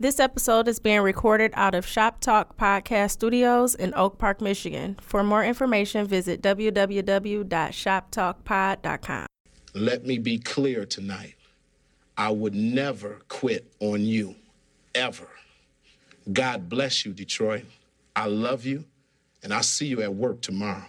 This episode is being recorded out of Shop Talk Podcast Studios in Oak Park, Michigan. For more information, visit www.shoptalkpod.com. Let me be clear tonight. I would never quit on you, ever. God bless you, Detroit. I love you, and I'll see you at work tomorrow.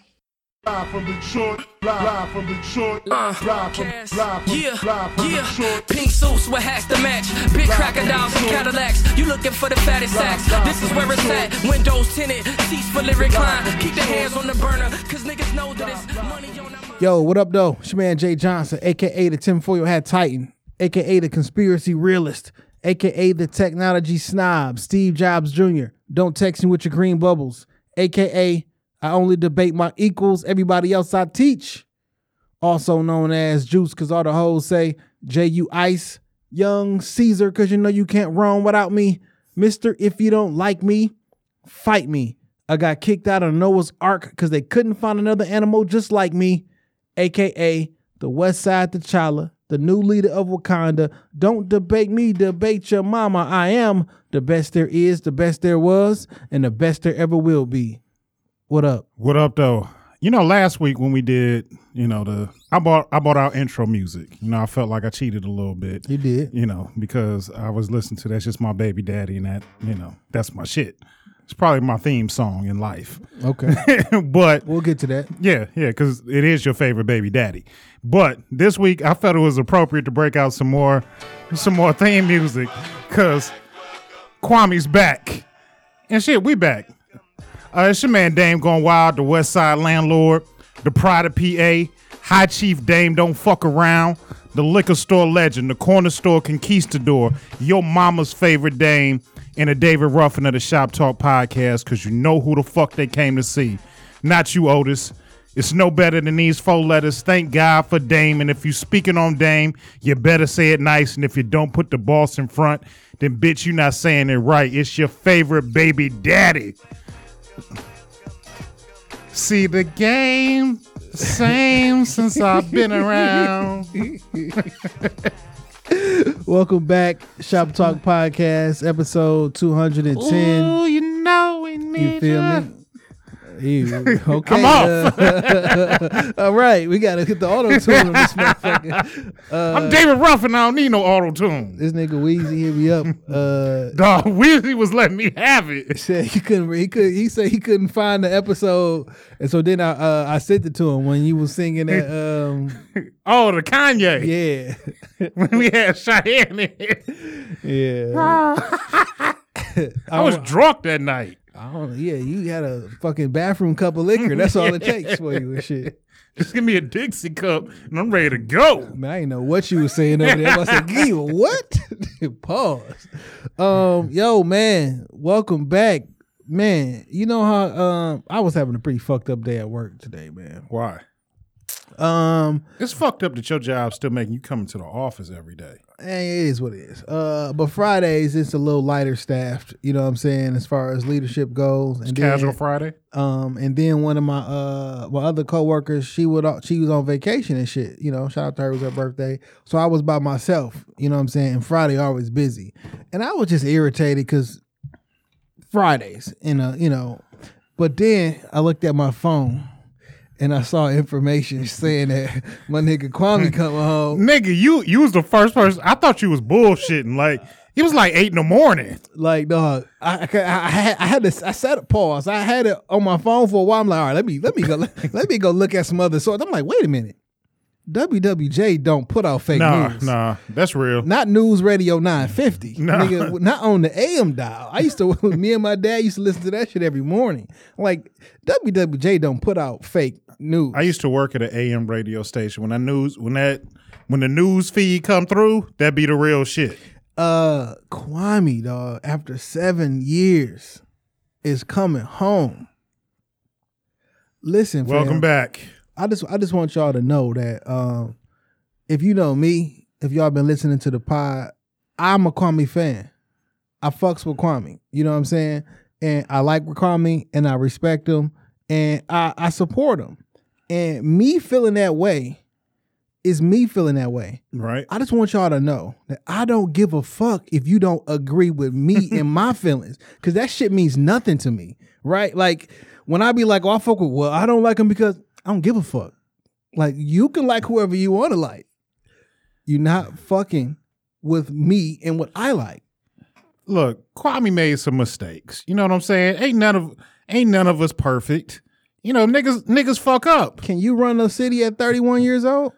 Live from Detroit, live from Detroit, Uh, live from, Cass. live from, yeah, live from yeah. Detroit. Pink suits with hats to match. Big crocodiles and Cadillacs. You looking for the fattest sacks. This is where it's at. Windows tinted, seats fully reclined. Keep the hands on the burner, cause niggas know that it's money on the. Yo, what up, though? It's your man Jay Johnson, aka the tinfoil hat titan, aka the conspiracy realist, aka the technology snob, Steve Jobs Jr. Don't text me with your green bubbles, aka I only debate my equals, everybody else I teach. Also known as Juice, cause all the hoes say J.U. Ice, Young Caesar, cause you know you can't run without me. Mister, if you don't like me, fight me. I got kicked out of Noah's Ark because they couldn't find another animal just like me aka the West Side T'Challa, the new leader of Wakanda. Don't debate me, debate your mama. I am the best there is, the best there was, and the best there ever will be. What up? What up, though? You know, last week when we did, you know, the I bought I bought our intro music. You know, I felt like I cheated a little bit. You did. You know, because I was listening to that's just my baby daddy, and that you know that's my shit. It's probably my theme song in life. Okay. but we'll get to that. yeah, yeah, because it is your favorite baby daddy. But this week I felt it was appropriate to break out some more, some more theme music, because Kwame's back, and shit, we back. Uh, it's your man Dame going wild, the West Side landlord, the pride of PA, High Chief Dame don't fuck around, the liquor store legend, the corner store conquistador, your mama's favorite Dame, and the David Ruffin of the Shop Talk podcast, because you know who the fuck they came to see. Not you, Otis. It's no better than these four letters. Thank God for Dame. And if you speaking on Dame, you better say it nice. And if you don't put the boss in front, then bitch, you not saying it right. It's your favorite baby daddy. See the game, same since I've been around. Welcome back, Shop Talk Podcast, episode 210. Ooh, you know we need you feel me? You, okay. I'm off. uh, all right, we gotta hit the auto tune on this motherfucker. Uh, I'm David Ruffin. I don't need no auto tune. this nigga Weezy hit me up. Uh, Dog, Weezy was letting me have it. said he couldn't. He could. He said he couldn't find the episode, and so then I uh, I sent it to him when you was singing that. Um, Oh, the Kanye. yeah, When we had Cheyenne yeah. I was drunk that night. I don't. Yeah, you had a fucking bathroom cup of liquor. That's all it takes for you and shit. Just give me a Dixie cup and I'm ready to go. Man, I didn't know what you was saying over there. I said, "Gee, what?" Pause. Um, yo, man, welcome back, man. You know how um I was having a pretty fucked up day at work today, man. Why? Um, It's fucked up that your job's still making you come into the office every day. eh, it is what it is. Uh, but Fridays it's a little lighter staffed. You know what I'm saying as far as leadership goes. And Casual then, Friday. Um, and then one of my uh my other coworkers, she would she was on vacation and shit. You know, shout out to her, it was her birthday. So I was by myself. You know what I'm saying? And Friday always busy, and I was just irritated because Fridays, you know, you know. But then I looked at my phone. And I saw information saying that my nigga Kwame coming home. Nigga, you you was the first person. I thought you was bullshitting. Like it was like eight in the morning. Like, dog, I, I, I had I had this. I set a pause. I had it on my phone for a while. I'm like, all right, let me let me go let, me go look at some other sources. I'm like, wait a minute, WWJ don't put out fake Nah, news. nah, that's real. Not News Radio 950. Nah. Nigga, not on the AM dial. I used to, me and my dad used to listen to that shit every morning. Like, WWJ don't put out fake news. I used to work at an AM radio station. When I news when that when the news feed come through, that be the real shit. uh, Kwame, dog, after seven years, is coming home. Listen, Welcome fam, back. I just I just want y'all to know that um, if you know me, if y'all been listening to the pod, I'm a Kwame fan. I fucks with Kwame. You know what I'm saying? And I like Kwame and I respect him and I, I support him. And me feeling that way is me feeling that way. Right. I just want y'all to know that I don't give a fuck if you don't agree with me and my feelings, because that shit means nothing to me, right? Like when I be like, "Oh, I fuck with," well, I don't like him because I don't give a fuck. Like you can like whoever you want to like. You're not fucking with me and what I like. Look, Kwame made some mistakes. You know what I'm saying? Ain't none of ain't none of us perfect. You know, niggas niggas fuck up. Can you run a city at 31 years old?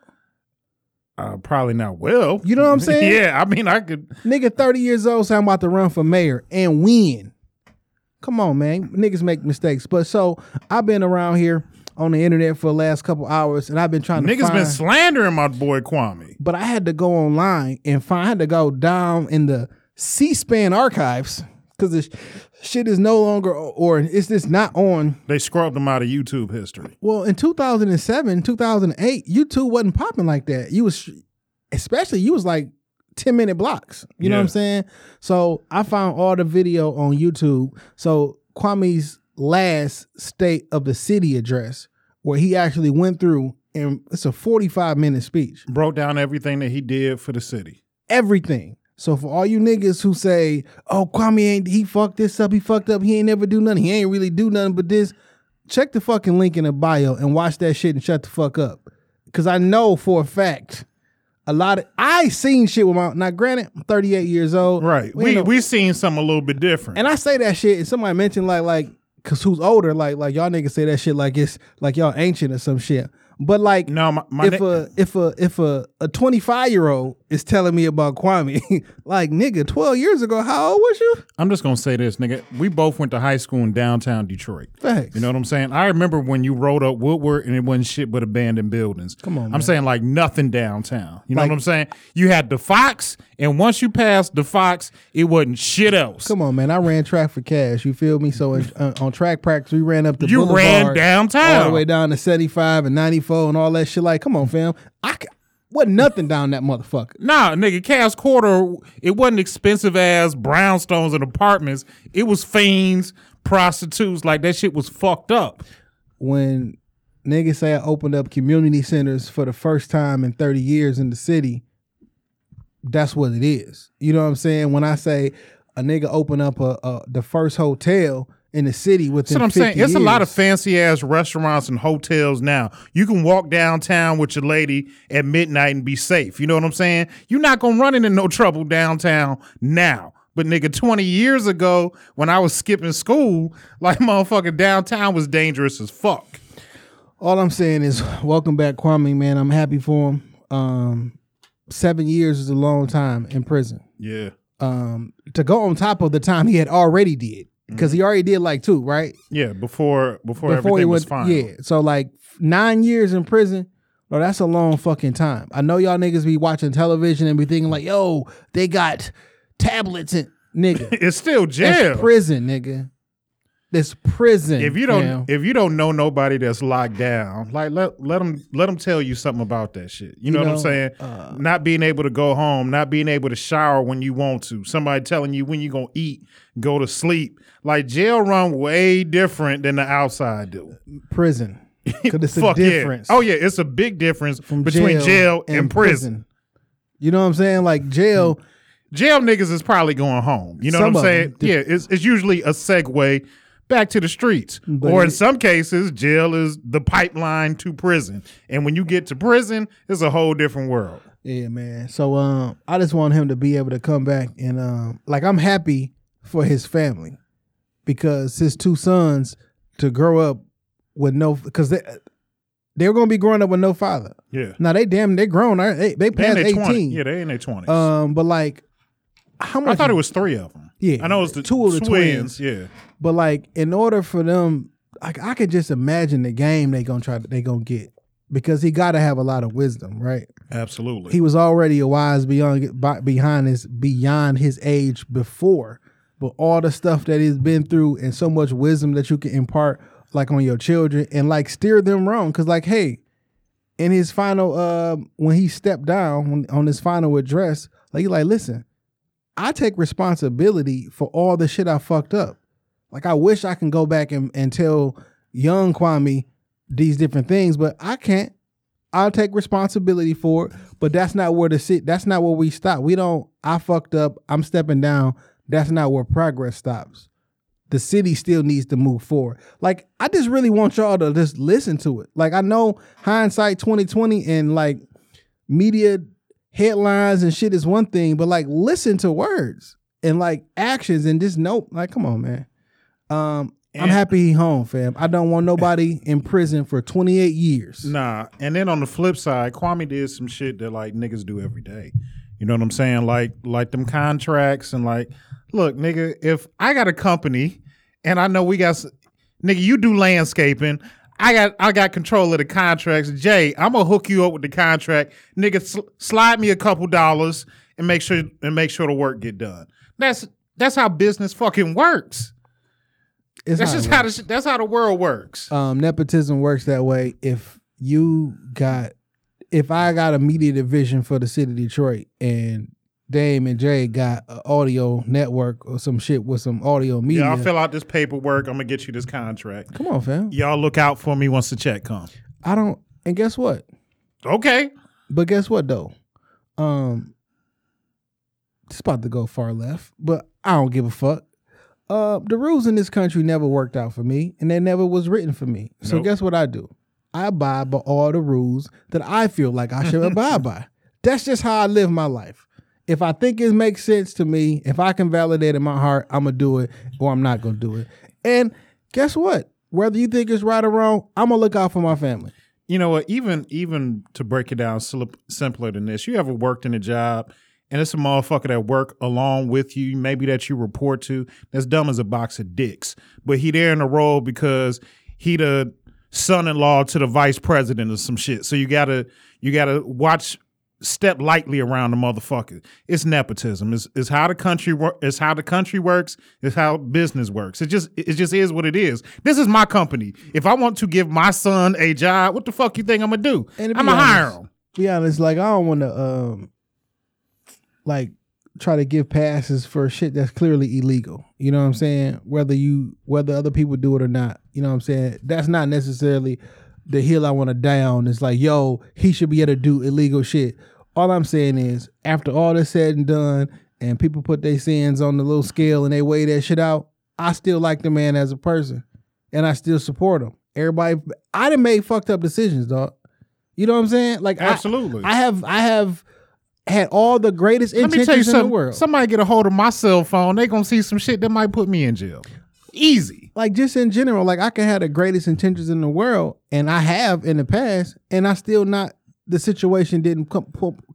Uh, probably not well. You know what I'm saying? yeah, I mean, I could. Nigga, 30 years old, saying I'm about to run for mayor and win. Come on, man. Niggas make mistakes. But so I've been around here on the internet for the last couple hours and I've been trying to Niggas find, been slandering my boy Kwame. but I had to go online and find I had to go down in the C-SPAN archives because this shit is no longer or it's just not on. They scrubbed them out of YouTube history. Well, in 2007, 2008, YouTube wasn't popping like that. You was especially you was like 10 minute blocks. You know what I'm saying? So I found all the video on YouTube. So Kwame's last state of the city address where he actually went through and it's a 45 minute speech. Broke down everything that he did for the city. Everything. So for all you niggas who say, "Oh, Kwame ain't he fucked this up, he fucked up, he ain't never do nothing, he ain't really do nothing but this," check the fucking link in the bio and watch that shit and shut the fuck up. Cause I know for a fact, a lot of I seen shit with my now. Granted, I'm 38 years old, Right. We We no- we seen something a little bit different. and I say that shit, and somebody mentioned like like cause who's older, like like y'all niggas say that shit like it's like y'all ancient or some shit. But like no, my, my if na- a if a if a a 25 year old is telling me about Kwame, like nigga, 12 years ago, how old was you? I'm just gonna say this, nigga. We both went to high school in downtown Detroit. Facts. You know what I'm saying? I remember when you rode up Woodward and it wasn't shit but abandoned buildings. Come on, I'm man. saying like nothing downtown. You know Like- what I'm saying? You had the Fox, and once you passed the Fox, it wasn't shit else. Come on, man. I ran track for Cass. You feel me? So in, uh, on track practice, we ran up the You ran downtown. all the way down to 75 and 94 and all that shit. Like, come on, fam. I wasn't nothing down that motherfucker. Nah, nigga, Cass Corridor, it wasn't expensive as brownstones and apartments. It was fiends, prostitutes. Like that shit was fucked up. When niggas say I opened up community centers for the first time in 30 years in the city, that's what it is. You know what I'm saying? When I say a nigga open up a, a the first hotel in the city within That's what I'm 50 saying. It's a lot of fancy ass restaurants and hotels now. You can walk downtown with your lady at midnight and be safe. You know what I'm saying? You're not gonna run into no trouble downtown now. But nigga, 20 years ago, when I was skipping school, like motherfucking downtown was dangerous as fuck. All I'm saying is, welcome back, Kwame. Man, I'm happy for him. Um, seven years is a long time in prison. Yeah. Um, to go on top of the time he had already did, because he mm-hmm. already did like two, right? Yeah, before before, before everything was fine. Yeah, so like nine years in prison. Bro, that's a long fucking time. I know y'all niggas be watching television and be thinking like, yo, they got tablets and nigga. It's still That's jail. prison, nigga. That's prison. if you don't fam. if you don't know nobody that's locked down, like let let them let them tell you something about that shit. You, know, what I'm saying? uh, not being able to go home, not being able to shower when you want to. Somebody telling you when you gonna eat, go to sleep. Like jail run way different than the outside do. prison. Because it's a difference. yeah. Oh yeah, it's a big difference from between jail, and, prison. You know what I'm saying? Like jail, Jail niggas is probably going home. You know Some what I'm saying? them. Yeah, it's it's usually a segue back to the streets. But or in some cases, jail is the pipeline to prison. And when you get to prison, it's a whole different world. yeah, man. So um, I just want him to be able to come back and um, like I'm happy for his family because his two sons to grow up with no because they they're gonna be growing up with no father. Yeah. Now they damn they grown. They they They in past their 20s. eighteen. Yeah, they in their 20s. Um, but like how much? I thought it was three of them. Yeah, I know it's the two of the twins. twins. Yeah. But like, in order for them, like I could just imagine the game they gonna try to they gonna get because he got to have a lot of wisdom, right? Absolutely. He was already a wise beyond behind his beyond his age before, but all the stuff that he's been through and so much wisdom that you can impart like on your children and like steer them wrong because like hey in his final uh when he stepped down when, on his final address like he like listen i take responsibility for all the shit i fucked up like i wish i can go back and, and tell young kwame these different things but i can't I'll take responsibility for it, but that's not where the sit. That's not where we stop. We don't. I fucked up. I'm stepping down. That's not where progress stops. The city still needs to move forward. Like I just really want y'all to just listen to it. Like I know hindsight 2020 and like media headlines and shit is one thing, but like listen to words and like actions and just nope. Like come on, man. Um, I'm happy he home, fam. I don't want nobody in prison for 28 years. Nah, and then on the flip side, Kwame did some shit that like niggas do every day. You know what I'm saying? Like like them contracts and like, look, nigga, if I got a company and I know we got, s- nigga, you do landscaping. I got I got control of the contracts. Jay, I'm gonna hook you up with the contract, nigga. Sl- slide me a couple dollars and make sure and make sure the work get done. That's that's how business fucking works. It's That's just how the, that's how the world works. um, nepotism works that way. If you got, if I got a media division for the city of Detroit and Dame and Jay got an audio network or some shit with some audio media, Yeah, I'll fill out this paperwork. I'm gonna get you this contract. come on, fam. Y'all look out for me once the check comes. I don't. And guess what? Okay. But guess what though? Um, it's about to go far left, but I don't give a fuck. Uh, the rules in this country never worked out for me, and they never was written for me. So Nope. guess what I do? I abide by all the rules that I feel like I should abide by. That's just how I live my life. If I think it makes sense to me, if I can validate in my heart, I'm gonna do it, or I'm not gonna do it. And guess what? Whether you think it's right or wrong, I'm gonna look out for my family. You know what? Even even to break it down simpler than this, you ever worked in a job and it's a motherfucker that work along with you, maybe that you report to, that's dumb as a box of dicks, but he there in the role because he the son-in-law to the vice president or some shit. So you gotta you gotta watch step lightly around the motherfucker. It's nepotism. It's, it's how the country work. It's how the country works. It's how business works. It just it just is what it is. This is my company. If I want to give my son a job, what the fuck you think I'm gonna do? I'm gonna hire him. be honest, like I don't want to um like try to give passes for shit that's clearly illegal. You know what I'm saying? Whether you whether other people do it or not. You know what I'm saying? That's not necessarily the hill I want to down. It's like, yo, he should be able to do illegal shit. All I'm saying is, after all this said and done, and people put their sins on the little scale and they weigh that shit out, I still like the man as a person, and I still support him. Everybody, I done made fucked up decisions, dog. You know what I'm saying? Like, Absolutely. I have I have had all the greatest Let me intentions tell you in the world. Somebody get a hold of my cell phone, they gonna see some shit that might put me in jail. Easy. like just in general, like I can have the greatest intentions in the world, and I have in the past, and I still not the situation didn't come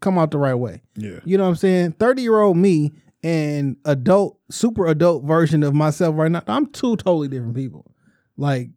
come out the right way. Yeah. You know what I'm saying? Thirty year old me and adult, super adult version of myself right now. I'm two totally different people. Like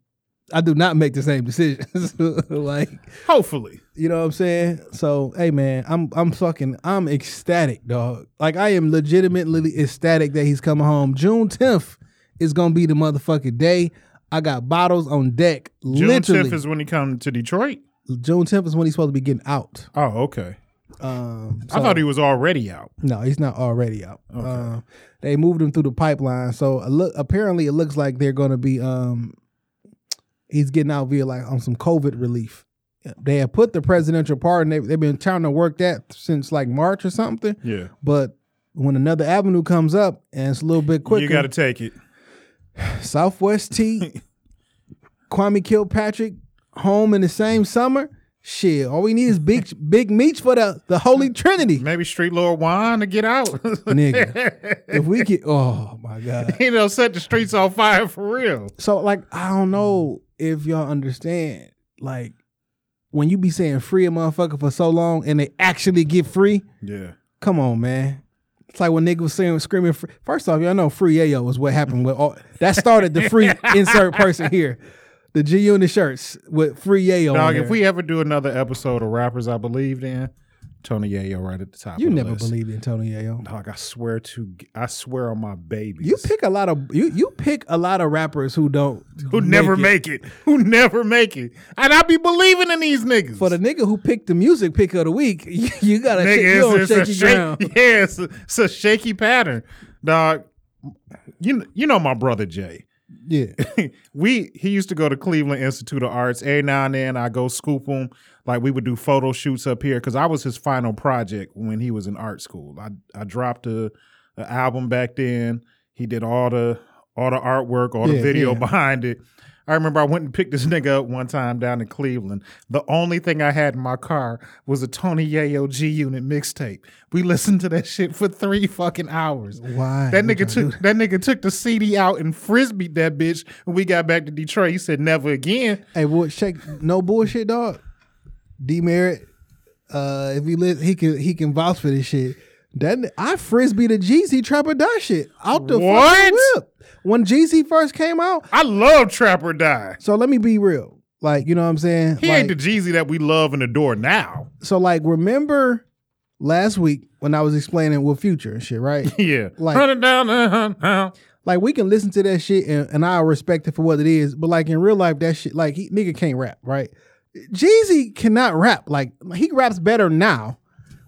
I do not make the same decisions. like Hopefully. You know what I'm saying? So, hey man, I'm I'm fucking I'm ecstatic, dog. Like I am legitimately ecstatic that he's coming home. June 10th is gonna be the motherfucking day. I got bottles on deck. June literally, 10th is when he come to Detroit. June 10th is when he's supposed to be getting out. Oh, okay. Um, I thought he was already out. no, he's not already out. Um, they moved him through the pipeline, so look. Apparently, it looks like they're going to be. Um, he's getting out via like on some COVID relief. They have put the presidential pardon. They, they've been trying to work that since like March or something. Yeah. But when another avenue comes up and it's a little bit quicker, You got to take it. Southwest T, Kwame Kilpatrick home in the same summer. Shit, all we need is big Big Meech for the the Holy Trinity, Maybe Street Lord Wine to get out. nigga. if we get, oh my god. you know, set the streets on fire for real. So like, I don't know if y'all understand. Like, when you be saying free a motherfucker for so long and they actually get free, Yeah. come on, man. It's like when niggas was saying screaming. Free. First off, y'all know free yayo was what happened with all that started the free insert person here. The G Unit shirts with free yayo. Dog, if we ever do another episode of rappers I believed in, Tony Yayo right at the top. you never believed in Tony Yayo. Dog, I swear to, I swear on my babies. You pick a lot of you you pick a lot of rappers who don't who never it. make it, who never make it, and I be believing in these niggas. For the nigga who picked the music pick of the week, you, you gotta shake, nigga, you on it's, it's a shaky shake, ground. yeah, it's a, it's a shaky pattern, dog. You you know my brother Jay. Yeah. we he used to go to Cleveland Institute of Arts. Every now and then I go scoop him. Like we would do photo shoots up here because I was his final project when he was in art school. I I dropped a, a album back then. He did all the all the artwork, all the video yeah. behind it. I remember I went and picked this nigga up one time down in Cleveland. The only thing I had in my car was a Tony Yayo G Unit mixtape. We listened to that shit for three fucking hours. Why That nigga took that nigga took the CD out and frisbeed that bitch when we got back to Detroit. He said never again. Hey, what? Check no bullshit, dog. D Merritt, uh, if he li- he can he can vouch for this shit. That I frisbee the Jeezy Trap or Die shit out the fucking What? whip when Jeezy first came out. I love Trap or Die. So let me be real, like you know what I'm saying. He like, ain't the Jeezy that we love and adore now. so like remember last week when I was explaining with Future and shit, right? Yeah. Like- Hunt it down, hunt down. like we can listen to that shit and, and I respect it for what it is, but like in real life, that shit like he nigga can't rap, right? Jeezy cannot rap. Like he raps better now.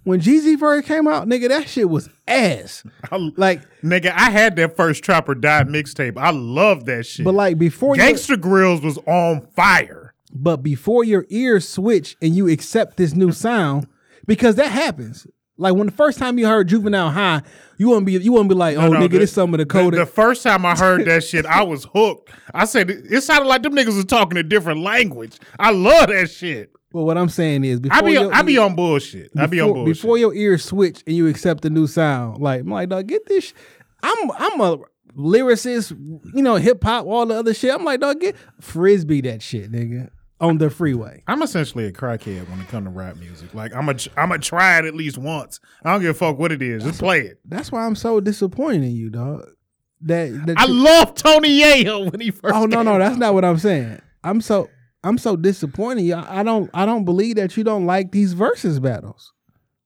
When Jeezy first came out, nigga, that shit was ass. I- Like, Nigga, I had that first Trap or Die mixtape. I love that shit. but like before Gangsta Grillz was on fire. but before your ears switch and you accept this new sound, because that happens. Like when the first time you heard Juvenile High, you wouldn't be you wouldn't be like, oh No, nigga, the- this some of the code. The, first time I heard that shit, I was hooked. I said it sounded like them niggas was talking a different language. I love that shit. But what I'm saying is, before I be your I be on bullshit. I be on before, bullshit. before your ears switch and you accept the new sound. Like I'm like, dog, get this. Sh- I'm I'm a lyricist, you know, hip hop, all the other shit. I'm like, dog, get frisbee that shit, nigga, on the freeway. I'm essentially a crackhead when it comes to rap music. Like I'm a I'm a try it at least once. I don't give a fuck what it is. Just play it. That's why I'm so disappointed in you, dog. That, that I you- love Tony Yayo when he first. oh no no, that's not what I'm saying. I'm so I'm so disappointed. y'all. I don't I don't believe that you don't like these versus battles.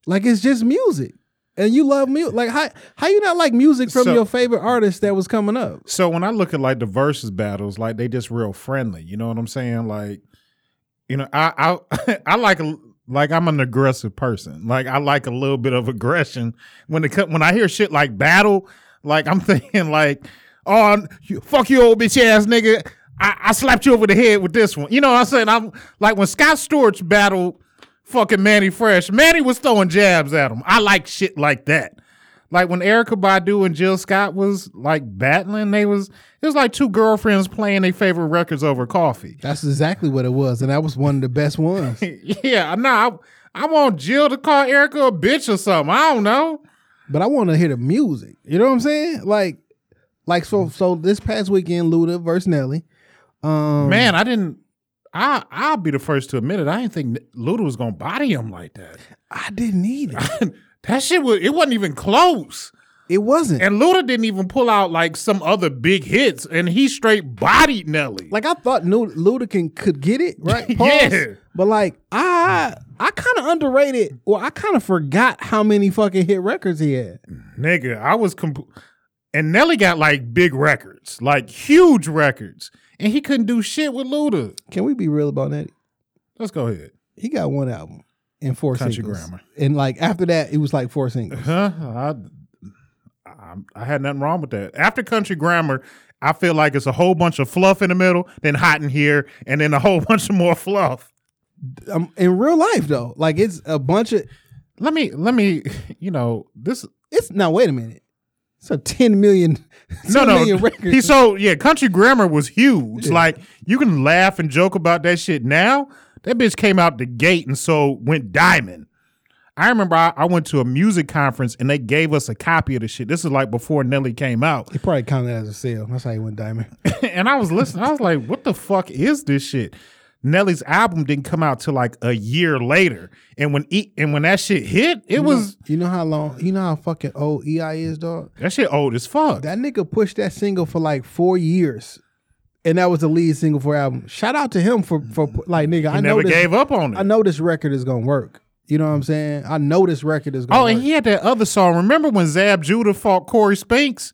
Like it's just music. And you love music. Like how how you not like music from So- your favorite artist that was coming up? So when I look at like the versus battles, like they just real friendly. You know what I'm saying? Like, you know, I I I like a like I'm an aggressive person. Like I like a little bit of aggression when it when I hear shit like battle. Like I'm thinking like, oh fuck you old bitch ass nigga. I, I slapped you over the head with this one. You know what I'm saying? I'm like when Scott Storch battled fucking Mannie Fresh. Mannie was throwing jabs at him. I like shit like that. Like when Erykah Badu and Jill Scott was like battling, they was it was like two girlfriends playing their favorite records over coffee. That's exactly what it was, and that was one of the best ones. yeah, nah, I, I want Jill to call Erykah a bitch or something. I don't know. but I want to hear the music. You know what I'm saying? Like, like so. So this past weekend, Luda versus Nelly. Um, Man, I didn't. I I'll be the first to admit it. I didn't think Luda was gonna body him like that. I didn't either. that shit was. It wasn't even close. It wasn't. And Luda didn't even pull out like some other big hits, and he straight bodied Nelly. like I thought, Luda can could get it right. Yeah. But like I, I kind of underrated, or I kind of forgot how many fucking hit records he had. Nigga, I was comp- and Nelly got like big records, like huge records, and he couldn't do shit with Luda. Can we be real about that? Let's go ahead. He got one album and four Country singles, Grammar. and like after that, it was like four singles. Huh? I, I, I had nothing wrong with that. After Country Grammar, I feel like it's a whole bunch of fluff in the middle, then hot in here, and then a whole bunch of more fluff. Um, in real life though, like it's a bunch of. Let me, let me, you know, this. It's now. Wait a minute. It's a ten million. 10 No, no, he so yeah. Country Grammar was huge. Like you can laugh and joke about that shit now. That bitch came out the gate and so went diamond. I remember I, I went to a music conference and they gave us a copy of the shit. This is like before Nelly came out. He probably counted as a sale. That's how he went diamond. and I was listening. I was like, what the fuck is this shit? Nelly's album didn't come out till like a year later. And when e- and when that shit hit, it was You know how long? You know how fucking old EI is, dog. that shit old as fuck. That nigga pushed that single for like four years, and that was the lead single for album. Shout out to him for for like nigga. he I know never this, gave up on it. I know this record is gonna work. You know what I'm saying? I know this record is gonna. Oh, work. and he had that other song. Remember when Zab Judah fought Corey Spinks?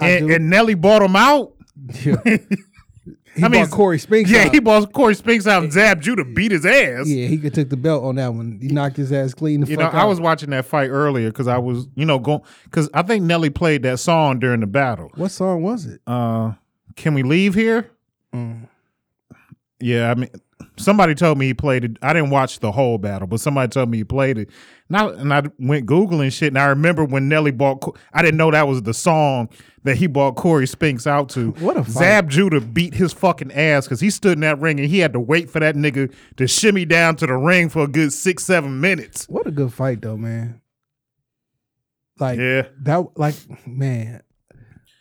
And, and Nelly bought him out. Yeah. he I mean, bought Corey Spinks. Yeah, out. he bought Corey Spinks out and Zab Judah beat his ass. yeah, he could took the belt on that one. He knocked his ass clean. The You know, fuck I was watching that fight earlier because I was, you know, going because I think Nelly played that song during the battle. What song was it? Uh Can we leave here? Mm. Yeah, I mean, somebody told me he played it. I didn't watch the whole battle, but somebody told me he played it. And I, and I went googling shit, and I remember when Nelly bought. I didn't know that was the song that he bought Corey Spinks out to. What a fight. Zab Judah beat his fucking ass because he stood in that ring and he had to wait for that nigga to shimmy down to the ring for a good six seven minutes. What a good fight though, man. Like Yeah. that like man.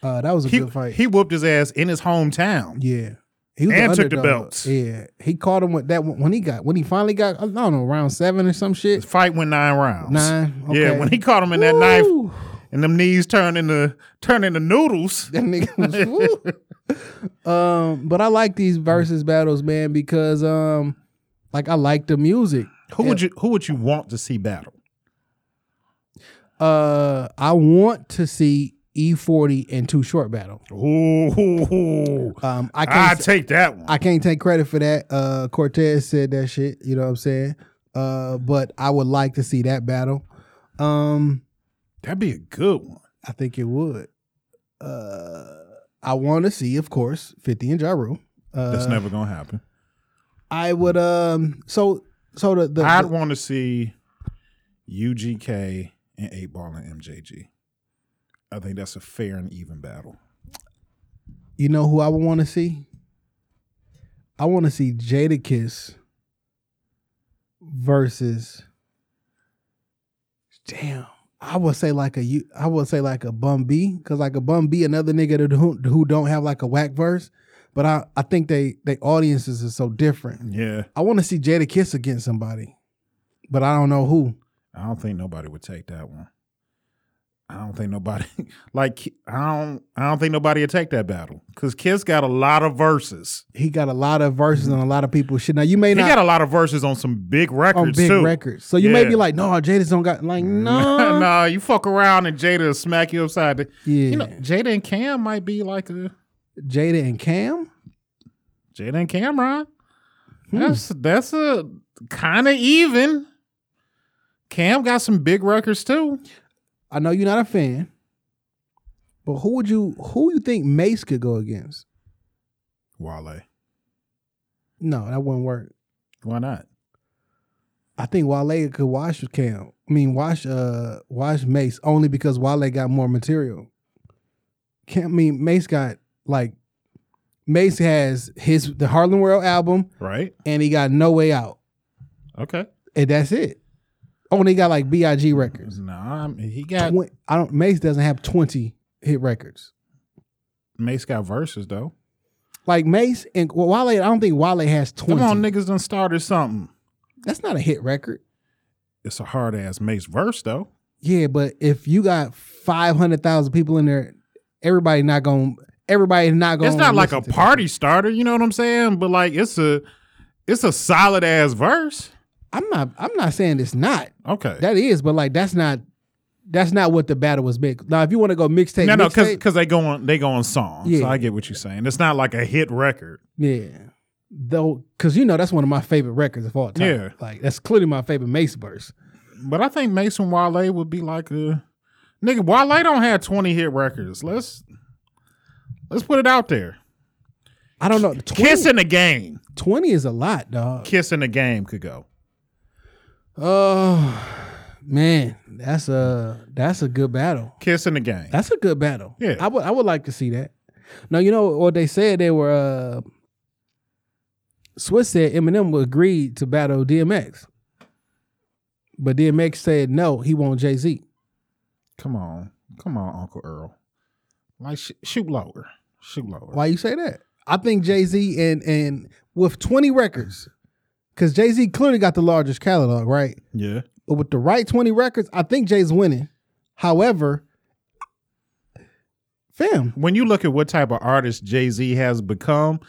Uh that was a He good fight. he whooped his ass in his hometown. yeah. He was And the took the belts. Yeah. He caught him with that when he got when he finally got I don't know, round seven or some shit. The fight went nine rounds. Nine. Yeah, when he caught him in that knife and them knees turned into turn into noodles. That nigga was. Um, but I like these versus battles, man, because um like I like the music. Who would you who would you want to see battle? Uh I want to see E40 and Too Short battle. Ooh, Um I I can't take that one. I can't take credit for that. Uh Cortez said that shit, you know what I'm saying? Uh but I would like to see that battle. Um That'd be a good one. I think it would. Uh I want to see, of course, 50 and Ja Rule. Uh That's never gonna happen. I would um so so the, the, I'd want to see UGK and Eight Ball and MJG. I think that's a fair and even battle. you know who I would want to see? I want to see Jadakiss versus damn. I would say like a you. I would say like a Bun B because like a Bun B, another nigga that who, who don't have like a whack verse. But I I think they they audiences are so different. Yeah, I want to see Jadakiss against somebody, but I don't know who. I don't think nobody would take that one. I don't think nobody like I don't I don't think nobody would take that battle because Kiss got a lot of verses. He got a lot of verses on a lot of people shit. Now you may He not got a lot of verses on some big records on big too. records, so you may be like, no, Jada's don't got like no, nah, you fuck around and Jada will smack you upside the. yeah. You know, Jada and Cam might be like a Jada and Cam. Jada and Cam'ron. Hmm. That's that's a kind of even. Cam got some big records too. I know you're not a fan, but who would you who you think Mase could go against? Wale. No, that wouldn't work. Why not? I think Wale could wash Cam. I mean, wash uh wash Mase only because Wale got more material. Can't I mean Mase got like Mase has his the Harlem World album Right? and he got No Way Out. Okay. And that's it. Oh, Only got like B.I.G. records. Nah, I mean, he got I don't Mase doesn't have 20 hit records. Mase got verses though. Like Mase and well, Wale, I don't think Wale has 20. Come on, niggas done started something. That's not a hit record. It's a hard ass Mace verse though. Yeah, but if you got 500,000 people in there, everybody not going to everybody not going It's not like a party starter, you know what I'm saying? But like it's a it's a solid ass verse. I'm not I'm not saying it's not. Okay. That is, but like that's not that's not what the battle was made. Now if you want to go mixtape, no, no, because they go on they go on songs. So Yeah. I get what you're saying. It's not like a hit record. yeah. Though cuz you know that's one of my favorite records of all time. Yeah. Like that's clearly my favorite Mase verse. But I think Mason Wale would be like a nigga. Wale don't have 20 hit records. Let's let's put it out there. I don't know. 20, Kiss in the game. 20 is a lot, dog. Kiss in the game could go. Oh man, that's a that's a good battle. Kiss in the game. That's a good battle. Yeah. I would I would like to see that. Now you know what they said they were uh Swizz said Eminem would agree to battle DMX. But DMX said no, he want Jay-Z. Come on, come on, Uncle Earl. Like sh- shoot lower, shoot lower. Why you say that? I think Jay-Z and and with 20 records, because Jay-Z clearly got the largest catalog, right? Yeah. But with the right 20 records, I think Jay's winning. However, fam, When you look at what type of artist Jay Z has become,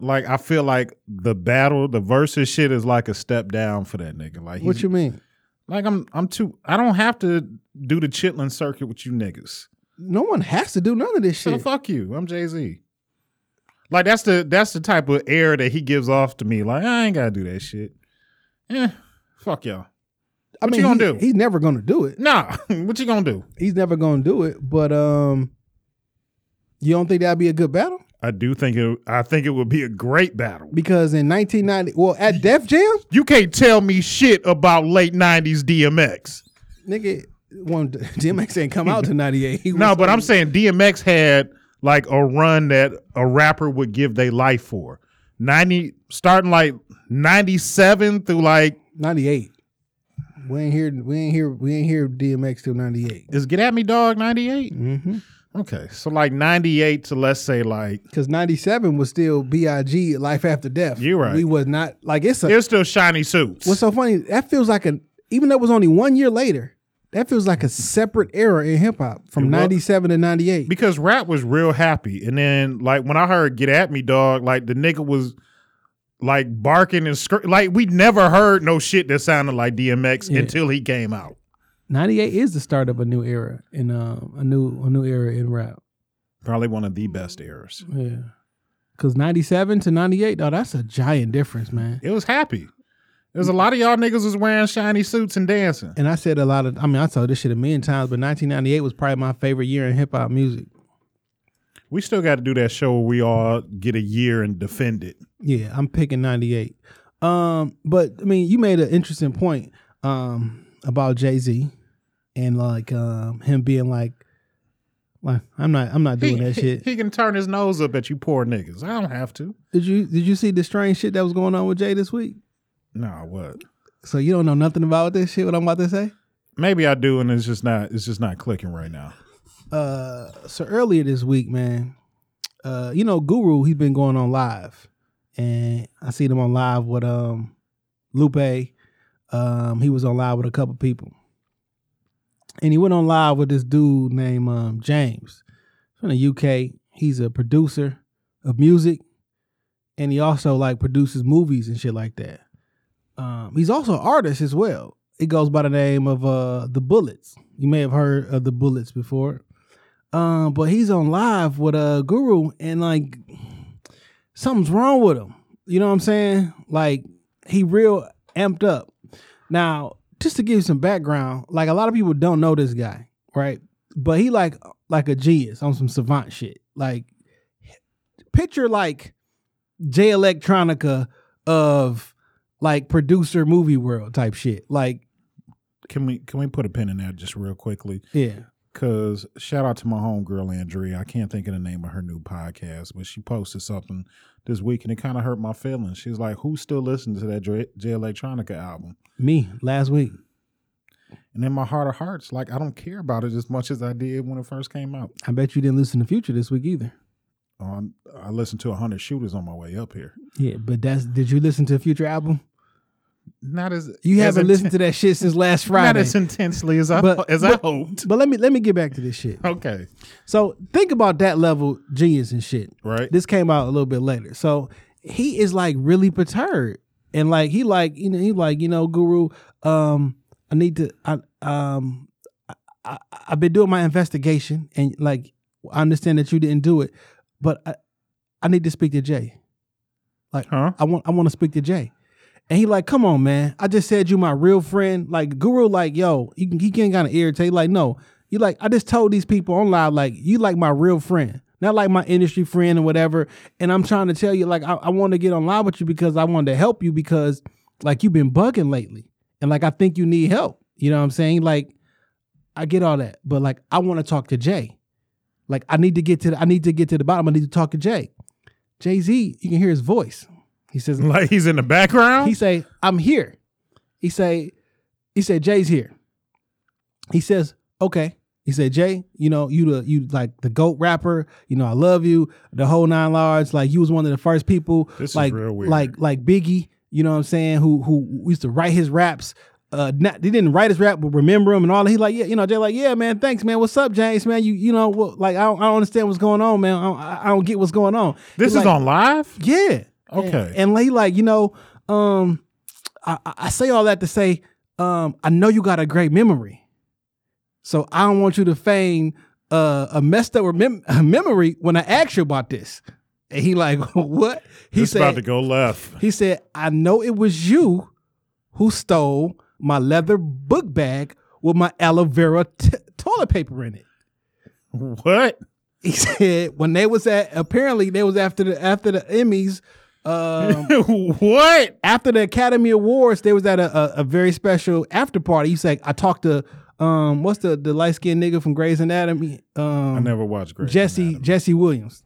like I feel like the battle, the versus shit is like a step down for that nigga. Like what you mean? Like I'm I'm too I don't have to do the chitlin circuit with you niggas. No one has to do none of this shit. So fuck you. I'm Jay Z. Like that's the that's the type of air that he gives off to me. Like I ain't gotta do that shit. Eh, fuck y'all. I What mean, you gonna he- do? He's never gonna do it. Nah, what you gonna do? He's never gonna do it. But um, you don't think that'd be a good battle? I do think it. I think it would be a great battle. Because in 1990, well, at Def Jam, You can't tell me shit about late '90s DMX. nigga, one DMX ain't come out to 98. No, but I'm saying DMX had like a run that a rapper would give their life for. 90 starting like 97 through like 98. We ain't here. We ain't here. We ain't here. DMX till 98. is Get At Me Dog 98? Mm-hmm. Okay. So like 98 to let's say like Because 97 was still Big Life After Death. You're right. We was not like it's a. there's still shiny suits. What's so funny? That feels like an Even though it was only one year later, that feels like a separate era in hip hop from 97 to 98. because rap was real happy. And then like when I heard Get At Me Dog, like the nigga was like barking and scr- like we never heard no shit that sounded like DMX Yeah. until he came out. 98 is the start of a new era in um a new a new era in rap. Probably one of the best eras. Yeah. Cause 97 to 98, though, that's a giant difference, man. It was happy. There's a lot of y'all niggas was wearing shiny suits and dancing. And I said a lot of I mean, I told this shit a million times, but 1998 was probably my favorite year in hip hop music. We still got to do that show where we all get a year and defend it. Yeah, I'm picking 98. Um, but I mean, you made an interesting point um about Jay-Z and like um him being like like I'm not I'm not doing he, that he- shit. he can turn his nose up at you poor niggas. I don't have to. Did you did you see the strange shit that was going on with Jay this week? No, what? So you don't know nothing about this shit what I'm about to say? Maybe I do, and it's just not. It's just not clicking right now. uh so earlier this week, man, uh, you know, Guru, he's been going on live. And I seen him on live with um Lupe. Um, he was on live with a couple people. And he went on live with this dude named um James from the UK. He's a producer of music. And he also like produces movies and shit like that. Um, he's also an artist as well. It goes by the name of uh the Bullets. You may have heard of the Bullets before. Um, but he's on live with a uh, guru and like something's wrong with him. You know what I'm saying? Like he real amped up. Now, just to give you some background, like a lot of people don't know this guy, right? But he like like a genius on some savant shit. Like picture like Jay Electronica of like producer movie world type shit. Like, Can we can we put a pin in that just real quickly? yeah. Cause shout out to my homegirl Andrea. I can't think of the name of her new podcast, but she posted something this week and it kind of hurt my feelings. She's like, "Who's still listening to that J, Jay Electronica album?" Me last week. And in my heart of hearts, like I don't care about it as much as I did when it first came out. I bet you didn't listen to Future this week either. I listened to hundred shooters on my way up here. Yeah, but that's did you listen to a Future album? Not as You as haven't listened to that shit since last Friday. not as intensely as I But- as I hoped. But let me let me get back to this shit. Okay, So think about that level genius and shit. right. This came out a little bit later. So he is like really perturbed. And like he like, you know, he like, you know, Guru, um, I need to I um I, I I've been doing my investigation and like I understand that you didn't do it, but I, I need to speak to Jay. Like Huh? I want I want to speak to Jay. And he like, come on, man. I just said you my real friend. Like Guru, like, yo, he can he can kind of irritate. Like, no. You like, I just told these people online, like, you like my real friend. Not like my industry friend or whatever. And I'm trying to tell you, like, I, I want to get online with you because I wanted to help you because like you've been bugging lately. And like I think you need help. You know what I'm saying? Like, I get all that. But like I want to talk to Jay. Like I need to get to the, I need to get to the bottom. I need to talk to Jay. Jay-Z, you can hear his voice. He says, Like he's in the background. he say, I'm here. He say, he said, Jay's here. He says, okay. He said, Jay, you know, you the you like the GOAT rapper, you know, I love you, the whole nine large. Like you was one of the first people This is real weird. like like Biggie, you know what I'm saying, who who used to write his raps. Uh not they didn't write his rap, but remember him and all that. He like, yeah, you know, Jay like, yeah, man, thanks, man. What's up, James, man? You you know what like I don't, I don't understand what's going on, man. I don't, I don't get what's going on. this He is like, on live. yeah. Okay. And, and he like, you know, um, I, I say all that to say, um, I know you got a great memory. So I don't want you to feign uh, a messed up remem- memory when I ask you about this. And he like, what? He This about to go left. he said, I know it was you who stole my leather book bag with my aloe vera t- toilet paper in it. What? he said when they was at apparently they was after the after the Emmys, um, what? after the Academy Awards, they was at a, a, a very special after party. He said, I talked to um what's the the light skinned nigga from Grey's Anatomy? Um I never watched Grey's Jesse Anatomy. Jesse Williams.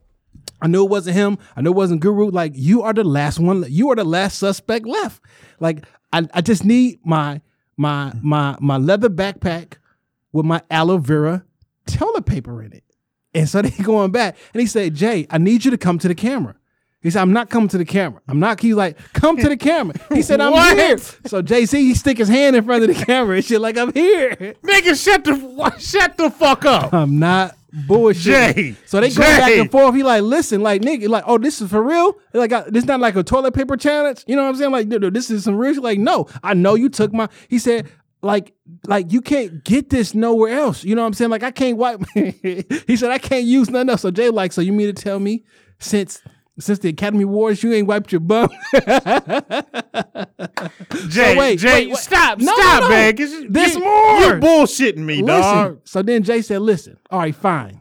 I knew it wasn't him. I knew it wasn't Guru. Like you are the last one. You are the last suspect left. Like I, I just need my my hmm. my my leather backpack with my aloe vera toilet paper in it. And so they going back and he said, Jay, I need you to come to the camera. He said, I'm not coming to the camera. I'm not. He's like, come to the camera. He said, I'm here. So JC, he stick his hand in front of the camera and shit like, I'm here. Nigga, shut the shut the fuck up. I'm not bullshit. Jay, so they go back and forth. He like, listen, like nigga, like, oh, this is for real. Like, I, this not like a toilet paper challenge. You know what I'm saying? Like, this is some real. shit. Like, no, I know you took my. He said. Like, like you can't get this nowhere else. You know what I'm saying? Like, I can't wipe. he said I can't use nothing else. So Jay, like, so you mean to tell me since since the Academy Awards you ain't wiped your bum? Jay, wait, Jay, wait, wait. stop, No, stop, no, no. man. There's you- more. You're bullshitting me, Listen. dog. So then Jay said, listen, all right, fine.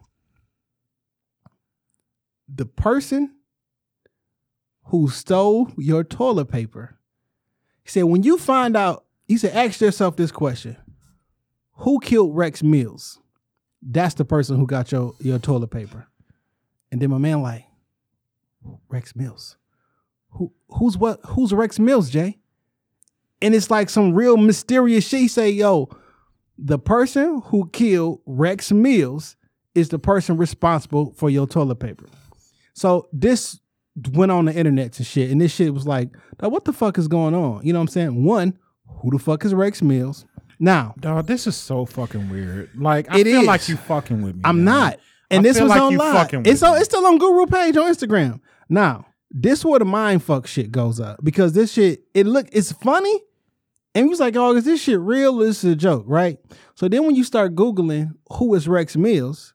The person who stole your toilet paper, he said, when you find out, he said, ask yourself this question Who killed Rex Mills? That's the person who got your, your toilet paper. And then my man, like, Rex Mills. Who who's what who's Rex Mills, Jay? And it's like some real mysterious shit. He say, yo, the person who killed Rex Mills is the person responsible for your toilet paper. So this went on the internet and shit, and this shit was like, "Now, what the fuck is going on? You know what I'm saying? One, who the fuck is Rex Mills? Now, Dog, this is so fucking weird. Like, I It feel is. like you fucking with me. I'm man. not. And I this was like on live. fucking It's on, it's still on Guru page on Instagram. Now, this where the mind fuck shit goes up because this shit it look it's funny, and he was like, "Oh, is this shit real? Or is a joke?" Right? So then when you start googling who is Rex Mills,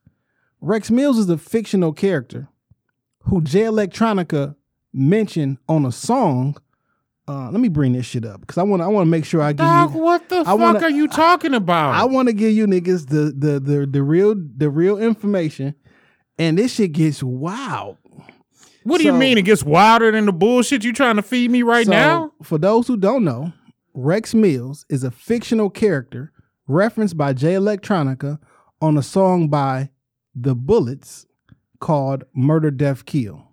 Rex Mills is a fictional character who Jay Electronica mentioned on a song. Uh, let me bring this shit up because I want I want to make sure I give Dog, you. what the I fuck wanna- are you talking about? I want to give you niggas the the the the real the real information, and this shit gets wild. What do you mean it gets wilder than the bullshit you trying to feed me right So, now? for those who don't know, Rex Mills is a fictional character referenced by Jay Electronica on a song by The Bullets called "Murder, Death, Kill."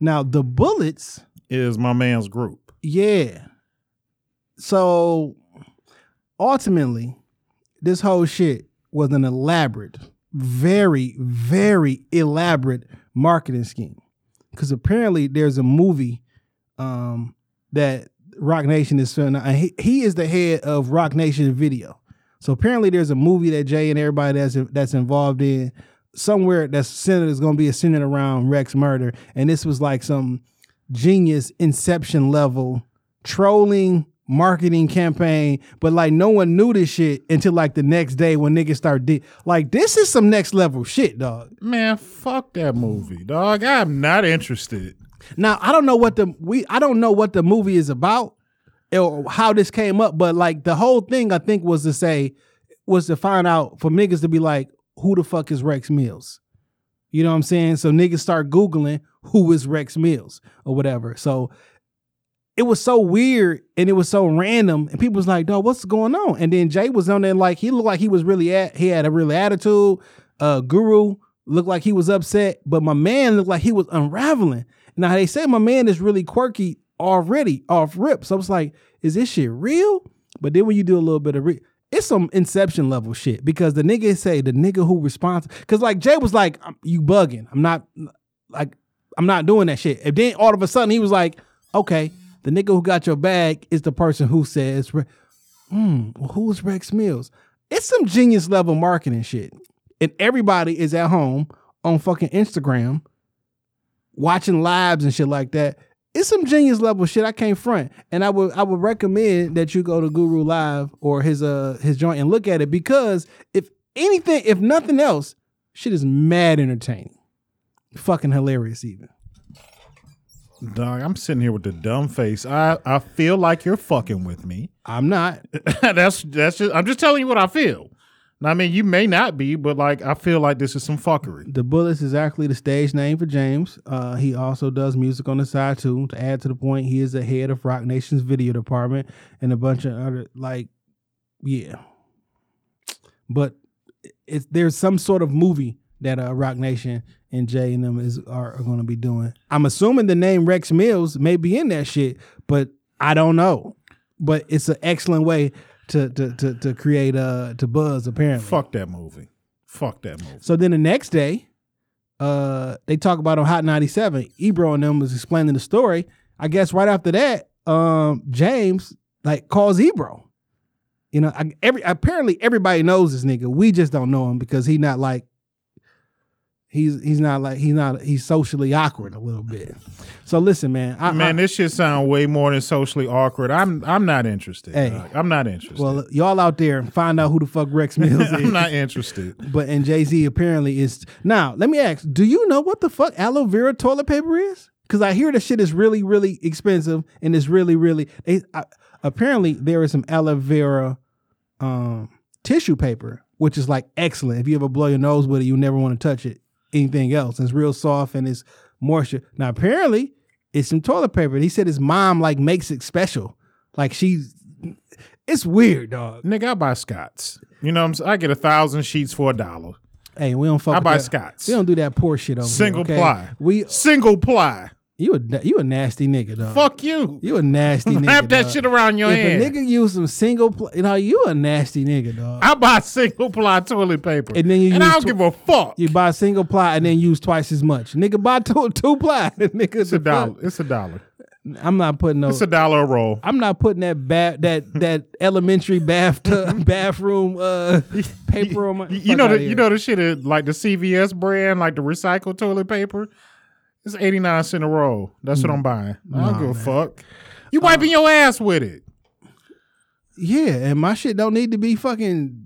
Now, The Bullets Is my man's group. Yeah. So ultimately, this whole shit was an elaborate, very, very elaborate marketing scheme. Because apparently there's a movie um, that Roc Nation is filming. He, he is the head of Roc Nation Video. So apparently there's a movie that Jay and everybody that's that's involved in somewhere that's centered is going to be centered around Rex murder. And this was like some genius inception level trolling marketing campaign, but like no one knew this shit until like the next day when niggas start di- like this is some next level shit, dog. Man, fuck that movie, dog. I'm not interested. Now I don't know what the we I don't know what the movie is about or how this came up, but like the whole thing I think was to say was to find out for niggas to be like, who the fuck is Rex Mills? You know what I'm saying? So niggas start Googling who is Rex Mills or whatever. So it was so weird and it was so random, and people was like, "Dog, what's going on?" And then Jay was on there like he looked like he was really at he had a real attitude. Uh, Guru looked like he was upset, but my man looked like he was unraveling. Now they say my man is really quirky already off rip, so I was like, "Is this shit real?" But then when you do a little bit of re- it's some inception level shit because the nigga say the nigga who responds because like Jay was like, "You bugging? I'm not like I'm not doing that shit." And then all of a sudden he was like, "Okay." The nigga who got your bag is the person who says, hmm, well, who's Rex Mills? It's some genius level marketing shit. And everybody is at home on fucking Instagram watching lives and shit like that. It's some genius level shit I can't front. And I would I would recommend that you go to Guru Live or his uh his joint and look at it because if anything, if nothing else, shit is mad entertaining. Fucking hilarious even. Dog, I'm sitting here with the dumb face. I, I feel like you're fucking with me. I'm not. that's that's just I'm just telling you what I feel. I mean, you may not be, but like I feel like this is some fuckery. The Bullets is actually the stage name for James. Uh, he also does music on the side too. To add to the point, he is the head of Roc Nation's video department and a bunch of other like, yeah. But it's there's some sort of movie that uh, Rock Nation and Jay and them is are, are going to be doing. I'm assuming the name Rex Mills may be in that shit, but I don't know. But it's an excellent way to to to, to create uh to buzz apparently. Fuck that movie. Fuck that movie. So then the next day, uh, they talk about on Hot 97. Ebro and them was explaining the story. I guess right after that, um, James like calls Ebro. You know, I, every apparently everybody knows this nigga. We just don't know him because he not like he's he's not like he's not he's socially awkward a little bit. So listen, man. I, Man, I, this shit sound way more than socially awkward. I'm I'm not interested. Hey. dog. I'm not interested. well, y'all out there find out who the fuck Rex Mills is. I'm not interested. But and Jay Z apparently is now. Let me ask: Do you know what the fuck aloe vera toilet paper is? Because I hear the shit is really, really expensive and it's really, really. They, I, apparently, there is some aloe vera um, tissue paper, which is like excellent. If you ever blow your nose with it, you never want to touch it. Anything else? And it's real soft and it's moisture. Now, apparently, it's some toilet paper. And he said his mom like makes it special. Like she's. It's weird, dog. Nigga, I buy Scott's. You know what I'm saying? I get a thousand sheets for a dollar. Hey, we don't fuck. I with buy that. Scott's. We don't do that poor shit over Single here. okay? ply. We Single ply. You a you a nasty nigga, dog. Fuck you. You a nasty nigga. Wrap that dog. shit around your if hand. a nigga use some single, pl- you know, you a nasty nigga, dog. I buy single ply toilet paper. And then you and I don't tw- give a fuck. You buy single ply and then use twice as much. Nigga, buy two two ply. nigga, it's a dollar. It's a dollar. I'm not putting no. It's a dollar a roll. I'm not putting that ba- that that elementary bathtub bathroom uh paper on my. You, know the you know the shit is like the CVS brand, like the recycled toilet paper. It's eighty nine cent a roll. That's what mm. I'm buying. I don't give a fuck. You uh, wiping your ass with it. Yeah, and my shit don't need to be fucking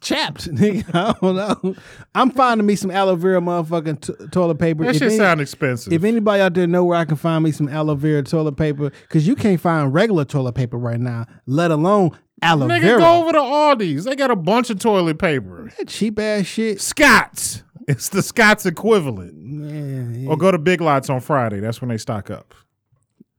chapped, nigga. I don't know. I'm finding me some aloe vera motherfucking t- toilet paper. That If shit any- sound expensive. If anybody out there know where I can find me some aloe vera toilet paper, because you can't find regular toilet paper right now, let alone aloe vera. Nigga, vera. go over to Aldi's. They got a bunch of toilet paper. that cheap ass shit. Scott's. It's the Scott's equivalent. Yeah, yeah, Or go to Big Lots on Friday. That's when they stock up.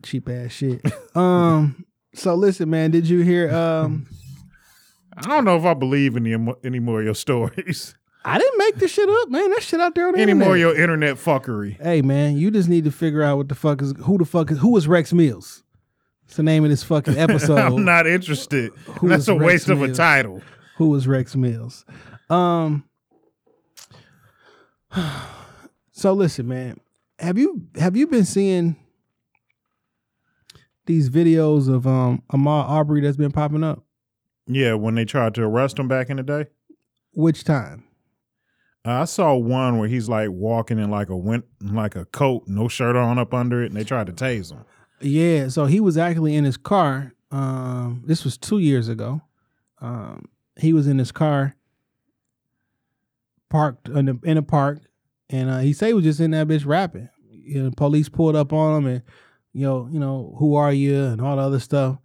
cheap ass shit. um. So listen, man. Did you hear? Um. I don't know if I believe any mo- any more of your stories. I didn't make this shit up, man. That shit out there on the any internet. more of your internet fuckery. Hey, man. You just need to figure out what the fuck is who the fuck is who is Rex Mills. It's the name of this fucking episode. I'm not interested. Who That's a Rex waste of a title. who was Rex Mills. Um so listen, man. Have you have you been seeing these videos of um Ahmaud Arbery that's been popping up? Yeah, when they tried to arrest him back in the day. Which time? Uh, I saw one where he's like walking in like a win- like a coat, no shirt on up under it, and they tried to tase him. Yeah, so he was actually in his car. Um this was 2 years ago. Um he was in his car parked in a, in a park and uh, he said he was just in that bitch rapping. You know, police pulled up on him and you know, you know, who are you and all the other stuff.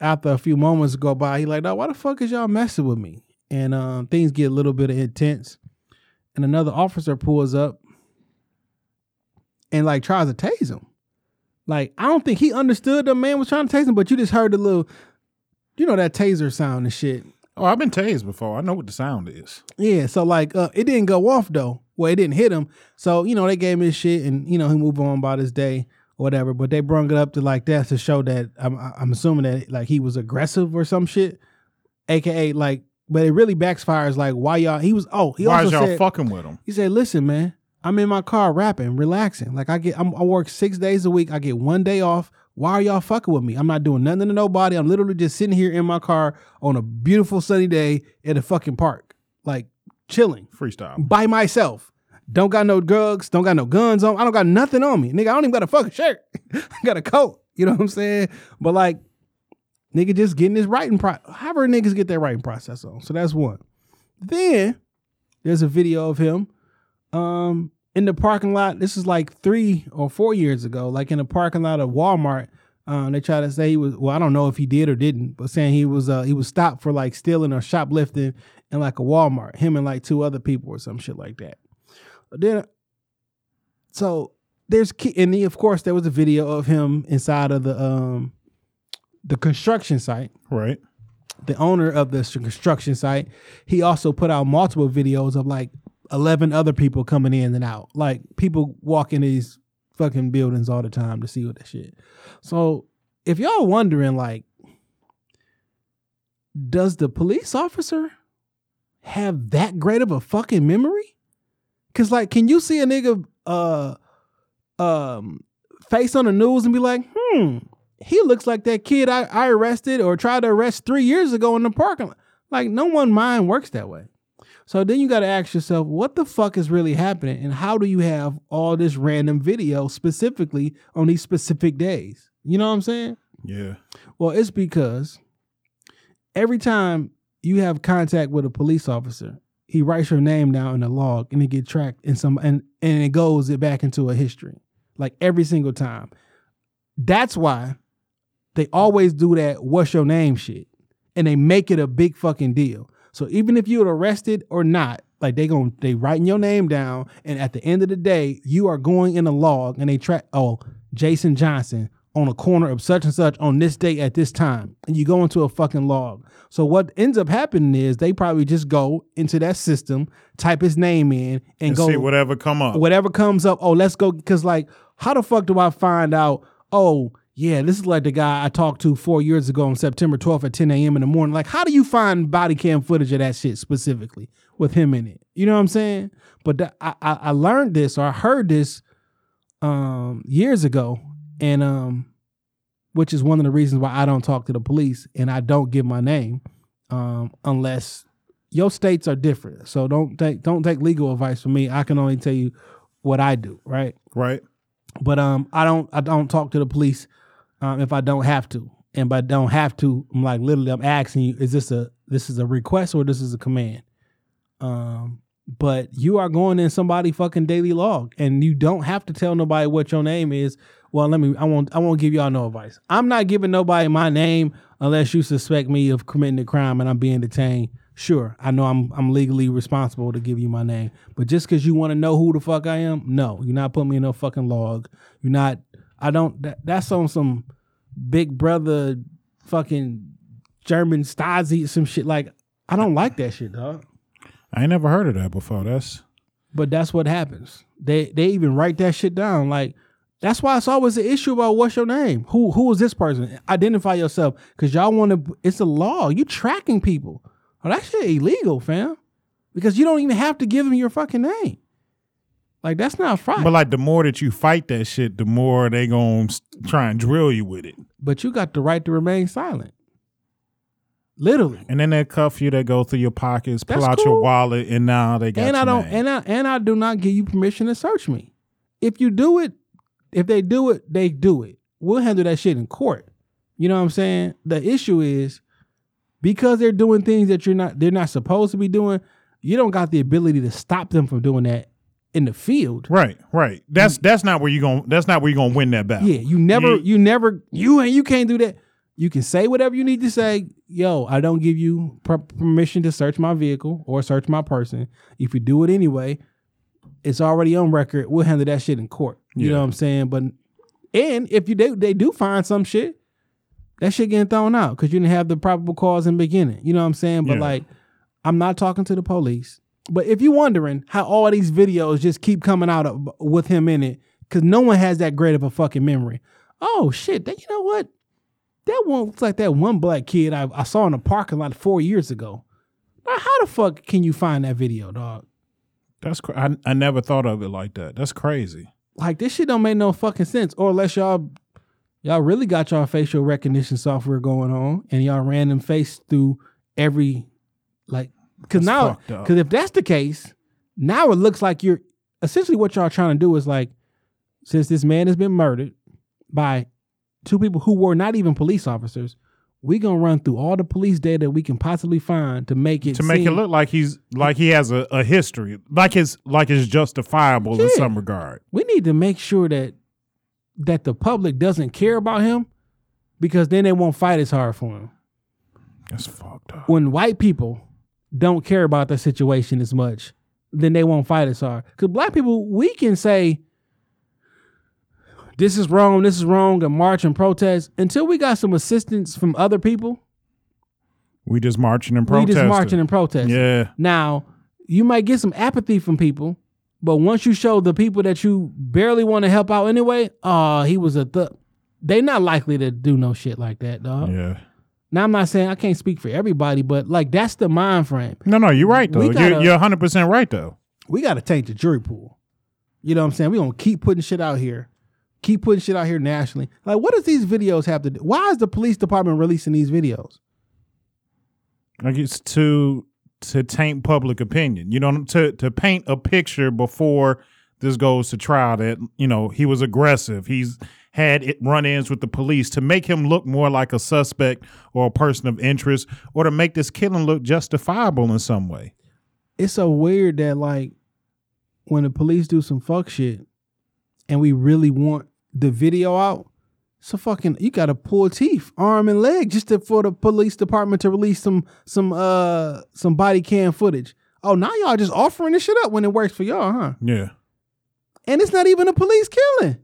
After a few moments go by, he like, "No, why the fuck is y'all messing with me?" And um, things get a little bit intense. And another officer pulls up and like tries to tase him. Like I don't think he understood the man was trying to tase him, but you just heard the little, you know, that taser sound and shit. Oh, I've been tased before. I know what the sound is. Yeah, so like uh, it didn't go off though. Well, it didn't hit him. So you know they gave him his shit, and you know he moved on about his day or whatever. But they brung it up to like that to show that I'm I'm assuming that like he was aggressive or some shit, aka like. But it really backfires. Like why y'all? He was oh he Why also is y'all said fucking with him? he said listen man I'm in my car rapping relaxing like I get I'm, I work six days a week I get one day off. Why are y'all fucking with me? I'm not doing nothing to nobody. I'm literally just sitting here in my car on a beautiful sunny day at a fucking park, like chilling Freestyle. by myself. Don't got no drugs, don't got no guns on. I don't got nothing on me. Nigga, I don't even got a fucking shirt. I got a coat. You know what I'm saying? But like, nigga just getting his writing pro however niggas get their writing process on. So that's one. Then there's a video of him um in the parking lot. This is like three or four years ago, like in the parking lot of Walmart. Um, they try to say he was well, I don't know if he did or didn't, but saying he was uh he was stopped for like stealing or shoplifting in like a Walmart, him and like two other people or some shit like that. But then so there's and then of course there was a video of him inside of the um the construction site Right. the owner of the construction site, he also put out multiple videos of like 11 other people coming in and out. Like people walk in these fucking buildings all the time to see what that shit. So if y'all wondering, like, does the police officer have that great of a fucking memory? Cause like, can you see a nigga uh um face on the news and be like, hmm, he looks like that kid I, I arrested or tried to arrest three years ago in the parking lot. Like, no one mind works that way. So then you got to ask yourself, what the fuck is really happening? And how do you have all this random video specifically on these specific days? You know what I'm saying? Yeah. Well, it's because every time you have contact with a police officer, he writes your name down in a log and it get tracked in some and, and it goes it back into a history. Like every single time. That's why they always do that what's your name shit. And they make it a big fucking deal. So even if you're arrested or not, like they going they writing your name down, and at the end of the day, you are going in a log and they track oh, Jason Johnson on a corner of such and such on this date at this time. And you go into a fucking log. So what ends up happening is they probably just go into that system, type his name in, and, And go see whatever come up. whatever comes up, oh, let's go. Because, like, how the fuck do I find out, oh, yeah, this is like the guy I talked to four years ago on September 12th at 10 a.m. in the morning. Like, how do you find body cam footage of that shit specifically with him in it? You know what I'm saying? But I, I, I learned this or I heard this um, years ago, and um, which is one of the reasons why I don't talk to the police and I don't give my name um, unless your states are different. So don't take don't take legal advice from me. I can only tell you what I do, right? Right. But um, I don't I don't talk to the police um, if I don't have to, and by don't have to, I'm like literally I'm asking you, is this a this is a request or this is a command? Um, but you are going in somebody fucking daily log, and you don't have to tell nobody what your name is. Well, let me. I won't. I won't give y'all no advice. I'm not giving nobody my name unless you suspect me of committing a crime and I'm being detained. Sure, I know I'm I'm legally responsible to give you my name, but just because you want to know who the fuck I am, no, you're not putting me in no fucking log. You're not. I don't. That, that's on some big brother, fucking German Stasi, some shit. Like I don't like that shit, dog. I ain't never heard of that before. That's But that's what happens. They they even write that shit down. Like that's why it's always an issue about what's your name. Who who is this person? Identify yourself, because y'all want to. It's a law. You tracking people. Oh, that shit illegal, fam. Because you don't even have to give them your fucking name. Like that's not right. but like the more that you fight that shit, the more they gonna try and drill you with it. but you got the right to remain silent. Literally. And then they cuff you, they go through your pockets, pull That's out your wallet, and now they got and I don't name. and I and I do not give you permission to search me. If you do it, if they do it, they do it. We'll handle that shit in court. You know what I'm saying? The issue is because they're doing things that you're not they're not supposed to be doing, you don't got the ability to stop them from doing that in the field. Right, right. That's that's not where you going that's not where you're gonna win that battle. Yeah, you never, You- you never, you and you can't do that. You can say whatever you need to say. Yo, I don't give you permission to search my vehicle or search my person. If you do it anyway, it's already on record. We'll handle that shit in court. You know what I'm saying? But and if you do, they do find some shit, that shit getting thrown out because you didn't have the probable cause in the beginning. You know what I'm saying? But Yeah. like, I'm not talking to the police. But if you're wondering how all these videos just keep coming out of, with him in it, because no one has that great of a fucking memory. Oh shit! That you know what? That one looks like that one black kid I, I saw in the parking lot four years ago. Now, how the fuck can you find that video, dog? That's cra- I I never thought of it like that. That's crazy. Like this shit don't make no fucking sense. Or unless y'all y'all really got y'all facial recognition software going on and y'all ran them face through every like because now because if that's the case, now it looks like you're essentially what y'all trying to do is like since this man has been murdered by two people who were not even police officers, we gonna run through all the police data we can possibly find to make it to make it look like he's like he has a, a history, like it's like it's justifiable in some regard. we need to make sure that that the public doesn't care about him because then they won't fight as hard for him. That's fucked up. When white people don't care about the situation as much, then they won't fight as hard. Because black people, we can say, this is wrong, this is wrong, and march and protest until we got some assistance from other people. We just marching and protesting. We just marching and protesting. Yeah. Now, you might get some apathy from people, but once you show the people that you barely want to help out anyway, oh, he was a th- they not likely to do no shit like that, dog. Yeah. Now I'm not saying I can't speak for everybody, but like that's the mind frame. No, no, you're right though. You're, gotta- you're 100 percent right though. We got to taint the jury pool. You know what I'm saying? We gonna keep putting shit out here, keep putting shit out here nationally. Like, what does these videos have to do? Why is the police department releasing these videos? Like it's to to taint public opinion. You know, to to paint a picture before this goes to trial that you know he was aggressive. He's had it run-ins with the police to make him look more like a suspect or a person of interest, or to make this killing look justifiable in some way. it's so weird that like when the police do some fuck shit and we really want the video out, so fucking you gotta pull teeth, arm and leg just to, for the police department to release some some uh some body cam footage. Oh, now y'all just offering this shit up when it works for y'all, huh? Yeah. And it's not even a police killing.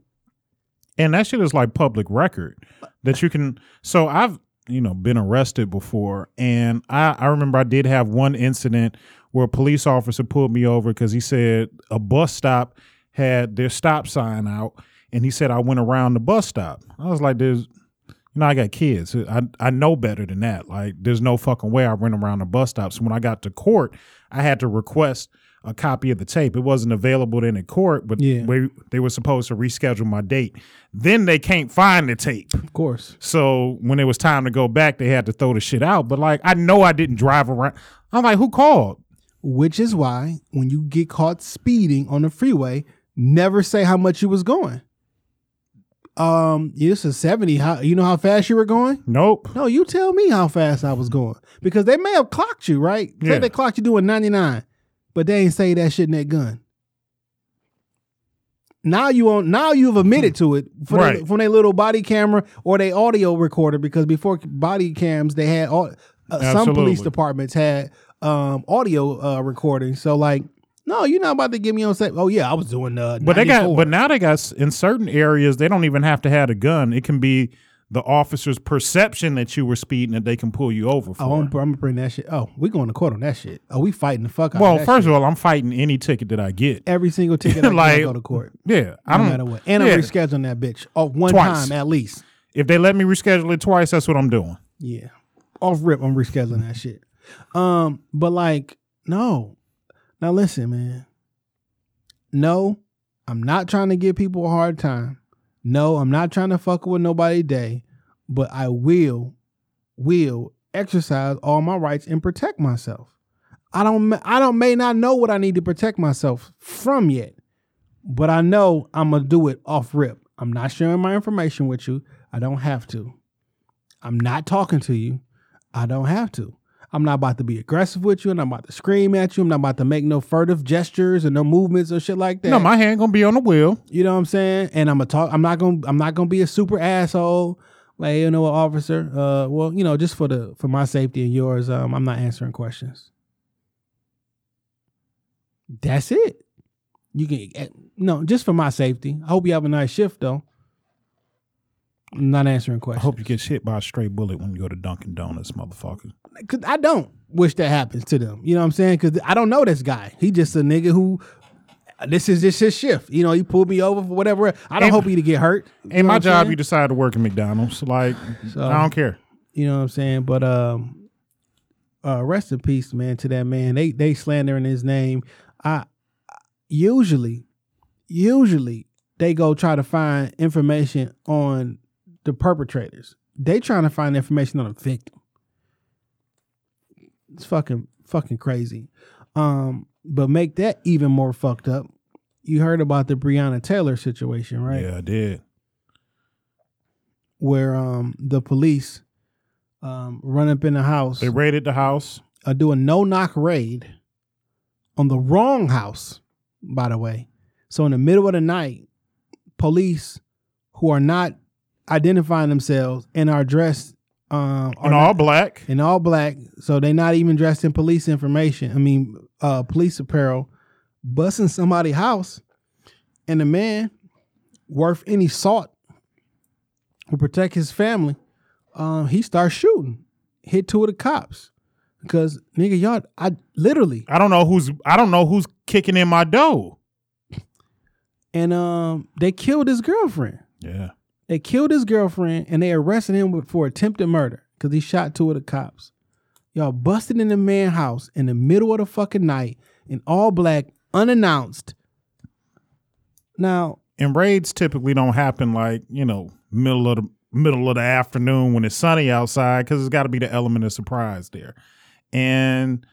And that shit is like public record that you can so i've you know been arrested before and i i remember i did have one incident where a police officer pulled me over because he said a bus stop had their stop sign out and he said i went around the bus stop i was like there's you know, I got kids. I I know better than that. Like, there's no fucking way I went around the bus stop. So when I got to court, I had to request a copy of the tape. It wasn't available then in court, but Yeah. we, they were supposed to reschedule my date. Then they can't find the tape. Of course. So when it was time to go back, they had to throw the shit out. But like, I know I didn't drive around. I'm like, who called? Which is why when you get caught speeding on the freeway, never say how much you was going. Um, it's a 70. How you know how fast you were going? Nope. No, you tell me how fast I was going. Because they may have clocked you, right? Say Yeah. they clocked you doing 99, but they ain't say that shit in that gun. Now you on now you've admitted to it for Right. they, from their little body camera or they audio recorder because before body cams they had all uh, some police departments had um audio uh recording. So like no, you're not about to give me on set. Oh yeah, I was doing uh But they got, but now they got in certain areas they don't even have to have a gun. It can be the officer's perception that you were speeding that they can pull you over for. Oh, I'm, I'm gonna bring that shit. Oh, we going to court on that shit. Oh, we fighting the fuck out. well, of that first shit. of all, I'm fighting any ticket that I get. every single ticket I get, I go to court. Yeah, I no don't matter what. And yeah. I'm rescheduling that bitch. Oh, one Twice. time at least. If they let me reschedule it twice, that's what I'm doing. Yeah. Off rip, I'm rescheduling that shit. Um, but like, no. Now listen, man. No, I'm not trying to give people a hard time. No, I'm not trying to fuck with nobody day, but I will, will exercise all my rights and protect myself. I don't I don't may not know what I need to protect myself from yet, but I know I'm gonna do it off rip. I'm not sharing my information with you. I don't have to. I'm not talking to you. I don't have to. I'm not about to be aggressive with you. and I'm about to scream at you. I'm not about to make no furtive gestures or no movements or shit like that. No, my hand gonna be on the wheel. You know what I'm saying? And I'm gonna talk. I'm not gonna. I'm not gonna be a super asshole. Like you know, what, officer. Uh, well, you know, just for the for my safety and yours, um, I'm not answering questions. That's it. You can eh, no, just for my safety. I hope you have a nice shift though. I'm not answering questions. I hope you get hit by a stray bullet when you go to Dunkin' Donuts, motherfucker. Cause I don't wish that happens to them. You know what I'm saying? Because I don't know this guy. He just a nigga who. This is just his shift. You know, he pulled me over for whatever. I don't And- hope he to get hurt. You In my job, saying? you decide to work at McDonald's. Like, So- I don't care. You know what I'm saying? But um uh rest in peace, man, to that man. They they slandering his name. I usually usually they go try to find information on the perpetrators. They trying to find information on the victim. It's fucking fucking crazy. Um but make that even more fucked up. You heard about the Breonna Taylor situation, right? Yeah, I did. Where um the police um run up in the house They raided the house. uh, do a no knock raid on the wrong house, by the way. So in the middle of the night, police who are not identifying themselves and are dressed um are And all black. in all black, so they're not even dressed in police information. I mean, uh, police apparel, busting somebody's house, and a man worth any salt to protect his family. Um, he starts shooting, hit two of the cops because nigga, y'all, I literally I don't know who's I don't know who's kicking in my door. and um, they killed his girlfriend. Yeah. They killed his girlfriend and they arrested him for attempted murder because he shot two of the cops. Y'all busted in the man house in the middle of the fucking night in all black, unannounced. Now, And raids typically don't happen like, you know, middle of the middle of the afternoon when it's sunny outside because it's got to be the element of surprise there. And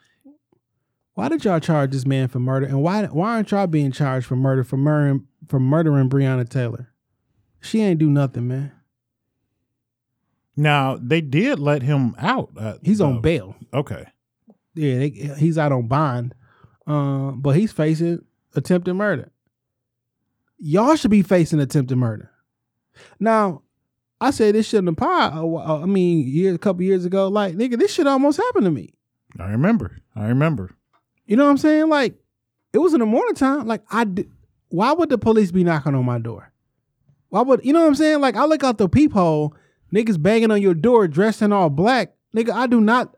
why did y'all charge this man for murder? And why why aren't y'all being charged for murder for murdering for murdering Breonna Taylor? She ain't do nothing, man. now they did let him out. uh, He's on though. bail. Okay. Yeah, they, he's out on bond, um, but he's facing attempted murder. Y'all should be facing attempted murder. Now, I said this shit in the pod. uh, uh, I mean, years, a couple years ago, like nigga, this shit almost happened to me. I remember. I remember. You know what I'm saying? Like, it was in the morning time. Like, I did. Why would the police be knocking on my door? Why would you know what I'm saying? Like, I look out the peephole, niggas banging on your door, dressed in all black. Nigga, I do not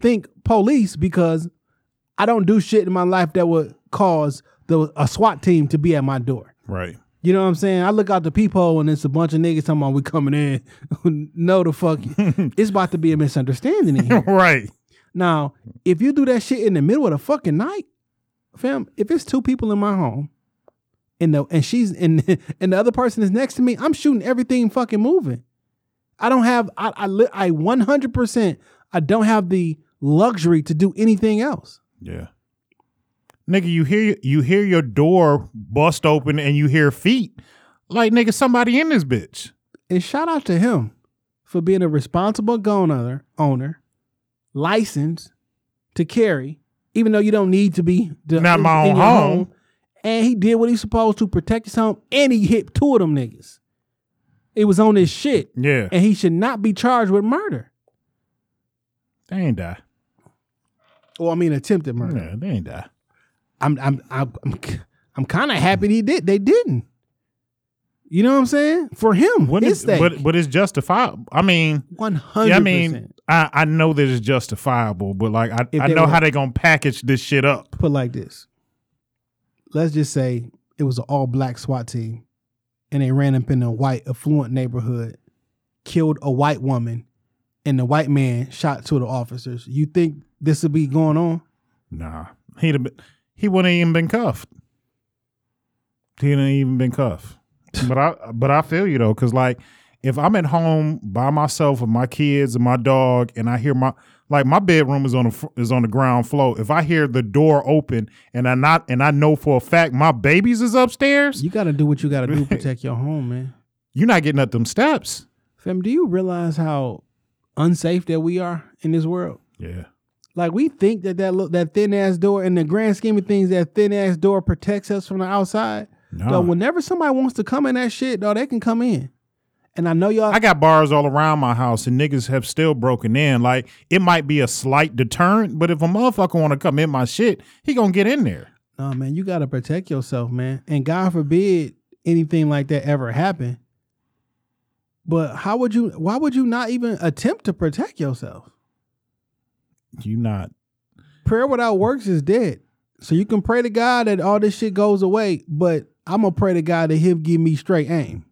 think police because I don't do shit in my life that would cause the a SWAT team to be at my door. Right. You know what I'm saying? I look out the peephole and it's a bunch of niggas talking about we coming in. no, the fuck, it's about to be a misunderstanding in here. right. Now, if you do that shit in the middle of the fucking night, fam, if it's two people in my home and the and she's and and the other person is next to me, I'm shooting everything fucking moving. I don't have I I li- I 100% I don't have the luxury to do anything else. Yeah. Nigga, you hear you hear your door bust open and you hear feet. Like nigga, somebody in this bitch. And shout out to him for being a responsible gun owner, owner, licensed to carry, even though you don't need to be the, Not my own home. And he did what he's supposed to protect his home, and he hit two of them niggas. It was on his shit, Yeah. and he should not be charged with murder. They ain't die. Well, I mean, attempted murder. Yeah, they ain't die. I'm, I'm, I'm, I'm, I'm kind of happy he did. They didn't. You know what I'm saying? For him, what is that? but but it's justifiable. I mean, one hundred. yeah, I mean, I, I know that it's justifiable, but like I, If I know were- how they gonna package this shit up. put like this. Let's just say it was an all black SWAT team and they ran up in a white affluent neighborhood, killed a white woman, and the white man shot two of the officers. You think this would be going on? Nah, he'd have been, he wouldn't even been cuffed. He have even been cuffed. but I but I feel you though, because like if I'm at home by myself with my kids and my dog, and I hear my like my bedroom is on the is on the ground floor. If I hear the door open and I not and I know for a fact my babies is upstairs, You got to do what you got to do to protect your home, man. you're not getting up them steps. Fam, do you realize how unsafe that we are in this world? Yeah. Like we think that that look that thin ass door, in the grand scheme of things, that thin ass door protects us from the outside. No. So whenever somebody wants to come in that shit, though, they can come in. And I know y'all. I got bars all around my house and niggas have still broken in. Like it might be a slight deterrent, but if a motherfucker want to come in my shit, he gonna get in there. No, man, you got to protect yourself, man. And God forbid anything like that ever happen. But how would you, why would you not even attempt to protect yourself? You not. Prayer without works is dead. So you can pray to God that all this shit goes away, but I'm to pray to God that he'll give me straight aim.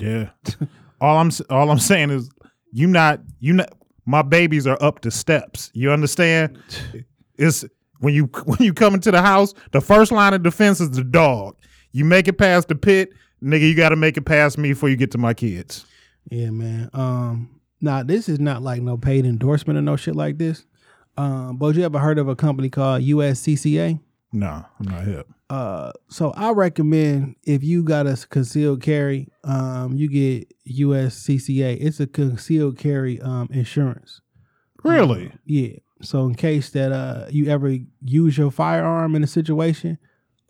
Yeah. all I'm all I'm saying is you not you not my babies are up to steps. You understand? It's when you when you come into the house, the first line of defense is the dog. You make it past the pit, nigga, you gotta make it past me before you get to my kids. Yeah, man. Um, now this is not like no paid endorsement or no shit like this. Um, but you ever heard of a company called USCCA? No, I'm not hip. Uh, so I recommend if you got a concealed carry, um, you get USCCA. It's a concealed carry um insurance. Really? Yeah. So in case that uh you ever use your firearm in a situation,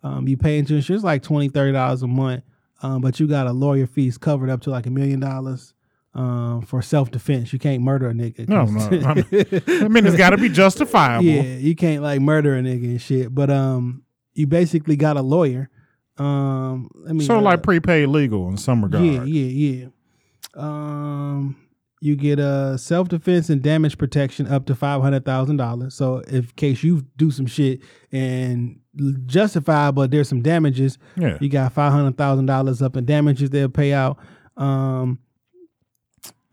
um, you pay into insurance like $20, $30 a month. um, but you got a lawyer fees covered up to like a million dollars um, for self defense. You can't murder a nigga. No, no. I mean, I mean, it's got to be justifiable. yeah, you can't like murder a nigga and shit. But um, you basically got a lawyer. Um, I mean, Sort of uh, like prepaid legal in some regard. yeah, yeah, yeah. Um, you get a self defense and damage protection up to five hundred thousand dollars. So, if in case you do some shit and justify, but there's some damages, Yeah. you got five hundred thousand dollars up in damages they'll pay out. Um,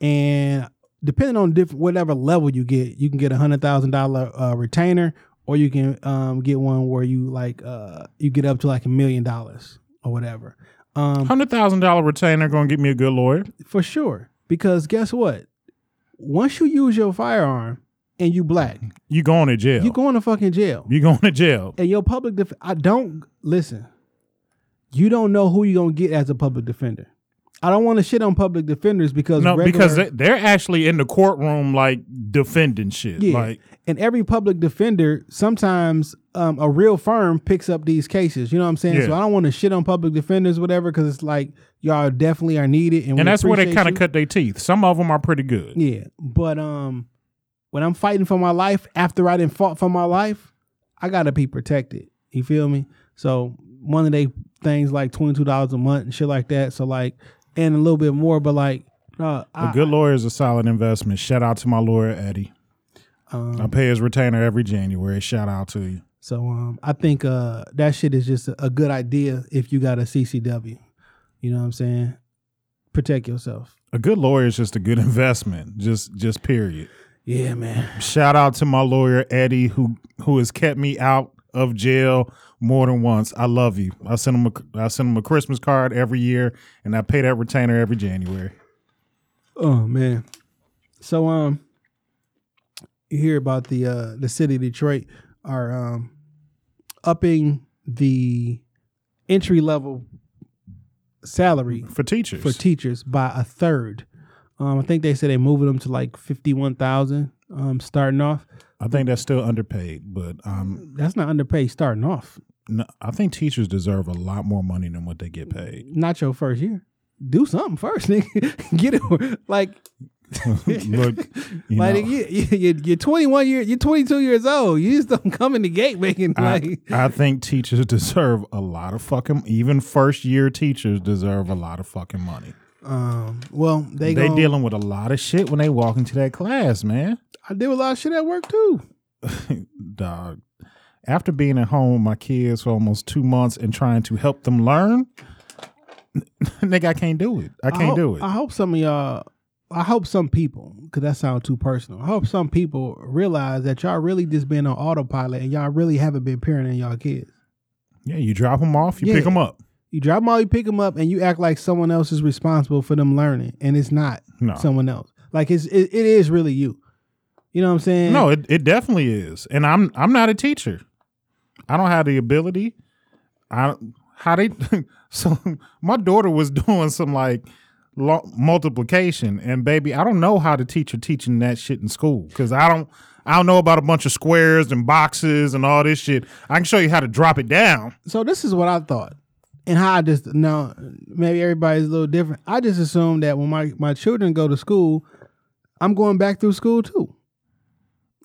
and depending on different whatever level you get, you can get a hundred thousand dollar uh, retainer, or you can um get one where you like uh you get up to like a million dollars or whatever. Um, Hundred thousand dollar retainer gonna get me a good lawyer. for sure. Because guess what? Once you use your firearm and you black, You going to jail. you going to fucking jail. You going to jail. And your public def- I don't listen. You don't know who you're gonna get as a public defender. I don't want to shit on public defenders because No, regular- because they, they're actually in the courtroom like defending shit. yeah, Like and every public defender sometimes um, a real firm picks up these cases. You know what I'm saying? So I don't want to shit on public defenders, whatever, because it's like y'all definitely are needed, and, and that's where they kind of cut their teeth. Some of them are pretty good. Yeah, but um, when I'm fighting for my life after I didn't fought for my life, I gotta be protected. You feel me? So one of they things like twenty two dollars a month and shit like that. So like, and a little bit more, but like, uh, A I, good lawyer is a solid investment. Shout out to my lawyer Eddie. Um, I pay his retainer every January. Shout out to you. so um, I think uh that shit is just a, a good idea if you got a CCW. You know what I'm saying? Protect yourself. A good lawyer is just a good investment. Just just period. Yeah, man. Shout out to my lawyer Eddie who who has kept me out of jail more than once. I love you. I send him a I send him a Christmas card every year and I pay that retainer every January. Oh man. So um you hear about the uh the city of Detroit are um upping the entry level salary For teachers. for teachers by a third. Um I think they said they moving them to like fifty one thousand um starting off. I think that's still underpaid, but um That's not underpaid starting off. no, I think teachers deserve a lot more money than what they get paid. Not your first year. Do something first, nigga. Get it like Look, you like know, you, you, you're 21 years, you're 22 years old. You just don't come in the gate making like. I, I think teachers deserve a lot of fucking even first year teachers deserve a lot of fucking money. um, well, they They gon- dealing with a lot of shit when they walk into that class, man. I do a lot of shit at work too. Dog. After being at home with my kids for almost two months and trying to help them learn, nigga, I can't do it. I can't hope, do it. I hope some of y'all. I hope some people, because that sounds too personal. I hope some people realize that y'all really just been on autopilot and y'all really haven't been parenting y'all kids. yeah, you drop them off, you pick them up. You drop them all, you pick them up, and you act like someone else is responsible for them learning, and it's not No. someone else. Like it's it, it is really you. You know what I'm saying? No, it, it definitely is. And I'm I'm not a teacher. I don't have the ability. I how they so my daughter was doing some like lo- multiplication and baby, I don't know how to teach her teaching that shit in school cuz I don't I don't know about a bunch of squares and boxes and all this shit. I can show you how to drop it down. so this is what I thought, and how I just know maybe everybody's a little different. I just assumed that when my my children go to school, I'm going back through school too.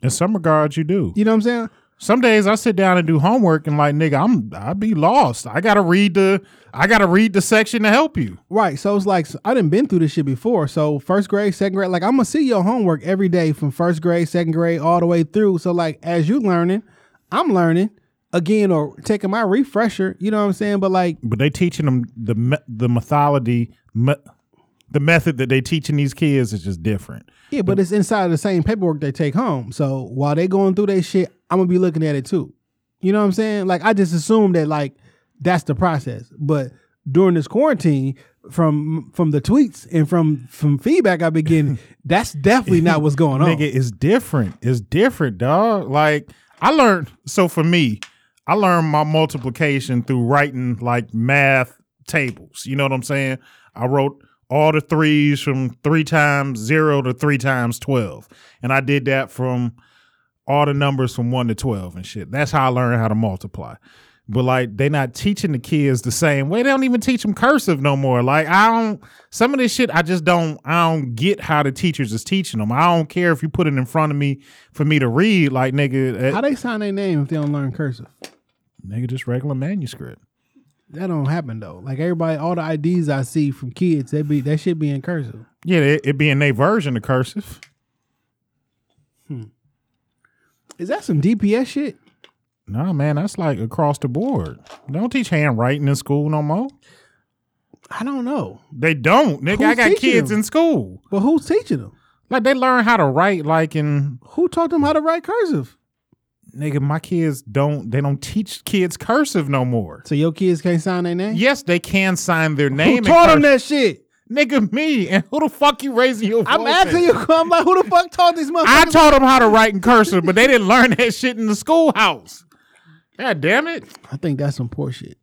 In some regards you do. You know what I'm saying? Some days I sit down and do homework and like nigga, I'm I be lost. I got to read the I got to read the section to help you. Right. So it's like I didn't been through this shit before. So first grade, second grade, like I'm gonna see your homework every day from first grade, second grade, all the way through. So like as you learning, I'm learning again or taking my refresher. You know what I'm saying? But like but they teaching them the the methodology me- the method that they teaching these kids is just different Yeah, but it's inside of the same paperwork they take home. So while they going through their shit, I'm gonna be looking at it too. You know what I'm saying? Like I just assume that like that's the process. But during this quarantine, from from the tweets and from from feedback I've been getting, that's definitely not what's going on. nigga it's different it's different dog like i learned so for me i learned my multiplication through writing like math tables you know what i'm saying i wrote all the threes from three times zero to three times 12 and i did that from all the numbers from 1 to 12 and shit that's how i learned how to multiply but like they're not teaching the kids the same way. They don't even teach them cursive no more. Like I don't. Some of this shit I just don't. I don't get how the teachers is teaching them. I don't care if you put it in front of me for me to read. Like nigga, eh, How they sign their name if they don't learn cursive? nigga, just regular manuscript. That don't happen though. Like everybody, all the IDs I see from kids, they be that should be in cursive. Yeah, it, it be in their version of cursive. Hmm. Is that some DPS shit? No, man, that's like across the board. They don't teach handwriting in school no more. I don't know. They don't, nigga. I got kids them? in school. But who's teaching them? Like they learn how to write like in Who taught them how to write cursive? Nigga, my kids don't they don't teach kids cursive no more. So your kids can't sign their name? Yes, they can sign their name. in taught them that shit? Nigga, me. And who the fuck you raising your I'm asking you. I'm like, who the fuck taught these motherfuckers? I taught them how to write in cursive, but they didn't learn that shit in the schoolhouse. God damn it. I think that's some poor shit.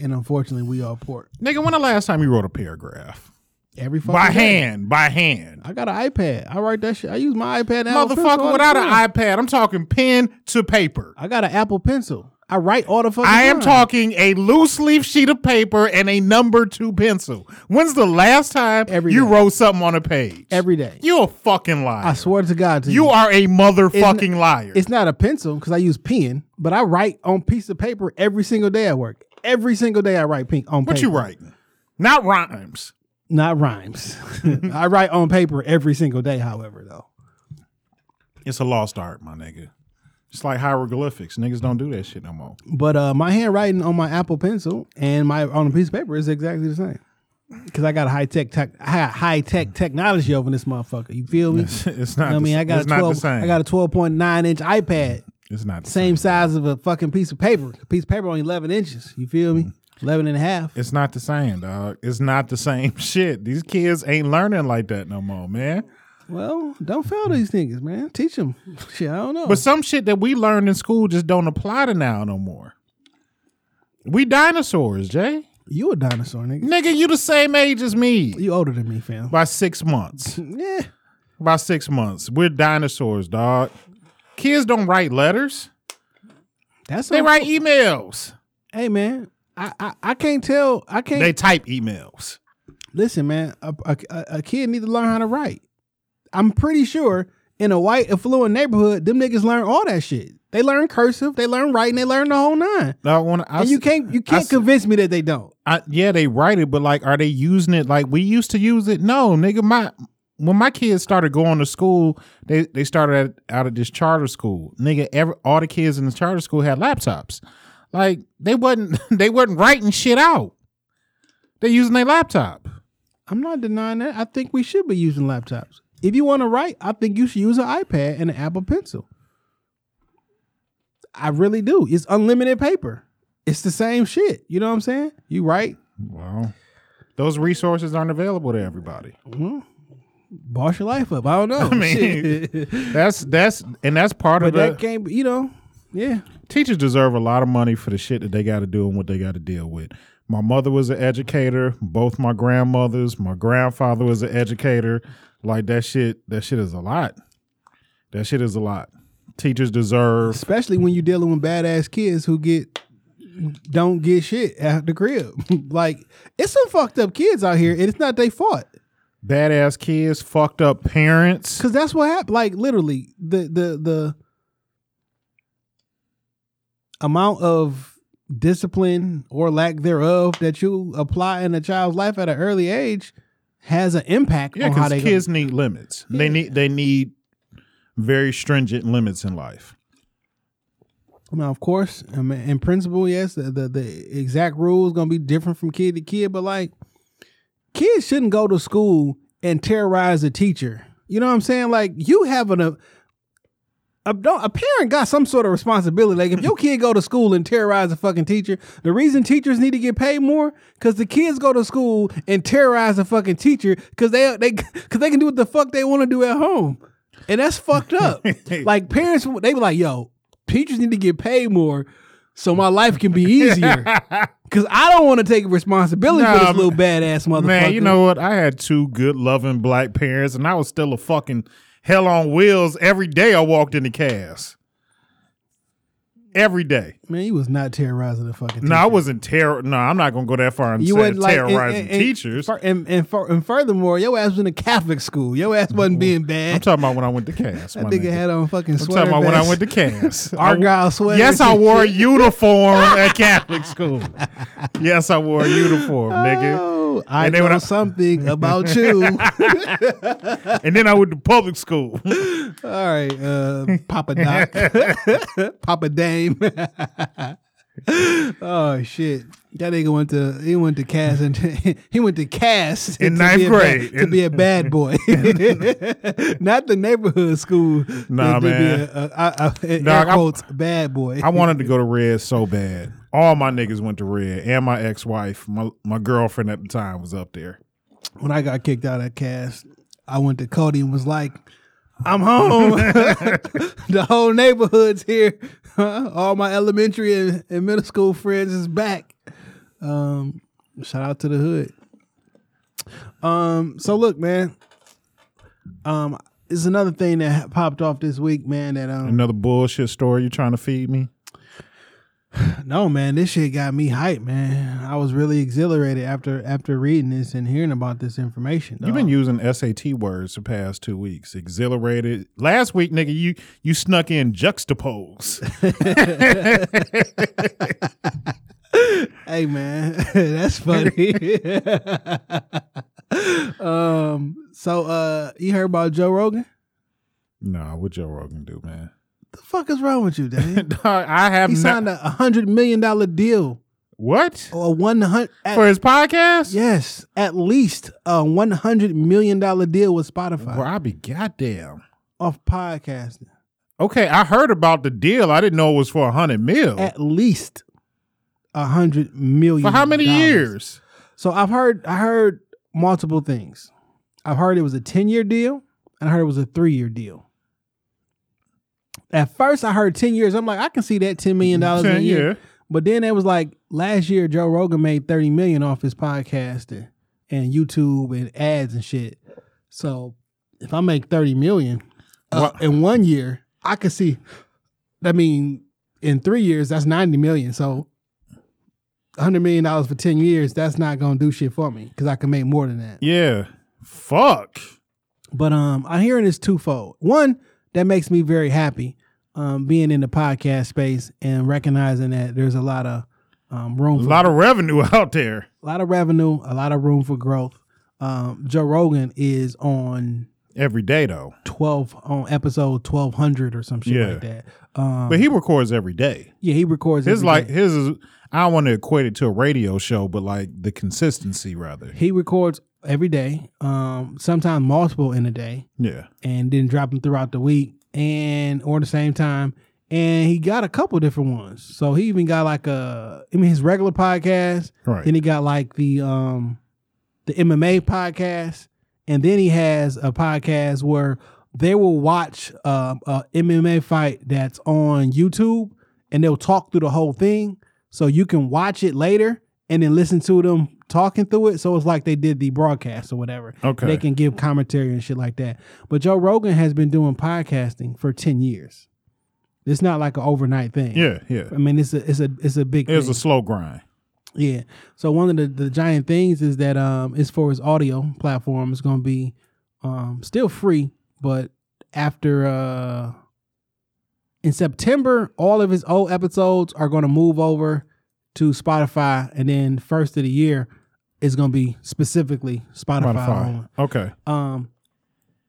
And unfortunately, we all poor. Nigga, when the last time you wrote a paragraph? Every fucking By day. hand. By hand. I got an iPad. I write that shit. I use my iPad. and Apple Pencil all Motherfucker, without an iPad. I'm talking pen to paper. I got an Apple Pencil. I write all the fucking I am time. talking a loose leaf sheet of paper and a number two pencil. When's the last time Every you day. wrote something on a page? every day. You a fucking liar. I swear to God, to you you, are a motherfucking It's liar. It's not a pencil because I use pen, but I write on piece of paper every single day at work. Every single day I write pink on paper. what paper. you writing? Not rhymes. Not rhymes. I write on paper every single day. However, though, It's a lost art, my nigga. It's like hieroglyphics. Niggas don't do that shit no more. but uh, my handwriting on my Apple Pencil and my on a piece of paper is exactly the same. Because I got a high tech tech high tech technology over this motherfucker. You feel me? it's not. I the- mean, I got a twelve. I got a twelve point nine inch iPad, It's not the same size of a fucking piece of paper. A piece of paper only eleven inches. You feel me? Eleven and a half. It's not the same, dog. It's not the same shit. These kids ain't learning like that no more, man. Well, don't fail these niggas, man. Teach them. Shit, I don't know. But some shit that we learned in school just don't apply to now no more. We dinosaurs, Jay. you a dinosaur, nigga. Nigga, you the same age as me You older than me, fam. by six months. Yeah. by six months. We're dinosaurs, dog. Kids don't write letters. That's They write emails. Hey, man. I, I I can't tell. I can't They type emails. listen, man. A, a, a- kid need to learn how to write. I'm pretty sure in a white affluent neighborhood, them niggas learn all that shit. They learn cursive, they learn writing, they learn the whole nine. I wanna, I, and you can't you can't s- convince me that they don't. I, yeah, they write it, but like, are they using it like we used to use it? No, nigga. My when my kids started going to school, they they started at, out of this charter school. Nigga, every all the kids in the charter school had laptops. Like they wasn't they wasn't writing shit out. They're using their laptop. I'm not denying that. I think we should be using laptops. If you want to write, I think you should use an iPad and an Apple Pencil. I really do. It's unlimited paper. It's the same shit. You know what I'm saying? You write, Well, those resources aren't available to everybody. Mm-hmm. boss your life up. I don't know. I mean, That's that's and that's part but of the that can't be, you know, yeah. Teachers deserve a lot of money for the shit that they got to do and what they got to deal with. My mother was an educator. Both my grandmothers, my grandfather was an educator. Like that shit, that shit is a lot. That shit is a lot. Teachers deserve. Especially when you're dealing with badass kids who get don't get shit out the crib. like it's some fucked up kids out here, and it's not their fault. Badass kids, fucked up parents. Cause that's what happened. Like literally, the the the amount of discipline or lack thereof that you apply in a child's life at an early age has an impact Yeah, on how they kids need limits. They need they need very stringent limits in life. Now, of course, I mean, in principle, yes, the, the the exact rules gonna be different from kid to kid, but like, kids shouldn't go to school and terrorize a teacher. You know what I'm saying? Like, you having a a, a parent got some sort of responsibility. Like, if your kid go to school and terrorize a fucking teacher, the reason teachers need to get paid more because the kids go to school and terrorize a fucking teacher because they they because they can do what the fuck they want to do at home, and that's fucked up. like parents, they be like, "Yo, teachers need to get paid more." So my life can be easier, cause I don't want to take responsibility for this little badass motherfucker. Man, you know what? I had two good, loving black parents, and I was still a fucking hell on wheels every day I walked in the Cass. Every day. Man, you was not terrorizing the fucking. No, I wasn't terror. No, I'm not gonna go that far and You say wasn't like terrorizing and- and- teachers. fur- And and, fur- and furthermore, your ass was in a Catholic school. Your ass wasn't being bad. I'm talking about when I went to Cass. that my nigga nigga. had on fucking I'm talking about when I went to Cass. Argyle sweater. Yes, I wore a uniform at Catholic school. Yes, I wore a uniform, nigga. Oh, I And know then I- something about you. And then I went to public school. All right, uh, Papa Doc, Papa Dame. Oh shit, that nigga went to he went to Cass and he went to Cass In to ninth grade. bad, to be a bad boy, not the neighborhood school. Nah, to man. a, a, a, a, Dog, I- quotes bad boy. I wanted to go to Red so bad. All my niggas went to Red, and my ex wife, my my girlfriend at the time, was up there. when I got kicked out of Cass, I went to Cody and was like, I'm home. the whole neighborhood's here. All my elementary and, and middle school friends is back. Um, shout out to the hood. Um, so look, man. Um, is another thing that popped off this week, man. That um, Another bullshit story you're trying to feed me? no, man, this shit got me hyped, man. I was really exhilarated after after reading this and hearing about this information. You've been using SAT words the past two weeks. Exhilarated. Last week, nigga, you you snuck in juxtapose. Hey man, that's funny. um, so uh, you heard about Joe Rogan? nah, what Joe Rogan do, man? The fuck is wrong with you, Dave? Dog, I have he signed a hundred million dollar deal what or one hundred. for his podcast? Yes, at least a one hundred million dollar deal with Spotify Well, I be goddamn. off podcasting. Okay, I heard about the deal. I didn't know it was for a hundred mil. At least a hundred million. For how many dollars. years? So I've heard I heard multiple things. I've heard it was a 10 year deal and I heard it was a three year deal. At first I heard 10 years. I'm like, I can see that $10 million a year. But then it was like last year Joe Rogan made 30 million off his podcast and, YouTube and ads and shit. So if I make 30 million uh, in one year, I could see I mean in 3 years that's 90 million. So hundred million dollars for ten years, that's not gonna do shit for me because I can make more than that. Yeah. Fuck. But um, I'm hearing this twofold. One that makes me very happy, um, being in the podcast space and recognizing that there's a lot of um, room A lot of revenue out there. a lot of revenue, a lot of room for growth. Um, Joe Rogan is on Every day though. twelve on episode twelve hundred or some shit Yeah. like that. Um, But he records every day. yeah, he records His every like day. his is I don't want to equate it to a radio show, but like the consistency rather. he records every day, um, sometimes multiple in a day. Yeah. and then drop them throughout the week and or the same time. And he got a couple different ones. So he even got like a I mean his regular podcast. Right. Then he got like the um the MMA podcast. And then he has a podcast where they will watch um a MMA fight that's on YouTube and they'll talk through the whole thing. So you can watch it later and then listen to them talking through it. So it's like they did the broadcast or whatever. Okay. They can give commentary and shit like that. But Joe Rogan has been doing podcasting for 10 years. It's not like an overnight thing. Yeah, yeah. I mean, it's a it's a it's a big It's thing. a slow grind. Yeah. So one of the, the giant things is that um as for his audio platform. It's gonna be um still free, but after uh in September, all of his old episodes are gonna move over to Spotify and then first of the year is gonna be specifically Spotify. Spotify. Okay. Um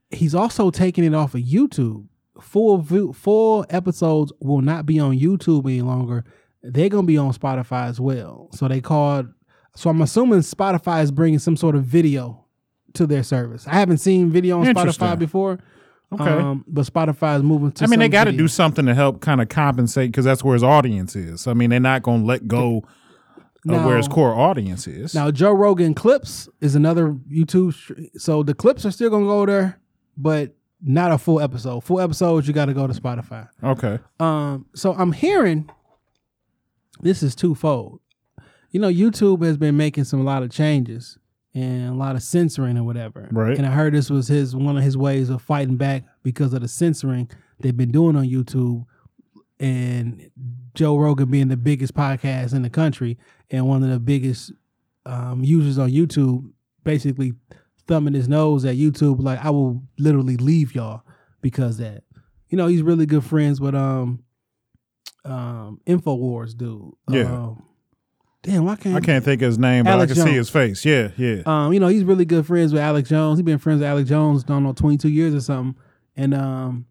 he's also taking it off of YouTube. Full view, full episodes will not be on YouTube any longer. They're gonna be on Spotify as well. So they called. So I'm assuming Spotify is bringing some sort of video to their service. I haven't seen video on Spotify before. Okay. Um, but Spotify is moving to. I mean, they got to do something to help kind of compensate because that's where his audience is. I mean, they're not going to let go of where his core audience is. Now, Joe Rogan Clips is another YouTube. str- So the clips are still gonna go there, but not a full episode. Full episodes, you got to go to Spotify. okay. Um, so I'm hearing this is twofold. You know, YouTube has been making some a lot of changes and a lot of censoring or whatever. Right. And I heard this was his one of his ways of fighting back because of the censoring they've been doing on YouTube. and Joe Rogan being the biggest podcast in the country and one of the biggest um, users on YouTube, basically thumbing his nose at YouTube, like I will literally leave y'all because of that. You know, he's really good friends with um um Infowars dude. Yeah. Um, damn, why can't I can't think of his name, but Alex I can see his face. Yeah, yeah. um, you know, he's really good friends with Alex Jones. He's been friends with Alex Jones, I don't know, 22 years or something. And um,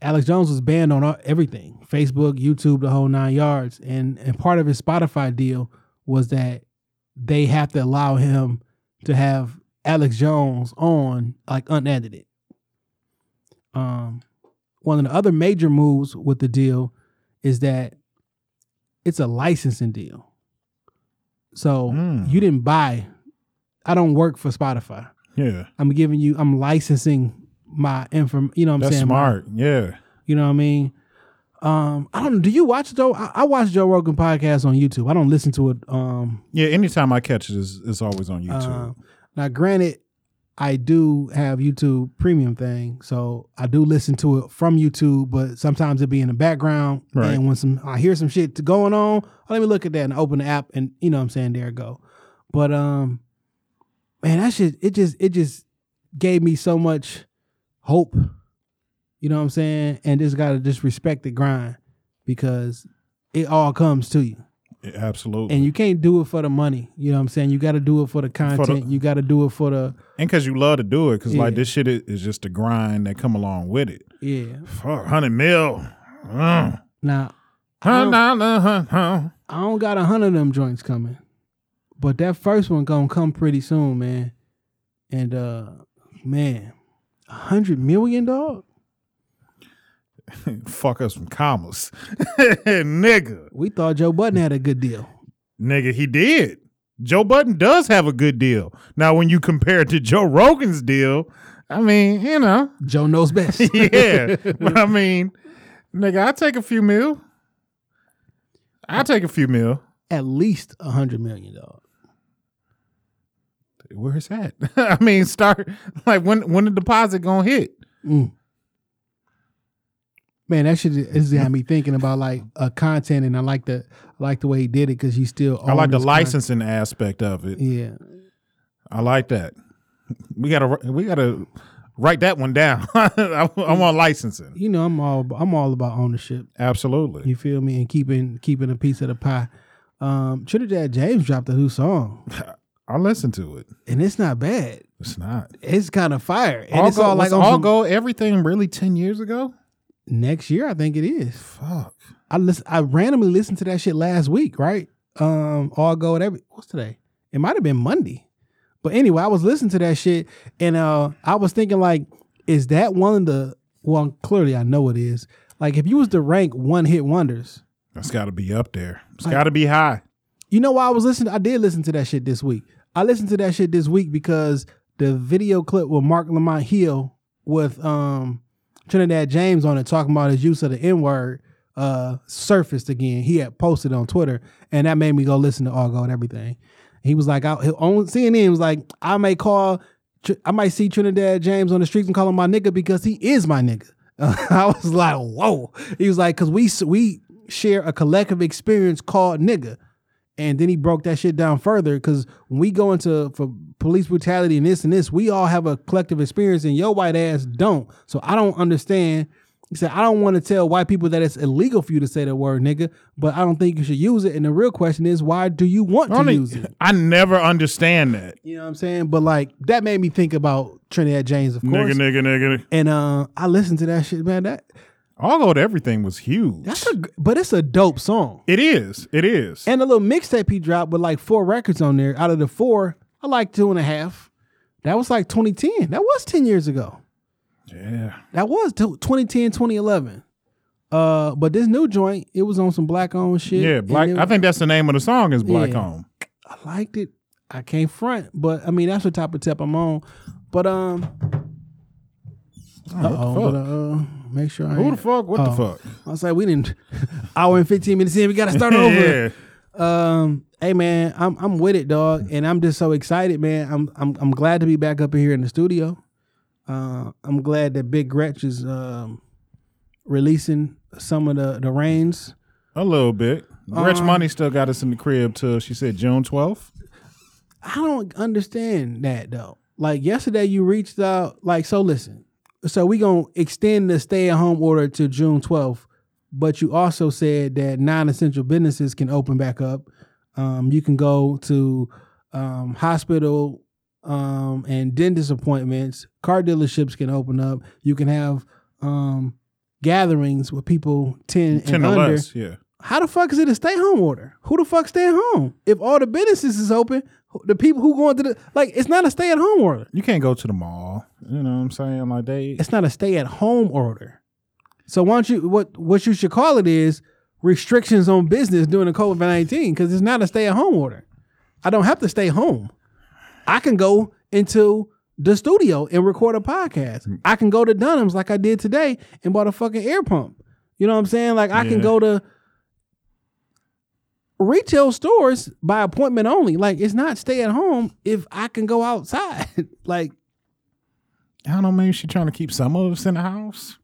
Alex Jones was banned on all- everything Facebook, YouTube, the whole nine yards. And, and part of his Spotify deal was that they have to allow him to have Alex Jones on, like, unedited. Um, one of the other major moves with the deal is that it's a licensing deal. So Mm. you didn't buy. I don't work for Spotify. yeah. I'm giving you. I'm licensing my inform. You know what I'm That's saying? My- smart. Yeah. you know what I mean? Um, I don't. know. Do you watch Joe? I, I watch Joe Rogan podcast on YouTube. I don't listen to it. Um, Yeah. Anytime I catch it, it's, it's always on YouTube. uh, now, granted, I do have YouTube Premium thing, so I do listen to it from YouTube. But sometimes it be in the background, Right. and when some I hear some shit going on, oh, let me look at that and open the app, and you know what I'm saying there it go. But um, man, that shit it just it just gave me so much hope. You know what I'm saying? And just gotta just respect the grind because it all comes to you. Yeah, absolutely. And you can't do it for the money. You know what I'm saying? You gotta do it for the content. you gotta do it for the and because you love to do it, because like this shit is, is just a grind that come along with it. yeah. Fuck, hundred mil. Mm. Now I don't, nah, nah, huh, huh. I don't got a hundred of them joints coming. But that first one gonna come pretty soon, man. And uh man, a hundred million dog? Fuck us from commas, nigga. We thought Joe Budden had a good deal. Nigga, he did. Joe Budden does have a good deal. Now, when you compare it to Joe Rogan's deal, I mean, you know, Joe knows best. yeah. but I mean, nigga, I take a few mil. I take a few mil. At least a hundred million dog. Where's that? I mean, start like when when the deposit gonna hit? Mm. Man, that shit is had me thinking about like uh, content, and I like the I like the way he did it because he still. I like the licensing aspect of it. Yeah, I like that. We gotta we gotta write that one down. I, I want licensing. you know I'm all I'm all about ownership. Absolutely. You feel me? And keeping keeping a piece of the pie. Um, Trinidad James dropped a new song, I'll listen to it. and it's not bad. It's not. It's kind of fire, and all it's go, all like All Gold Everything really ten years ago. Next year. I think it is. Fuck. I listen, I randomly listened to that shit last week, right? Um, all go whatever. what's today? It might have been Monday. But anyway, I was listening to that shit and uh I was thinking like, is that one of the well, clearly I know it is. Like if you was to rank one hit wonders, That's got to be up there. It's Like- got to be high. you know why I was listening? I did listen to that shit this week. I listened to that shit this week because the video clip with Marc Lamont Hill with um Trinidad James on it talking about his use of the N word uh surfaced again. He had posted on Twitter, and that made me go listen to All Gold Everything. He was like, I, on CNN was like, I may call, I might see Trinidad James on the streets and call him my nigga because he is my nigga. I was like, whoa. He was like, because we we share a collective experience called nigga. And then he broke that shit down further because when we go into for police brutality and this and this, we all have a collective experience and your white ass don't. So I don't understand. He said, I don't want to tell white people that it's illegal for you to say the word nigga, but I don't think you should use it. And the real question is, why do you want to use it? I never understand that. You know what I'm saying? But like that made me think about Trinidad James, of course. Nigga, nigga, nigga. And uh, I listened to that shit, man. That All Gold Everything was huge. that's a, but it's a dope song. it is. It is. And a little mixtape he dropped with like four records on there. Out of the four, I like two and a half. That was like 2010. That was 10 years ago. yeah. That was t- 2010, 2011. Uh, but this new joint, it was on some black owned shit. Yeah. Black. it- I think that's the name of the song is Black Yeah. I liked it. I can't front, but I mean that's the type of tip I'm on. But um, Oh, what the fuck? but, make sure I Who the fuck? What Oh. the fuck? I was like, we didn't hour and 15 minutes in, we gotta start over. yeah. Um, hey man, I'm I'm with it, dog, and I'm just so excited, man. I'm I'm I'm glad to be back up here in the studio. Uh, I'm glad that Big Gretch is um releasing some of the the reins. A little bit. Rich Um, Money still got us in the crib till she said June 12th. I don't understand that though. Like yesterday, you reached out. Like so, listen. So we gonna extend the stay at home order to June twelfth, but you also said that non essential businesses can open back up. Um, you can go to um, hospital um, and dentist appointments. Car dealerships can open up. You can have um, gatherings with people ten, 10 and under less, yeah. how the fuck is it a stay home order? Who the fuck stay at home? If all the businesses is open, the people who going to the like it's not a stay at home order. You can't go to the mall. You know what I'm saying? Like they It's not a stay at home order. So why don't you what what you should call it is restrictions on business during the COVID nineteen because it's not a stay at home order. I don't have to stay home. I can go into the studio and record a podcast. I can go to Dunham's like I did today and bought a fucking air pump. You know what I'm saying? Like I Yeah. can go to retail stores by appointment only. Like it's not stay at home if I can go outside. like I don't know, maybe she trying to keep some of us in the house.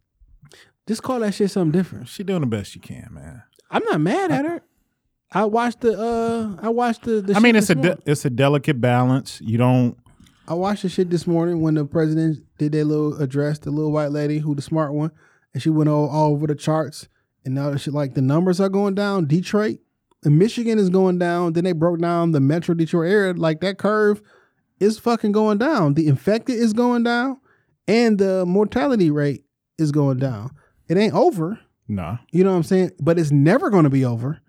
just call that shit something different. She doing the best she can, man. I'm not mad at her. I watched the uh I watched the, the I mean, it's a de- it's a delicate balance. You don't I watched the shit this morning when the president did their little address, the little white lady who the smart one, and she went all, all over the charts and now she like the numbers are going down. Detroit Michigan is going down. Then they broke down the Metro Detroit area. Like that curve is fucking going down. The infected is going down, and the mortality rate is going down. It ain't over. nah. You know what I'm saying? But it's never going to be over.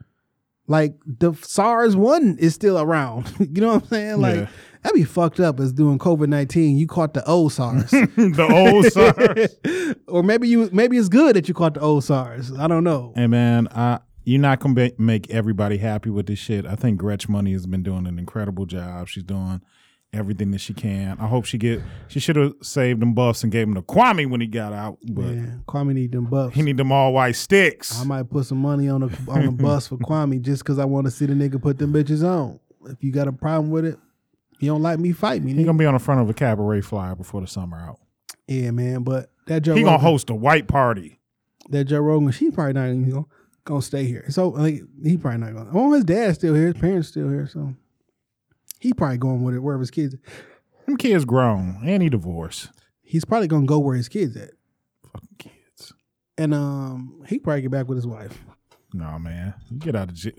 Like the SARS one is still around. you know what I'm saying? Like Yeah. that'd be fucked up as doing COVID nineteen. You caught the old SARS, the old SARS. or maybe you maybe it's good that you caught the old SARS. I don't know. Hey man, I you're not gonna be, make everybody happy with this shit. I think Gretch Money has been doing an incredible job. She's doing everything that she can. I hope she get. She should have saved them buffs and gave them to Kwame when he got out, but Yeah, Kwame need them buffs. he need them all white sticks. I might put some money on the on the bus for Kwame just because I want to see the nigga put them bitches on. If you got a problem with it, you don't like me, fight me. he Nigga. gonna be on the front of a cabaret flyer before the summer out. Yeah, man. But that Joe He gonna host a white party. that Joe Rogan, she probably not even gonna, gonna stay here. So like he probably not gonna. Oh, his dad's still here, his parents still here, so he probably going with it wherever his kids. Them kids grown and he divorced. He's probably gonna go where his kids at, Fucking kids. and um, he probably get back with his wife. No man, you get out of jail.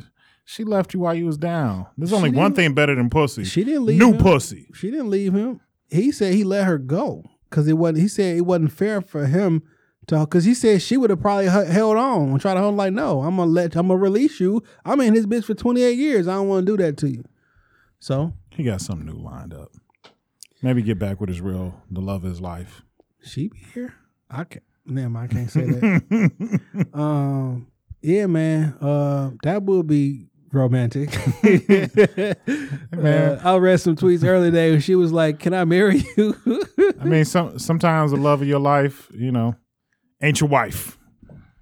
She left you while you was down. There's only one thing better than pussy. She didn't leave New him. pussy. She didn't leave him. He said he let her go because it wasn't. He said it wasn't fair for him to because he said she would have probably held on and tried to hold like no, I'm gonna let I'm gonna release you. I'm in his bitch for 28 years. I don't want to do that to you. So He got something new lined up. Maybe get back with his real, the love of his life. she be here. I can't. Damn, I can't say that. um, yeah, man. Uh, that would be romantic. Uh, I read some tweets earlier today. Where she was like, "Can I marry you?" I mean, some sometimes the love of your life, you know, ain't your wife.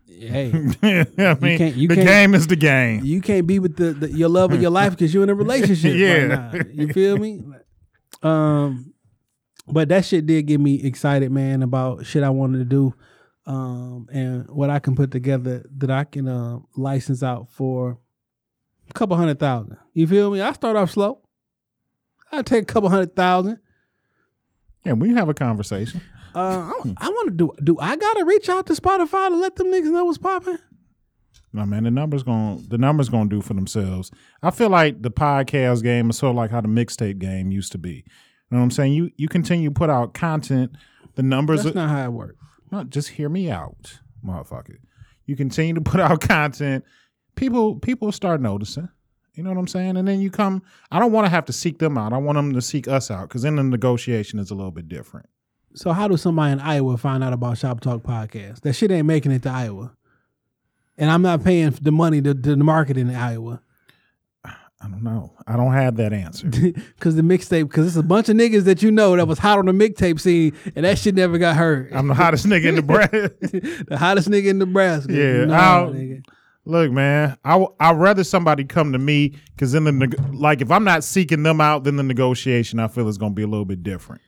hey, I mean, can't- you the can't- game is the game. you can't be with the, the your love of your life because you're in a relationship. Yeah. right now. you feel me? Um, but that shit did get me excited, man, about shit I wanted to do, um, and what I can put together that I can uh, license out for a couple hundred thousand. You feel me? I start off slow. I take a couple hundred thousand. Yeah, we have a conversation. Uh, I, I want to do. Do I gotta reach out to Spotify to let them niggas know what's popping? No man, the numbers going the numbers going to do for themselves. I feel like the podcast game is sort of like how the mixtape game used to be. You know what I'm saying? You you continue to put out content, the numbers. That's not how it works. No, just hear me out, motherfucker. You continue to put out content, people people start noticing. You know what I'm saying? And then you come. I don't want to have to seek them out. I want them to seek us out because then the negotiation is a little bit different. So how does somebody in Iowa find out about Shop Talk podcast? That shit ain't making it to Iowa, and I'm not paying the money to, to the market in Iowa I don't know. I don't have that answer. because the mixtape because it's a bunch of niggas that you know that was hot on the mixtape scene, and that shit never got heard. I'm the hottest nigga in bread. the hottest nigga in Nebraska. Yeah, no, Look, man, I w- I'd rather somebody come to me because then the neg- like if I'm not seeking them out, then the negotiation I feel is going to be a little bit different.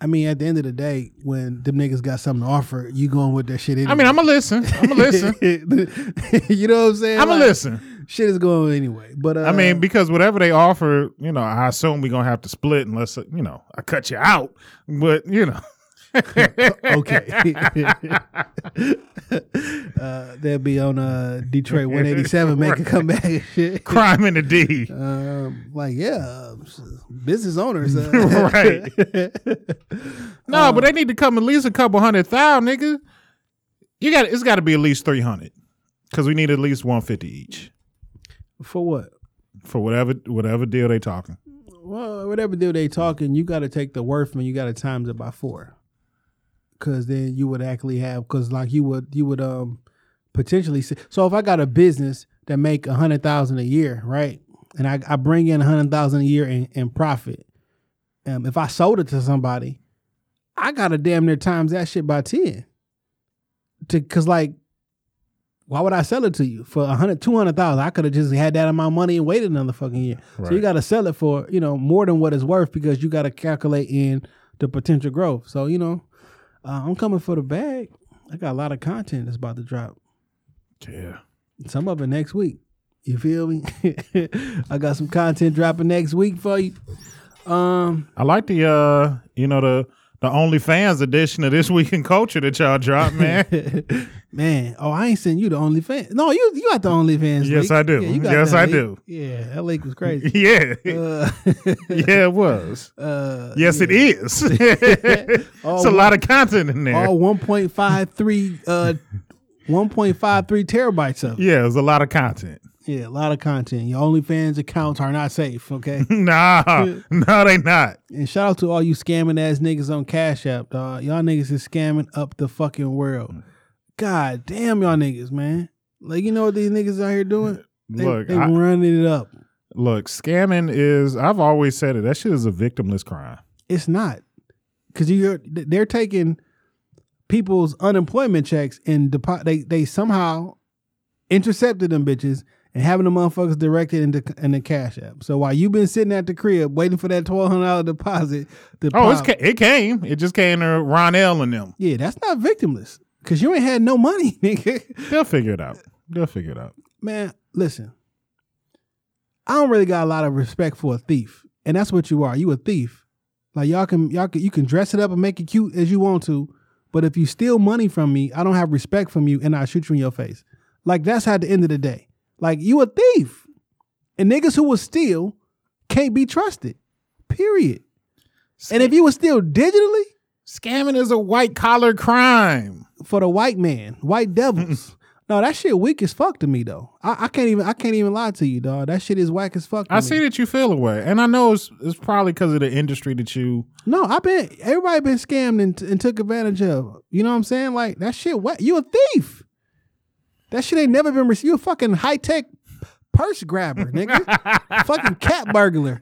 I mean, at the end of the day, when them niggas got something to offer, you going with that shit. Anyway. I mean, I'm gonna listen. I'm gonna listen. you know what I'm saying? I'm gonna Like, listen. Shit is going anyway. But uh, I mean, because whatever they offer, you know, I assume we're gonna have to split unless you know I cut you out. But you know, okay. uh, they'll be on uh, Detroit 187, make a comeback and shit. crime in the D. Um, like yeah, um, business owners. Uh, right. No, but they need to come at least a couple hundred thousand, nigga. You got it's got to be at least three hundred because we need at least one fifty each For what? for whatever whatever deal they talking. Well, whatever deal they talking, you got to take the worth and you got to times it by four, because then you would actually have because like you would you would um potentially see. So if I got a business that make a hundred thousand a year, right, and I, I bring in a hundred thousand a year in, in profit, um, if I sold it to somebody, I got to damn near times that shit by ten. To because like why would I sell it to you for a hundred, two hundred thousand? I could have just had that in my money and waited another fucking year. So you got to sell it for you know more than what it's worth because you got to calculate in the potential growth. So you know, uh, I'm coming for the bag. I got a lot of content that's about to drop. Yeah. Some of it next week. You feel me? I got some content dropping next week for you. Um, I like the uh you know the the OnlyFans edition of this week in culture that y'all dropped, man. man, oh, I ain't sending you the OnlyFans. No, you you got the OnlyFans. Yes, leak. I do. got Yes, I leak. do. Yeah, that leak was crazy. yeah. Uh, yeah, it was. uh, Yes, it is. it's a lot of content in there. all 1.53 uh 1.53 terabytes of it. yeah, there's a lot of content. Yeah, a lot of content. Your OnlyFans accounts are not safe, okay? nah, no, they not. and shout out to all you scamming ass niggas on Cash App, dog. Y'all niggas is scamming up the fucking world. Mm. God damn y'all niggas, man. Like you know what these niggas out here doing? They, Look, they I- running it up. Look, scamming is. I've always said it. That shit is a victimless crime. It's not because you're, they're taking people's unemployment checks and depo- they they somehow intercepted them bitches and having the motherfuckers directed into in the cash app. So while you've been sitting at the crib waiting for that twelve hundred dollar deposit, Oh, it's pop, ca- it came. It just came to Ronell and them. yeah, that's not victimless because you ain't had no money, nigga. They'll figure it out. They'll figure it out. Man, listen, I don't really got a lot of respect for a thief, and that's what you are. You a thief. Like y'all can y'all can you can dress it up and make it cute as you want to, but if you steal money from me, I don't have respect from you, and I shoot you in your face. Like that's at the end of the day. Like you a thief, and niggas who will steal can't be trusted. Period. And if you was steal digitally Scamming is a white collar crime. for the white man, white devils. no, that shit weak as fuck to me though. I, I can't even I can't even lie to you, dog. That shit is whack as fuck. To I me. see that you feel away, and I know it's it's probably because of the industry that you. No, I've been everybody been scammed and, and took advantage of. You know what I'm saying? Like that shit. What you a thief? That shit ain't never been. received. You a fucking high tech purse grabber, nigga. fucking cat burglar.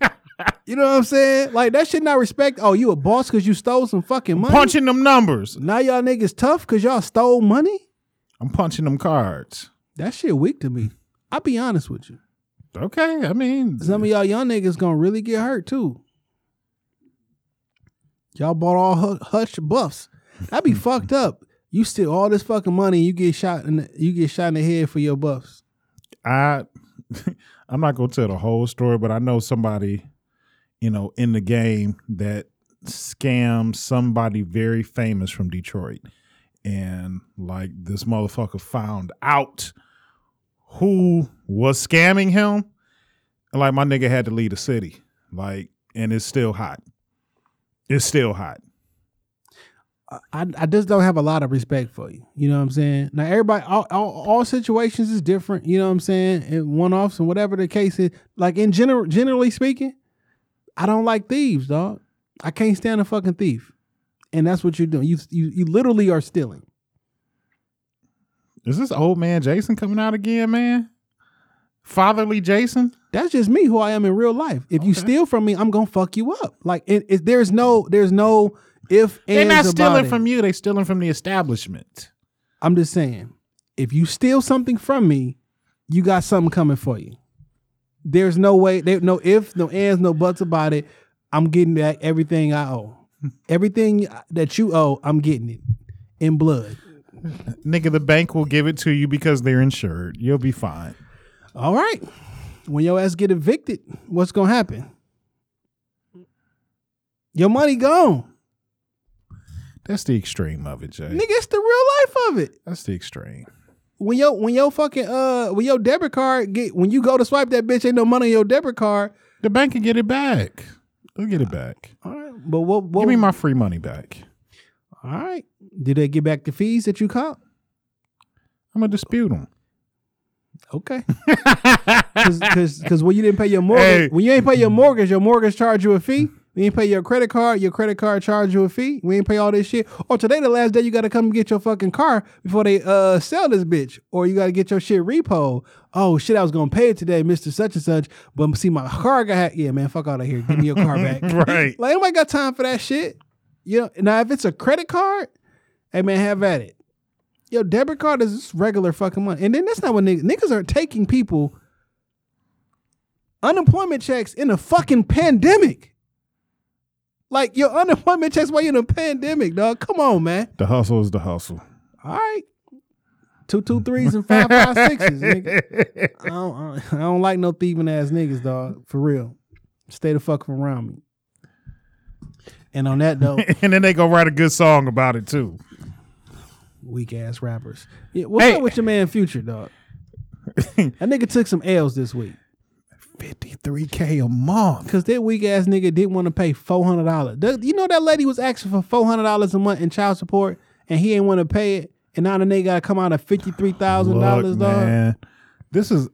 You know what I'm saying? Like that shit not respect. Oh, you a boss because you stole some fucking money. Punching them numbers. Now y'all niggas tough because y'all stole money. I'm punching them cards. That shit weak to me. I'll be honest with you. Okay, I mean, Some of y'all young niggas gonna really get hurt too. Y'all bought all hu- hush buffs. That'd be fucked up. You steal all this fucking money, and you get shot in the, you get shot in the head for your buffs. I I'm not gonna tell the whole story, but I know somebody, you know, in the game that scammed somebody very famous from Detroit. And like this motherfucker found out who was scamming him. Like my nigga had to leave the city. Like, and it's still hot. It's still hot. I, I just don't have a lot of respect for you. You know what I'm saying? Now everybody, all, all, all situations is different. You know what I'm saying? And one offs and whatever the case is. Like in general, generally speaking, I don't like thieves, dog. I can't stand a fucking thief, and that's what you're doing. You you you literally are stealing. Is this old man Jason coming out again, man? Fatherly Jason? That's just me, who I am in real life. If you steal from me, I'm gonna fuck you up. Like it, it, there's no there's no if They're not about stealing it. from you, they stealing from the establishment. I'm just saying, if you steal something from me, you got something coming for you. There's no way, there no ifs, no ands, no buts about it. I'm getting back everything I owe. Everything that you owe, I'm getting it in blood. Nigga, the bank will give it to you because they're insured. You'll be fine. All right. When your ass get evicted, what's gonna happen? Your money gone. That's the extreme of it, Jay. Nigga, it's the real life of it. That's the extreme. When your when your fucking uh when your debit card get when you go to swipe that bitch, ain't no money on your debit card. The bank can get it back. They'll get it back. All right. But what what Give me my free money back. all right. Did they get back the fees that you caught? I'm gonna dispute them. Okay. Because because when you didn't pay your mortgage, Hey. when you ain't pay your mortgage, your mortgage charge you a fee. You ain't pay your credit card, your credit card charge you a fee. We ain't pay all this shit. Or today the last day you got to come get your fucking car before they uh sell this bitch. Or you got to get your shit repo. Oh shit, I was gonna pay it today, Mister Such and Such. But see, my car got hacked. Yeah, man, fuck out of here. Give me your car back. Right. Like nobody got time for that shit. You know. Now if it's a credit card, hey man, have at it. Yo, debit card is just regular fucking money. And then that's not what niggas niggas are taking people unemployment checks in a fucking pandemic. Like your unemployment checks while you're in a pandemic, dog. Come on, man. The hustle is the hustle. All right. Two two threes and five five sixes. Nigga. I don't, I don't- like no thieving ass niggas, dog. For real. Stay the fuck from around me. And on that note, and then they go write a good song about it too. weak ass rappers. Yeah, what's Hey. up with your man Future, dog? that nigga took some L's this week. 53k a month. Cause that weak ass nigga didn't want to pay four hundred dollars. You know that lady was asking for four hundred dollars a month in child support, and he ain't want to pay it, and now the nigga got to come out of fifty three thousand dollars, man, this is.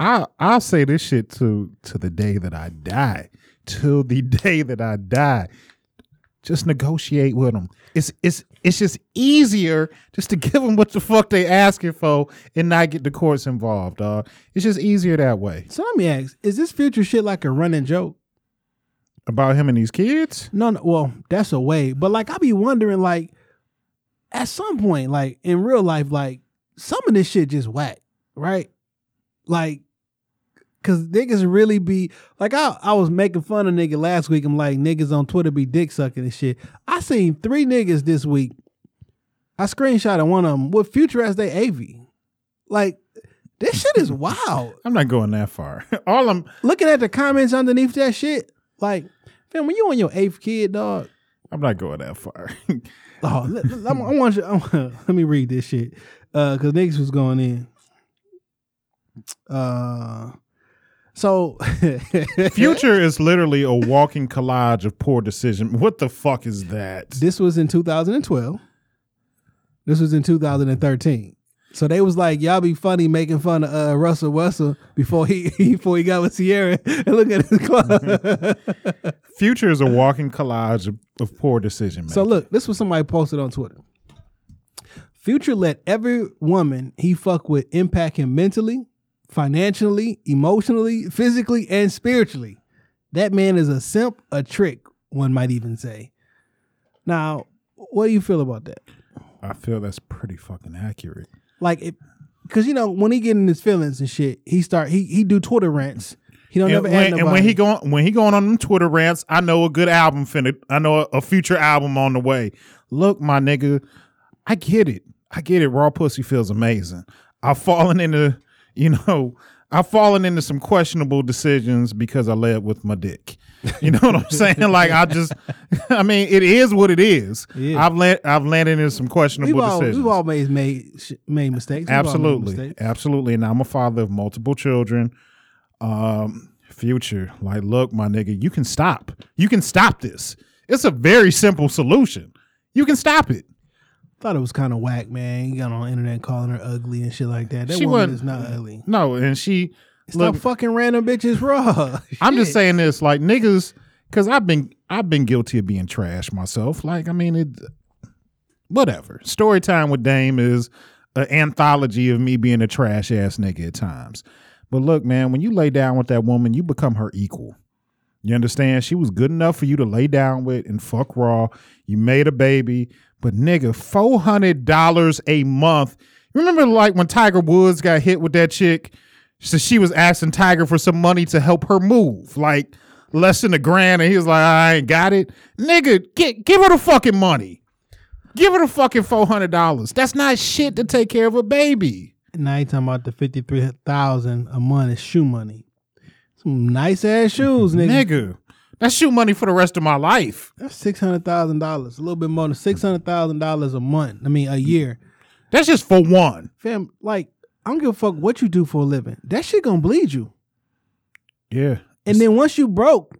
I I'll say this shit to to the day that I die, till the day that I die. Just negotiate with them. It's it's it's just easier just to give them what the fuck they asking for and not get the courts involved, dog. It's just easier that way. So let me ask: Is this future shit like a running joke? About him and these kids. No, no. Well, that's a way, but like I be wondering, like at some point, like in real life, like some of this shit just whack, right? Like, cause niggas really be like I I was making fun of nigga last week. I'm like niggas on Twitter be dick sucking and shit. I seen three niggas this week. I screenshotted one of them with Future as they AV. Like this shit is wild. I'm not going that far. All I'm Looking at the comments underneath that shit, like, fam, when you on your eighth kid, dog. I'm not going that far. Oh, let, let- I want you. I want- let me read this shit because niggas was going in. Uh, so Future is literally a walking collage of poor decision. What the fuck is that? this was in 2012. This was in 2013. So they was like, y'all be funny making fun of uh, Russell Wilson before he before he got with Ciara and look at his club. Future is a walking collage of, of poor decision making. So look, this was somebody posted on Twitter. Future let every woman he fuck with impact him mentally, financially, emotionally, physically, and spiritually. That man is a simp, a trick, one might even say. Now, what do you feel about that? I feel that's pretty fucking accurate. Like, it, because you know when he get in his feelings and shit, he start he he do Twitter rants. He don't And never add when, and when he going when he going on them Twitter rants, I know a good album finna. I know a, a future album on the way. Look, my nigga, I get it. I get it. Raw pussy feels amazing. I've fallen into, you know, I've fallen into some questionable decisions because I led with my dick. You know what I'm saying? Like I just, I mean, it is what it is. Yeah. I've let I've landed in some questionable we've all decisions. we've always made sh- made mistakes. We've all made absolutely mistakes. absolutely and i'm a father of multiple children um future like look my nigga you can stop you can stop this it's a very simple solution you can stop it Thought it was kind of whack, man. You got on the internet calling her ugly and shit like that. That She woman is not ugly. no and she Stop look fucking random bitches raw. i'm just saying this like niggas because i've been i've been guilty of being trash myself like i mean it whatever story time with dame is an anthology of me being a trash ass nigga at times but look man when you lay down with that woman you become her equal You understand? She was good enough for you to lay down with and fuck raw. You made a baby, but nigga, four hundred dollars a month. Remember, like when Tiger Woods got hit with that chick, so she was asking Tiger for some money to help her move. Like, less than a grand, and he was like, I ain't got it. Nigga, get, give her the fucking money. Give her the fucking four hundred dollars. That's not shit to take care of a baby. Now you talking about the fifty three thousand a month is shoe money. Some nice ass shoes, nigga. Nigga, that's shoe money for the rest of my life. That's six hundred thousand dollars. A little bit more than six hundred thousand dollars a month. I mean a year. That's just for one. Fam, like, I don't give a fuck what you do for a living. That shit gonna bleed you. Yeah. And then once you broke,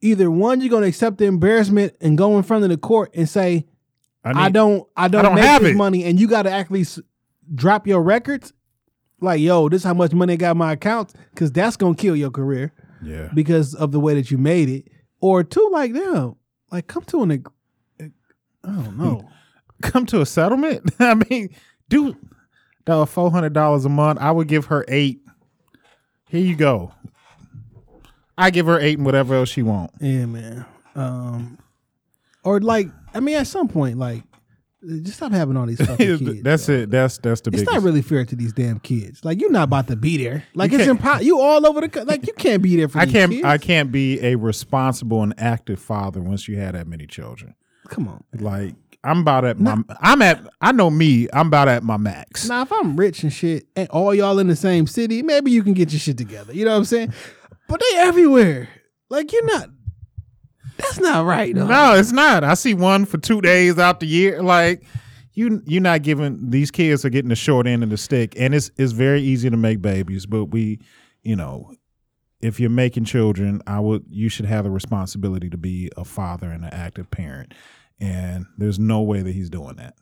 either one, you're gonna accept the embarrassment and go in front of the court and say, I, need- don't I don't, don't make have this it. money and you gotta actually s- drop your records. Like, yo, this is how much money I got in my accounts, because that's gonna kill your career Yeah. because of the way that you made it. Or two, like, them, like come to an I don't know. Come to a settlement? I mean, do no four hundred dollars a month. I would give her eight. Here you go. I give her eight and whatever else she want. Yeah, man. Um, or like, I mean, at some point, like, just stop having all these fucking kids. that's bro. it. That's that's the big It's biggest. not really fair to these damn kids. Like, you're not about to be there. Like, You it's impossible. You all over the co- like, you can't be there for. I these can't. Kids. I can't be a responsible and active father once you have that many children. Come on. Like I'm about at my. I'm at. I know me. I'm about at my max. Now, if I'm rich and shit, and all y'all in the same city, maybe you can get your shit together. You know what I'm saying? But they everywhere. Like, you're not. That's not right. dog. No, it's not. I see one for two days out the year. Like you, you're not giving these kids are getting the short end of the stick, and it's it's very easy to make babies. But we, you know, if you're making children, I would you should have the responsibility to be a father and an active parent. And there's no way that he's doing that.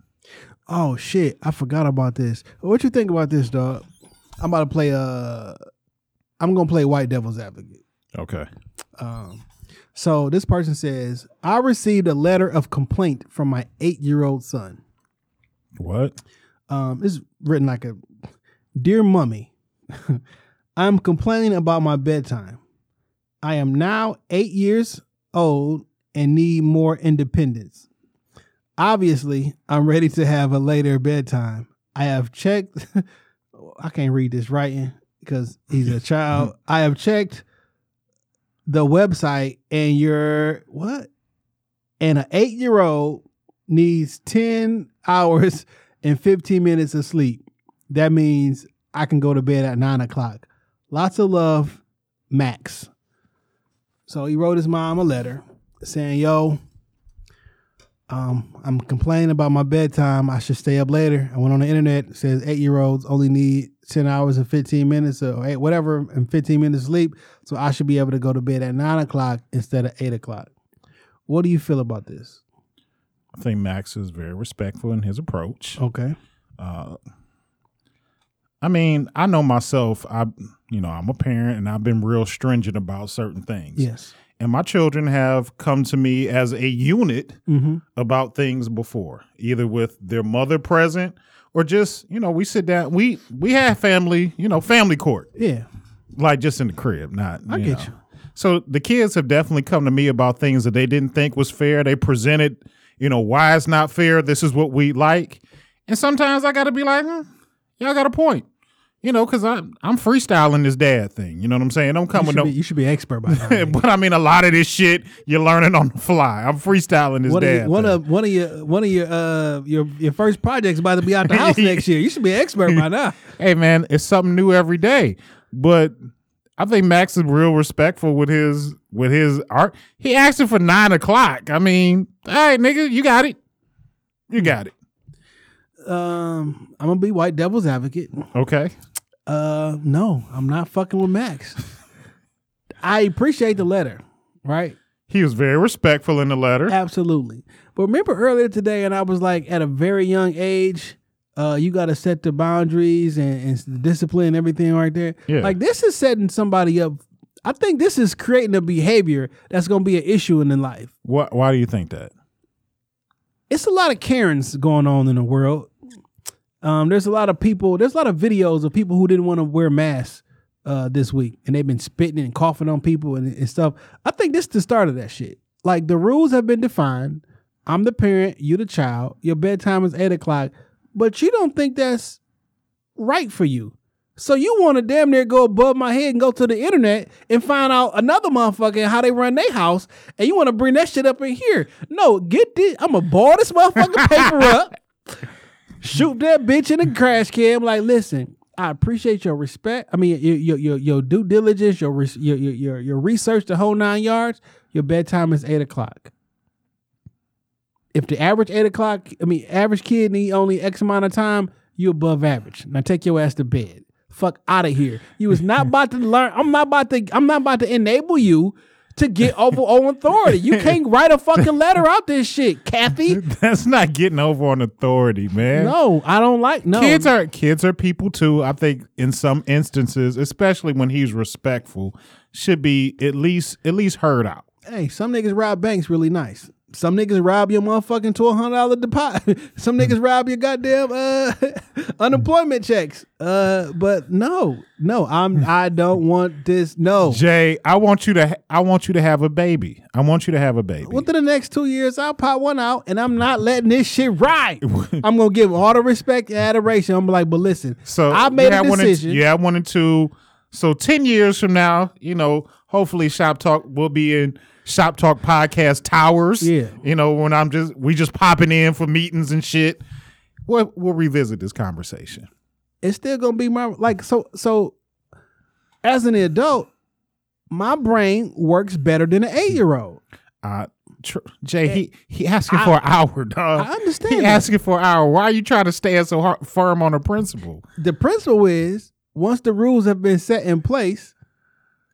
Oh shit! I forgot about this. What you think about this, dog? I'm about to play. Uh, I'm gonna play White Devil's Advocate. Okay. Um, so this person says, I received a letter of complaint from my eight year old son. What? Um, it's written like a Dear Mummy, I'm complaining about my bedtime. I am now eight years old and need more independence. Obviously, I'm ready to have a later bedtime. I have checked, I can't read this writing because he's a child. I have checked the website and you're what? And an eight year old needs 10 hours and 15 minutes of sleep. That means I can go to bed at nine o'clock. Lots of love, Max. So he wrote his mom a letter saying, Yo, um, I'm complaining about my bedtime. I should stay up later. I went on the internet. Says eight year olds only need 10 hours and 15 minutes or eight, whatever and 15 minutes sleep. So I should be able to go to bed at nine o'clock instead of eight o'clock. What do you feel about this? I think Max is very respectful in his approach. Okay. Uh, I mean, I know myself. I, you know, I'm a parent, and I've been real stringent about certain things. Yes. And my children have come to me as a unit Mm-hmm. about things before, either with their mother present or just, you know, we sit down. We we have family, you know, family court, Yeah. like just in the crib, not. I you get know. you. So the kids have definitely come to me about things that they didn't think was fair. They presented, you know, why it's not fair. This is what we like, and sometimes I got to be like, hmm, y'all got a point, you know, because I'm I'm freestyling this dad thing. You know what I'm saying? Don't come You with should, no. be, you should be expert by now. but I mean, a lot of this shit you're learning on the fly. I'm freestyling this one, of dad. your, one thing. of one of your one of your uh your your first projects about to be out the house next year. You should be expert by now. hey man, it's something new every day. But I think Max is real respectful with his with his art. He asked for nine o'clock. I mean, all right, nigga, you got it. You got it. Um, I'm gonna be white devil's advocate. Okay. Uh, no, I'm not fucking with Max. I appreciate the letter, right? He was very respectful in the letter. Absolutely. But remember earlier today, and I was like, at a very young age, uh, you got to set the boundaries and, and discipline and everything right there. Yeah. Like this is setting somebody up. I think this is creating a behavior that's going to be an issue in their life. Why, why do you think that? It's a lot of Karens going on in the world. Um, there's a lot of people. There's a lot of videos of people who didn't want to wear masks uh, this week, and they've been spitting and coughing on people and, and stuff. I think this is the start of that shit. Like the rules have been defined. I'm the parent, you the child. Your bedtime is eight o'clock, but you don't think that's right for you. So you want to damn near go above my head and go to the internet and find out another motherfucker how they run their house, and you want to bring that shit up in here? No, get this. I'm gonna ball this motherfucking paper up, shoot that bitch in the crash can. I'm like, listen, I appreciate your respect. I mean, your your your, your due diligence, your, your your your your research, the whole nine yards. Your bedtime is eight o'clock. If the average eight o'clock, I mean, average kid need only X amount of time, you above average. Now take your ass to bed. Fuck out of here. You was not about to learn. I'm not about to. I'm not about to enable you to get over on authority. You can't write a fucking letter out this shit, Kathy. That's not getting over on authority, man. No, I don't like. No, Kids are kids are people too. I think in some instances, especially when he's respectful, should be at least at least heard out. Hey, some niggas rob banks really nice. Some niggas rob your motherfucking twelve hundred dollar deposit. Some niggas rob your goddamn uh, unemployment checks. Uh, but no, no, I'm I don't want this. No. Jay, I want you to ha- I want you to have a baby. I want you to have a baby. Within the next two years, I'll pop one out, and I'm not letting this shit ride. I'm gonna give all the respect and adoration. I'm like, but listen, So I made you a decision. yeah, I wanted to. So ten years from now, you know, hopefully Shop Talk will be in Shop Talk podcast towers. Yeah. You know, when I'm just we just popping in for meetings and shit. We'll we'll revisit this conversation. it's still gonna be my like so so as an adult my brain works better than an eight year old Uh tr- Jay, he he asking for an hour, dog. I understand He that. asking for an hour. Why are you trying to stand so hard, firm on a principle? the principle is once the rules have been set in place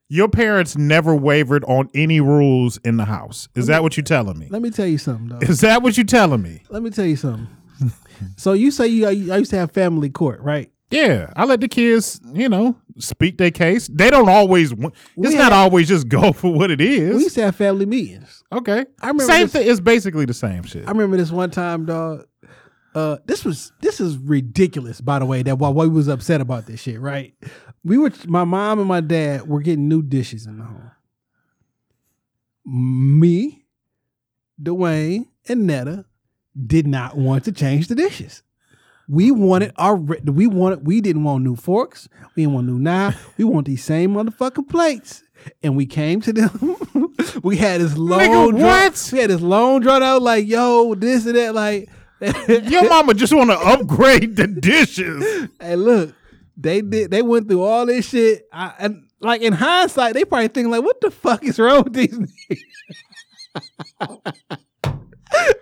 Your parents never wavered on any rules in the house. Is that what you're telling me? let me tell you something though Is that what you're telling me? let me tell you something so you say you uh, I used to have family court right Yeah, I let the kids, you know, speak their case. They don't always. It's We not had- always just go for what it is. we used to have family meetings Okay, I remember same this- thing. It's basically the same shit. I remember this one time, dog. Uh, this was this is ridiculous, by the way. That while we was upset about this shit, right? We were my mom and my dad were getting new dishes in the home. Me, Dwayne, and Netta did not want to change the dishes. We wanted our we wanted we didn't want new forks. We didn't want new knives. We want these same motherfucking plates. And we came to them. we had this long Nigga, draw- what? We had this long drawn out like, yo, this and that. Like, Your mama just want to upgrade the dishes. hey, look, they did. They went through all this shit. I, and like in hindsight, they probably think like, what the fuck is wrong with these? niggas?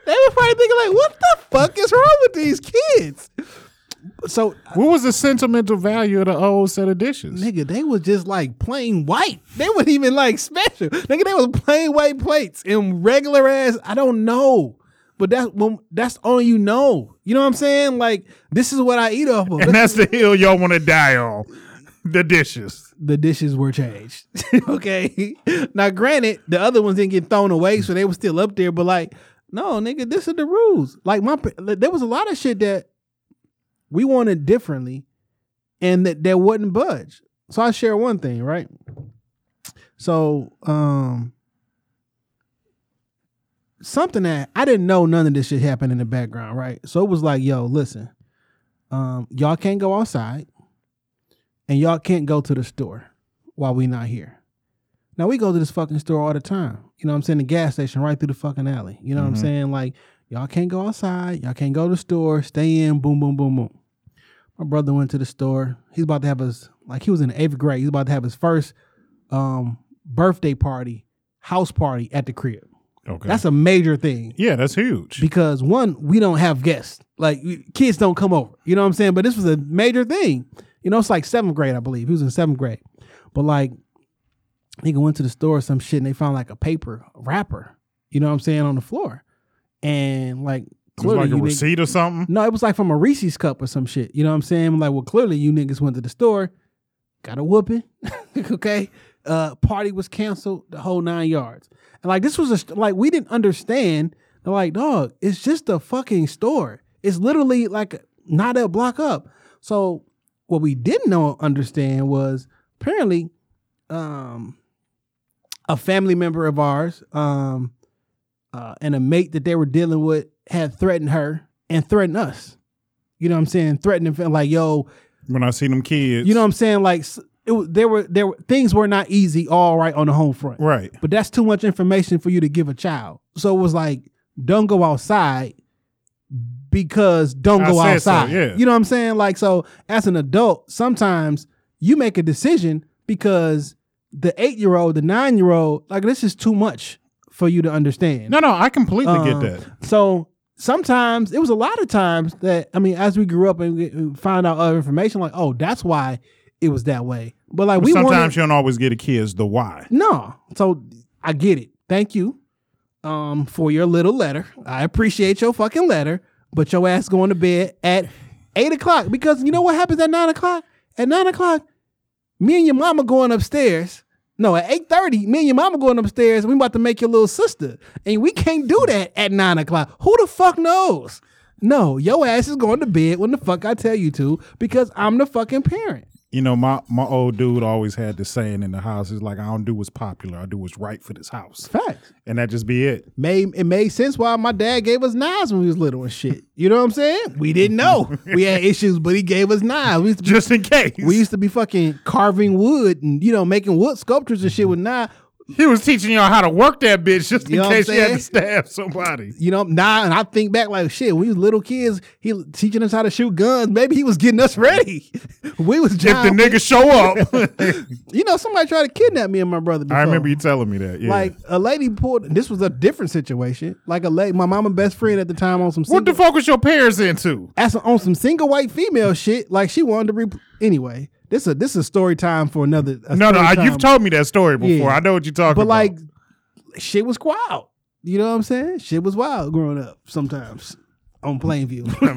they were probably thinking like, what the fuck is wrong with these kids? So uh, What was the sentimental value of the old set of dishes? Nigga, they was just like plain white. They wasn't even like special. Nigga, they was plain white plates and regular ass. I don't know, but that's well, that's all you know. You know what I'm saying? Like this is what I eat off of. And that's the hill y'all want to die on. The dishes. the dishes were changed. okay. Now, granted, the other ones didn't get thrown away, so they were still up there. But like, no, nigga, this is the rules. Like my, there was a lot of shit that we wanted differently, and that that wouldn't budge. So I share one thing, right? So, um, something that I didn't know none of this shit happened in the background, right? So it was like, yo, listen, um, y'all can't go outside and y'all can't go to the store while we not here. Now we go to this fucking store all the time. You know what I'm saying? The gas station right through the fucking alley. You know what I'm saying? Like y'all can't go outside, y'all can't go to the store, stay in, boom, boom, boom, boom. My brother went to the store. He's about to have his like he was in the eighth grade. He's about to have his first um birthday party, house party at the crib. Okay. That's a major thing yeah, that's huge. because one, we don't have guests. Like kids don't come over. You know what I'm saying? But this was a major thing. You know, it's like seventh grade, I believe. He was in seventh grade. But like he went to the store or some shit and they found like a paper wrapper, you know what I'm saying, on the floor. And like it was like a receipt or something. no, it was like from a Reese's cup or some shit. You know what I'm saying? Like, well, clearly you niggas went to the store, got a whooping. okay. Uh party was canceled, the whole nine yards. And like this was a like we didn't understand. They're like, dog, it's just a fucking store. It's literally like not a block up. So what we didn't know understand was apparently um a family member of ours, um, uh, and a mate that they were dealing with had threatened her and threatened us. You know what I'm saying? Threatening like, yo, When I see them kids, You know what I'm saying? Like it, was- there were there were things were not easy all right on the home front. right? But that's too much information for you to give a child. So it was like, don't go outside because don't I go said so, outside. yeah. You know what I'm saying? Like, so as an adult, sometimes you make a decision because the eight year old, the nine year old, like this is too much for you to understand. No, no, I completely get Um, that. So sometimes it was a lot of times that I mean, as we grew up and we- find out other information, like, oh, that's why it was that way. But like we Sometimes wanted, you don't always get a kids the why. no. So I get it. Thank you um for your little letter. I appreciate your fucking letter, but your ass going to bed at eight o'clock because you know what happens at nine o'clock? At nine o'clock, me and your mama going upstairs. No, at eight thirty, me and your mama going upstairs. We about to make your little sister, and we can't do that at nine o'clock. Who the fuck knows? No, your ass is going to bed when the fuck I tell you to because I'm the fucking parent. You know, my my old dude always had this saying in the house. He's like, I don't do what's popular. I do what's right for this house, Facts. and that just be it. made it made sense why my dad gave us knives when we was little and shit. You know what I'm saying? We didn't know we had issues, but he gave us knives. We used to be, Just in case. we used to be fucking carving wood and you know making wood sculptures and shit with knives. He was teaching y'all how to work that bitch just in You know case you had to stab somebody. You know now, and I think back like shit. We was little kids, he was teaching us how to shoot guns. Maybe he was getting us ready. we was If the nigga show up, You know, somebody tried to kidnap me and my brother. Before. I remember you telling me that. Yeah. Like a lady pulled. This was a different situation. Like a lady, my mama best friend at the time on some. what the fuck was your parents into? as on some single white female shit, like she wanted to re. Anyway, this a this is story time for another. No, no, I, you've told me that story before. Yeah. I know what you're talking about. but about. like, shit was wild. You know what I'm saying? Shit was wild growing up. Sometimes on Plainview, I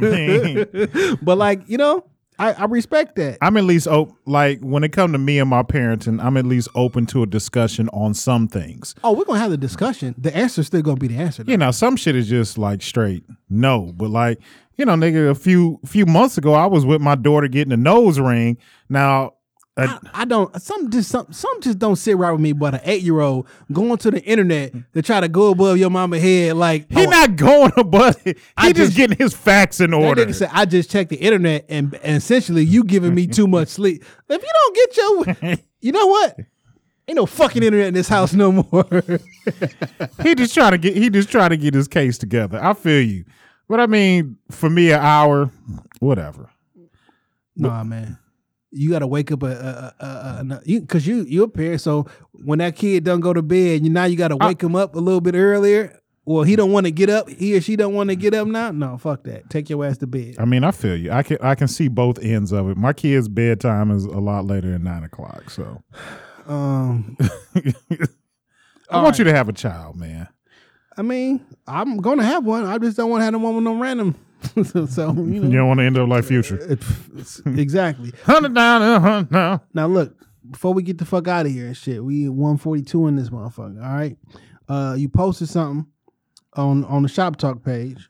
mean, but like you know, I, I respect that. I'm at least op- like when it come to me and my parenting, I'm at least open to a discussion on some things. oh, we're gonna have the discussion. The answer's still gonna be the answer. though. You know, some shit is just like straight no. But like, you know, nigga, a few few months ago, I was with my daughter getting a nose ring. Now, I, I don't. Some just some some just don't sit right with me. But an eight year old going to the internet to try to go above your mama head, like he oh, not going above it. He I just, just- getting his facts in order. said, I just checked the internet and, and essentially you giving me too much sleep. If you don't get your, you know what? Ain't no fucking internet in this house no more. he just trying to get he just trying to get his case together. I feel you. But I mean, for me, an hour, whatever. nah, man. You got to wake up a, because you you a parent. So when that kid don't go to bed, you now you got to wake him up a little bit earlier. Well, he don't want to get up. He or she don't want to get up now. No, fuck that. Take your ass to bed. I mean, I feel you. I can I can see both ends of it. My kid's bedtime is a lot later than nine o'clock, so Um, I want you to have a child, man. I mean, I'm gonna have one. I just don't want to have one with no random. so you You don't want to end up like Future. exactly. Hundred down, hundred down. Now look, before we get the fuck out of here and shit, we at 142 in this motherfucker. All right. Uh you posted something on on the shop talk page.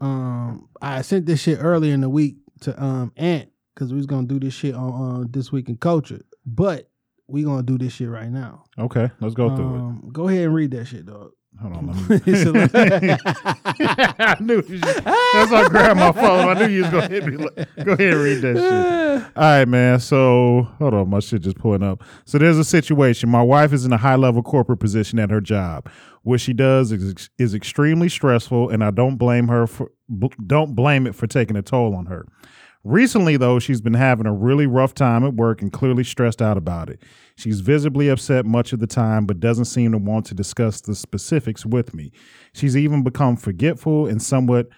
Um I sent this shit earlier in the week to um Ant because we was gonna do this shit on uh, this week in culture. But we gonna do this shit right now. Okay, let's go through it. go ahead and read that shit, dog. Hold on, let me. It's a lot. I knew you. That's why I grabbed my phone. I knew you was gonna hit me. Go ahead and read that shit. All right, man. So hold on, my shit just pulling up. So there's a situation. My wife is in a high level corporate position at her job. What she does is, is extremely stressful, and I don't blame her for don't blame it for taking a toll on her. Recently, though, she's been having a really rough time at work and clearly stressed out about it. She's visibly upset much of the time, but doesn't seem to want to discuss the specifics with me. She's even become forgetful and somewhat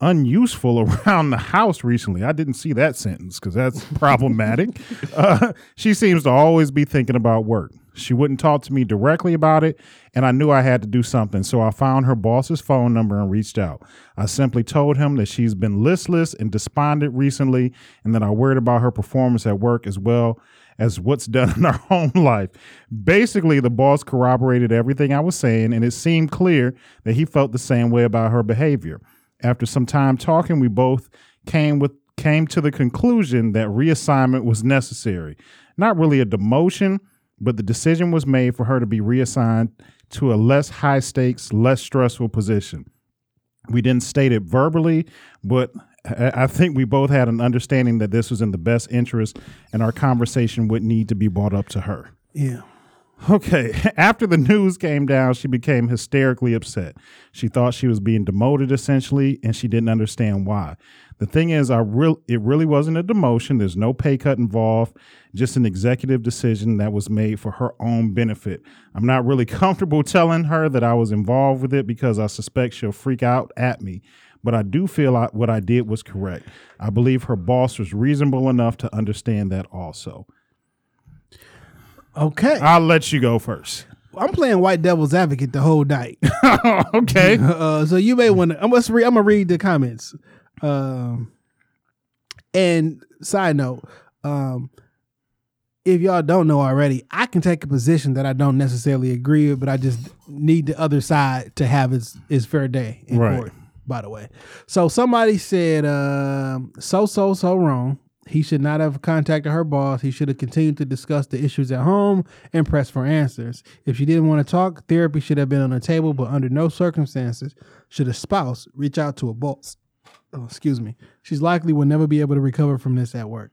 unuseful around the house recently. I didn't see that sentence because that's problematic. uh, she seems to always be thinking about work. She wouldn't talk to me directly about it, and I knew I had to do something. So I found her boss's phone number and reached out. I simply told him that she's been listless and despondent recently, and that I worried about her performance at work as well as what's done in her home life. Basically, the boss corroborated everything I was saying, and it seemed clear that he felt the same way about her behavior. After some time talking, we both came with came to the conclusion that reassignment was necessary. Not really a demotion, but the decision was made for her to be reassigned to a less high stakes, less stressful position. We didn't state it verbally, but I think we both had an understanding that this was in the best interest and our conversation would need to be brought up to her. Yeah. Okay. After the news came down, she became hysterically upset. She thought she was being demoted essentially, and she didn't understand why. The thing is, I real it really wasn't a demotion. There's no pay cut involved, just an executive decision that was made for her own benefit. I'm not really comfortable telling her that I was involved with it because I suspect she'll freak out at me. But I do feel I, what I did was correct. I believe her boss was reasonable enough to understand that also. Okay. I'll let you go first. I'm playing white devil's advocate the whole night. okay. Uh, so you may want to. I'm gonna read. I'm gonna read the comments. Um, and side note, um, if y'all don't know already, I can take a position that I don't necessarily agree with, but I just need the other side to have its its fair day in Right. court. By the way, so somebody said, um, so so so wrong. He should not have contacted her boss. He should have continued to discuss the issues at home and press for answers. If she didn't want to talk, therapy should have been on the table, but under no circumstances should a spouse reach out to a boss. Oh, excuse me. She's likely will never be able to recover from this at work.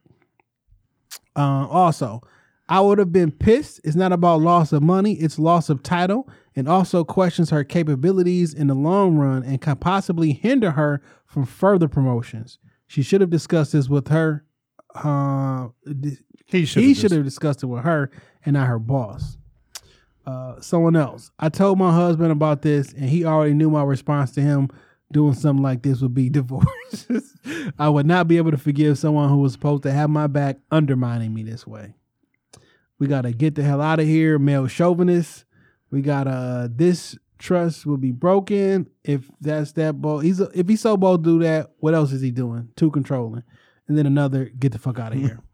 Uh, also, I would have been pissed. It's not about loss of money, it's loss of title, and also questions her capabilities in the long run and can possibly hinder her from further promotions. She should have discussed this with her. Uh, He should. he should have discussed it with her and not her boss. Uh, someone else. I told my husband about this, and he already knew my response to him doing something like this would be divorce. I would not be able to forgive someone who was supposed to have my back undermining me this way. We gotta get the hell out of here, male chauvinist. We gotta this trust will be broken if that's that bold. He's a, if he's so bold to do that. What else is he doing? Too controlling. And then another, get the fuck out of here.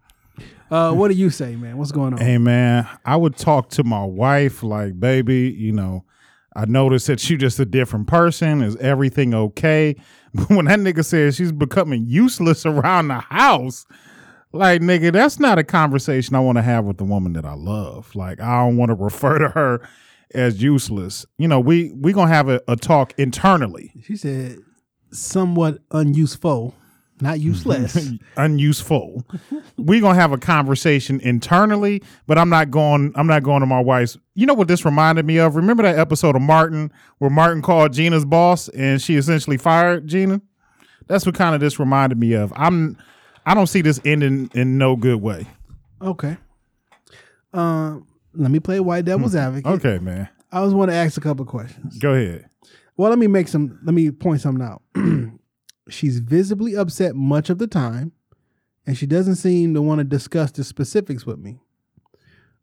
Uh, what do you say, man? What's going on? Hey man, I would talk to my wife like, baby, you know, I noticed that you just a different person. Is everything okay? But when that nigga says she's becoming useless around the house, like nigga, that's not a conversation I want to have with the woman that I love. Like I don't want to refer to her as useless. You know, we we gonna have a, a talk internally. She said, somewhat unuseful, not useless. unuseful. We're gonna have a conversation internally, but I'm not going. I'm not going to my wife's. You know what this reminded me of? Remember that episode of Martin where Martin called Gina's boss and she essentially fired Gina. That's what kind of this reminded me of. I'm. I don't see this ending in no good way. okay. Um, let me play white devil's advocate. Okay, man. I just want to ask a couple questions. Go ahead. Well, let me make some. Let me point something out. She's visibly upset much of the time, and she doesn't seem to want to discuss the specifics with me.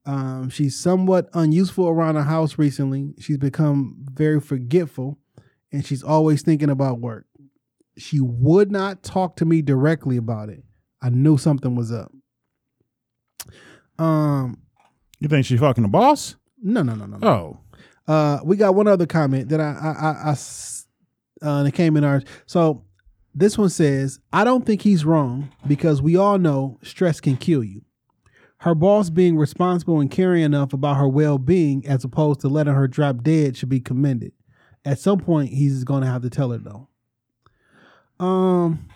Um, she's somewhat unuseful around the house recently. She's become very forgetful, and she's always thinking about work. She would not talk to me directly about it. I knew something was up. Um, You think she's fucking the boss? no, no, no, no, no. Oh, Uh, we got one other comment that I, I, I, I s- uh, that came in ours. So this one says, I don't think he's wrong because we all know stress can kill you. Her boss being responsible and caring enough about her well being as opposed to letting her drop dead should be commended. At some point, he's going to have to tell her though. Um,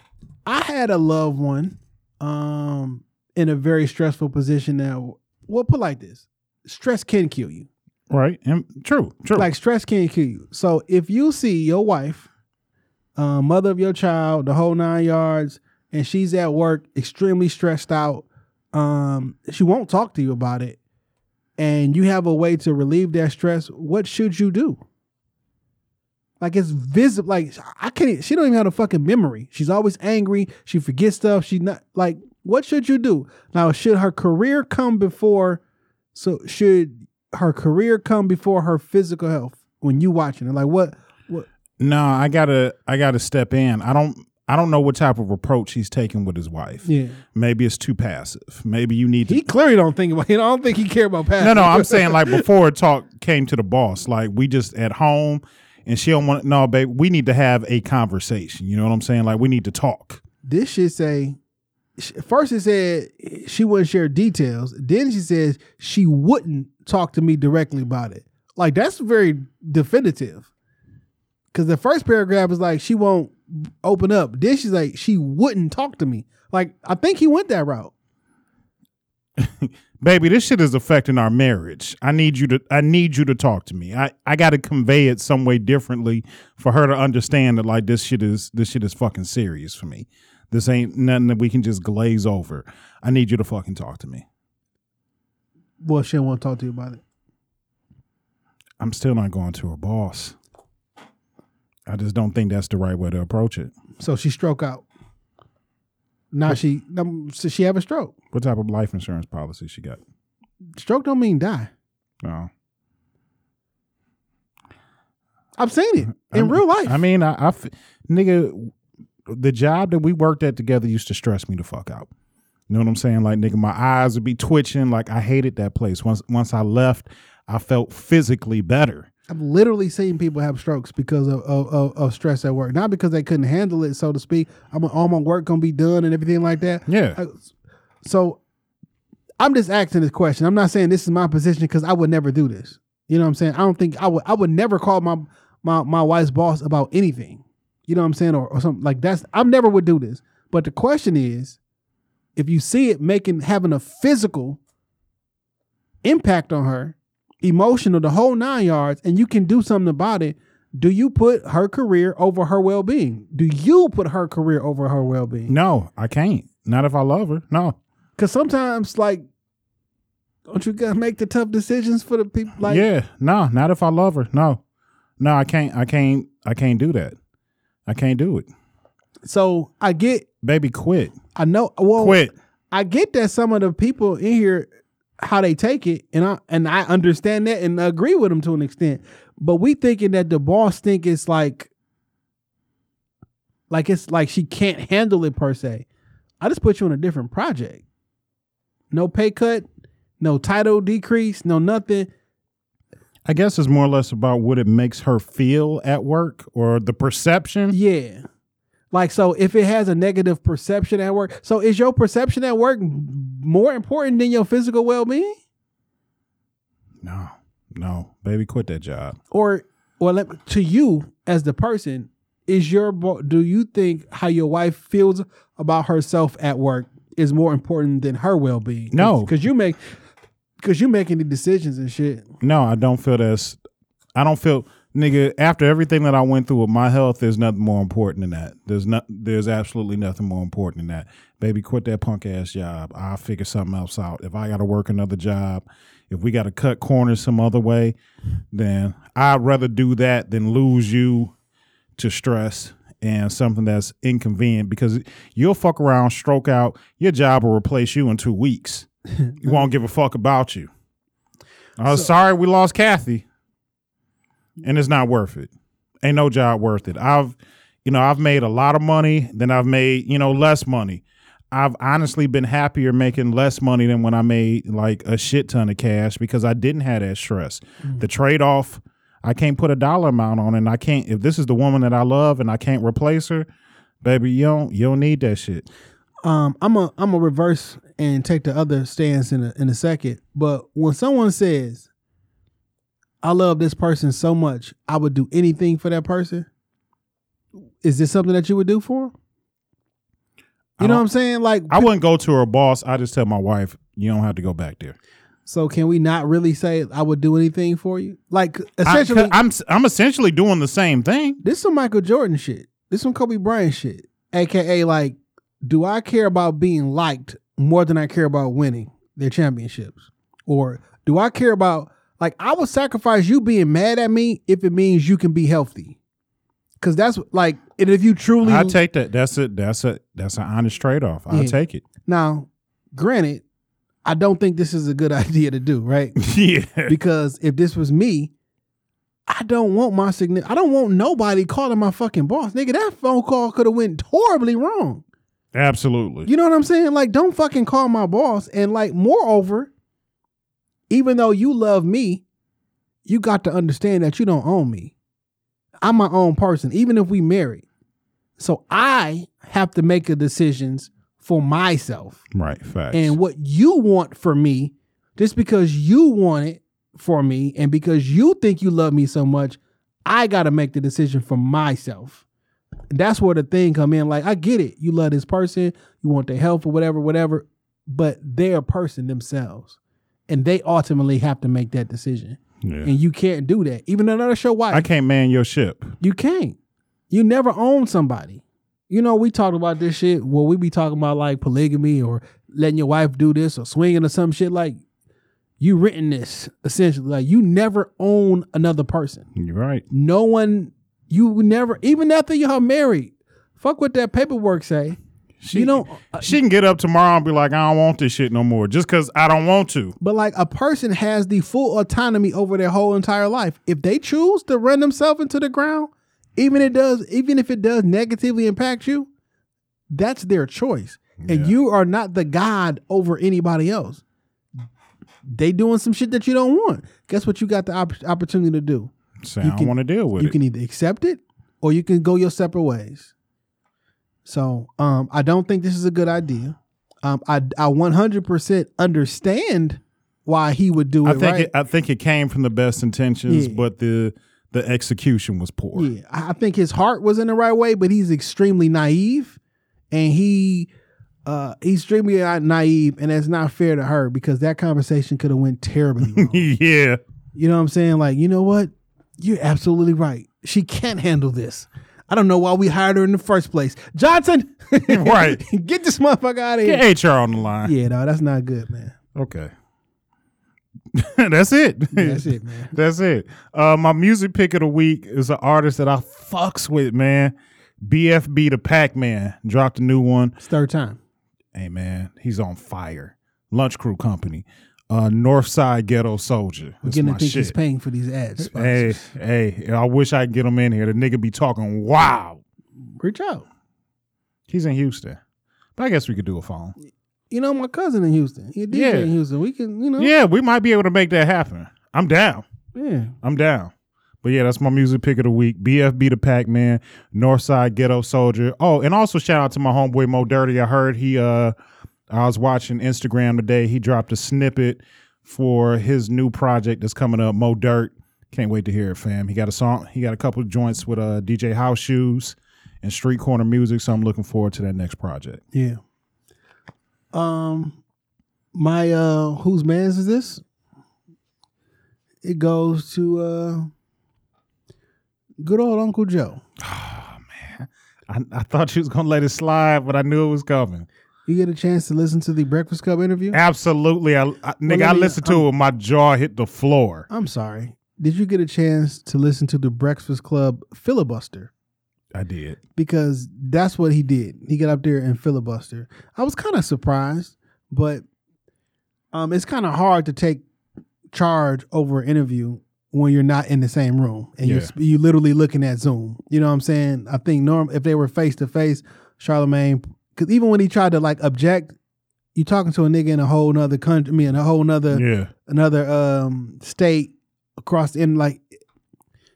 I had a loved one, um, in a very stressful position. Now, well, put like this: stress can kill you. right. And true. True. Like stress can kill you. So if you see your wife, uh, mother of your child, the whole nine yards, and she's at work extremely stressed out, um, she won't talk to you about it, and you have a way to relieve that stress. What should you do? Like it's visible. Like I can't. She don't even have a fucking memory. She's always angry. She forgets stuff. She not like. What should you do now? Should her career come before? So should her career come before her physical health when you watching it? Like what? No, I gotta. I gotta step in. I don't. I don't know what type of approach he's taking with his wife. Yeah. Maybe it's too passive. Maybe you need to He clearly don't think about. it. I don't think he care about past. No, no, I'm saying like before talk came to the boss, like we just at home and she don't want no, babe, we need to have a conversation. You know what I'm saying? Like we need to talk. this shit say. First, it said she wouldn't share details. Then she says she wouldn't talk to me directly about it. Like that's very definitive. Because the first paragraph is like she won't open up. Then she's like she wouldn't talk to me. Like I think he went that route. baby, this shit is affecting our marriage. I need you to I need you to talk to me. I, I gotta convey it some way differently for her to understand that like this shit is this shit is fucking serious for me. This ain't nothing that we can just glaze over. I need you to fucking talk to me. Well, she don't want to talk to you about it. I'm still not going to her boss. I just don't think that's the right way to approach it. So she stroke out. Now she um, so she have a stroke. What type of life insurance policy she got? Stroke don't mean die. No. I've seen it in I- real life. I mean, I, I f- nigga, the job that we worked at together used to stress me the fuck out. You know what I'm saying? Like, nigga, my eyes would be twitching. Like, I hated that place. Once once I left, I felt physically better. I've literally seen people have strokes because of, of, of, of stress at work, not because they couldn't handle it, so to speak. I'm all my work gonna be done and everything like that. Yeah. I- so I'm just asking this question. I'm not saying this is my position because I would never do this. You know what I'm saying? I don't think I would. I would never call my my my wife's boss about anything. You know what I'm saying, or, or something like that's. I never would do this. But the question is, if you see it making having a physical impact on her, emotional, the whole nine yards, and you can do something about it. Do you put her career over her well being? Do you put her career over her well being? No, I can't. Not if I love her. No. Cause sometimes, like, don't you gotta make the tough decisions for the people? Like, yeah. No, not if I love her. No. No, I can't. I can't. I can't do that. I can't do it. so I get, Baby, quit. I know, well, Quit. I get that some of the people in here how they take it, and I and I understand that and agree with them to an extent. But we thinking that the boss think it's like, like it's like she can't handle it per se. I just put you on a different project. No pay cut, no title decrease, no nothing. I guess it's more or less about what it makes her feel at work or the perception. Yeah. Like so if it has a negative perception at work, so is your perception at work more important than your physical well-being? No, no, baby, quit that job. Or or let, to you as the person, is your do you think how your wife feels about herself at work is more important than her well-being? No. Cuz you make cuz you making the decisions and shit. No, I don't feel that's. I don't feel, nigga. After everything that I went through with my health, there's nothing more important than that. There's not. There's absolutely nothing more important than that. Baby, quit that punk ass job. I'll figure something else out. If I got to work another job, if we got to cut corners some other way, then I'd rather do that than lose you to stress and something that's inconvenient because you'll fuck around, stroke out, your job will replace you in two weeks. you won't give a fuck about you. Uh, sorry, we lost Kathy, and it's not worth it. Ain't no job worth it. I've, you know, I've made a lot of money, then I've made, you know, less money. I've honestly been happier making less money than when I made like a shit ton of cash because I didn't have that stress. The trade off, I can't put a dollar amount on, it, and I can't. If this is the woman that I love and I can't replace her, baby, you don't, you don't need that shit. Um I'm a I'm a reverse and take the other stance in a in a second. But when someone says I love this person so much, I would do anything for that person. Is this something that you would do for I You know what I'm saying? Like, I wouldn't go to her boss. I just tell my wife, you don't have to go back there. so can we not really say I would do anything for you? Like, I, essentially, I'm I'm essentially doing the same thing. this some Michael Jordan shit. This is some Kobe Bryant shit. AKA, like, do I care about being liked more than I care about winning their championships? Or do I care about like I would sacrifice you being mad at me if it means you can be healthy? Cause that's like, and if you truly I take that. That's a that's a that's an honest trade off. I Yeah. will take it. now, granted, I don't think this is a good idea to do, right? yeah. because if this was me, I don't want my significant. I don't want nobody calling my fucking boss, nigga. That phone call could have went horribly wrong. Absolutely. You know what I'm saying? Like, don't fucking call my boss. And like, moreover, even though you love me, you got to understand that you don't own me. I'm my own person, even if we married. So I have to make the decisions for myself. right. Facts. And what you want for me, just because you want it for me and because you think you love me so much, I got to make the decision for myself. And that's where the thing come in. Like I get it, you love this person, you want their help or whatever, whatever, but they're a person themselves, and they ultimately have to make that decision. Yeah. And you can't do that. Even another show, why I can't man your ship. you can't. You never own somebody. You know, we talked about this shit. Well, we be talking about like polygamy or letting your wife do this or swinging or some shit. Like you written this essentially. Like you never own another person. You're right. No one. You never, even after you're married. Fuck what that paperwork say. You don't. uh, She can get up tomorrow and be like, I don't want this shit no more, just because I don't want to. But like a person has the full autonomy over their whole entire life. If they choose to run themselves into the ground, even it does, even if it does negatively impact you, that's their choice. And you are not the god over anybody else. They doing some shit that you don't want. Guess what? You got the opp- opportunity to do. Say, You I don't want to deal with you it. You can either accept it or you can go your separate ways. So um, I don't think this is a good idea. Um, I I 100% understand why he would do it. I think right? it, I think it came from the best intentions, Yeah. but the the execution was poor. Yeah, I think his heart was in the right way, but he's extremely naive, and he uh he's extremely naive, and that's not fair to her because that conversation could have went terribly wrong. yeah. you know what I'm saying? Like, you know what? You're absolutely right. She can't handle this. I don't know why we hired her in the first place. Johnson, Right. Get this motherfucker out of here. Get HR on the line. Yeah, no, that's not good, man. Okay. That's it. That's it, man. That's it. Uh, my music pick of the week is an artist that I fucks with, man. BFB the Pac Man dropped a new one. It's third time. Hey, man, he's on fire. Lunch Crew Company. Uh, Northside Ghetto Soldier. We're That's getting my to think he's paying for these ads. Hey, sponsors. hey, I wish I could get him in here. The nigga be talking wow. Reach out. He's in Houston. But I guess we could do a phone. You know, my cousin in Houston. He a DJ Yeah. in Houston. We can, you know. Yeah, we might be able to make that happen. I'm down. Yeah. I'm down. But yeah, that's my music pick of the week. BFB the Pac Man, Northside Ghetto Soldier. Oh, and also shout out to my homeboy Mo Dirty. I heard he uh I was watching Instagram today. He dropped a snippet for his new project that's coming up, Mo Dirt. Can't wait to hear it, fam. He got a song, he got a couple of joints with uh DJ House Shoes and Street Corner Music. So I'm looking forward to that next project. Yeah. Um my uh whose man's is this? It goes to uh good old Uncle Joe. Oh man, I, I thought you was gonna let it slide, but I knew it was coming. You get a chance to listen to the Breakfast Club interview? Absolutely. I, I nigga, I listened to it, my jaw hit the floor. I'm sorry. Did you get a chance to listen to the Breakfast Club filibuster? I did. because that's what he did. He got up there and filibuster. I was kind of surprised, but um, it's kind of hard to take charge over an interview when you're not in the same room and you're Yeah. you literally looking at Zoom. You know what I'm saying? I think norm if they were face to face, Charlamagne, because even when he tried to like object, you talking to a nigga in a whole nother country, I mean, a whole nother Yeah. another um state across the end like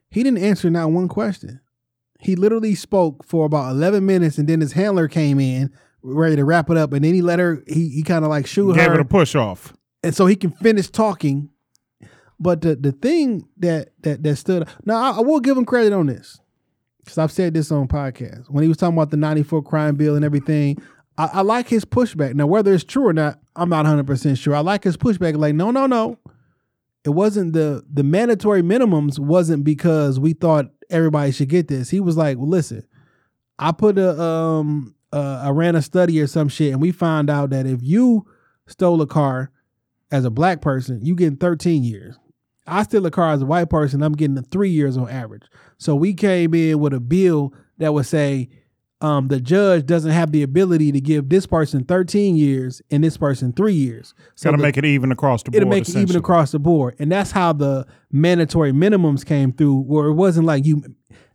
he didn't answer not one question he literally spoke for about 11 minutes and then his handler came in ready to wrap it up and then he let her he, he kind of like shoot her. Gave her it a push off. and so he can finish talking but the the thing that that that stood now i, I will give him credit on this because i've said this on podcast when he was talking about the 94 crime bill and everything I, I like his pushback. Now whether it's true or not i'm not 100% sure. I like his pushback like no no no. It wasn't the the mandatory minimums wasn't because we thought everybody should get this. He was like well listen i put a um uh, i ran a study or some shit and we found out that if you stole a car as a black person you getting 13 years i steal a car as a white person i'm getting three years on average. So we came in with a bill that would say um, the judge doesn't have the ability to give this person 13 years and this person three years. So Gotta make it even across the board. it'll make it even across the board. And that's how the mandatory minimums came through where it wasn't like you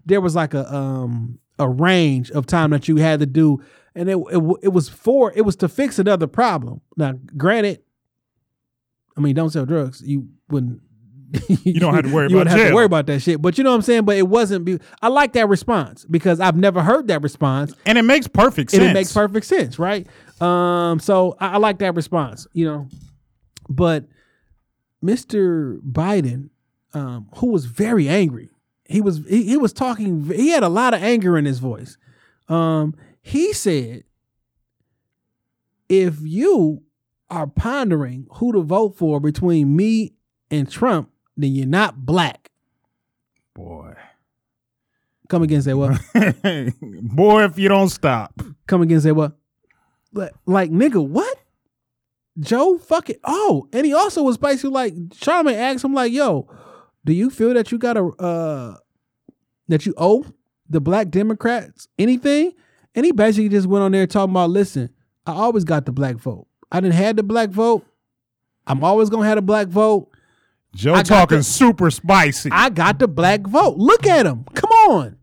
there was like a um a range of time that you had to do. And it it, it was for it was to fix another problem. Now granted i mean don't sell drugs. You wouldn't You don't have to worry you about have to worry about that shit but you know what i'm saying but it wasn't be, i like that response because i've never heard that response And it makes perfect sense. and it makes perfect sense, right? Um, so I, I like that response, you know. But Mr. Biden, um, who was very angry, he was he, he was talking he had a lot of anger in his voice. Um he said if you are pondering who to vote for between me and Trump, then you're not black. Boy. Come again, say what? Boy, if you don't stop. Come again, say what? Like, like nigga, what? Joe fuck it. oh, and he also was basically like Charlamagne asked him like, "Yo, do you feel that you got to uh that you owe the black Democrats anything?" And he basically just went on there talking about, "Listen, I always got the black vote. I didn't had the black vote. I'm always gonna have a black vote. Joe talking the- super spicy. I got the black vote. Look at him. Come on.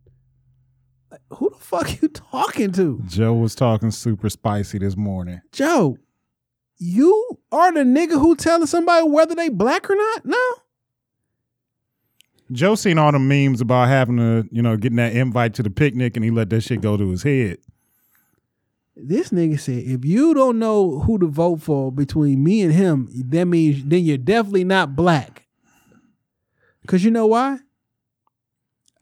Like, Who the fuck you talking to, Joe was talking super spicy this morning. Joe? You are the nigga who telling somebody whether they black or not? No. Joe seen all the memes about having to, you know, getting that invite to the picnic and he let that shit go to his head. This nigga said, if you don't know who to vote for between me and him, that means then you're definitely not black. Cause you know why?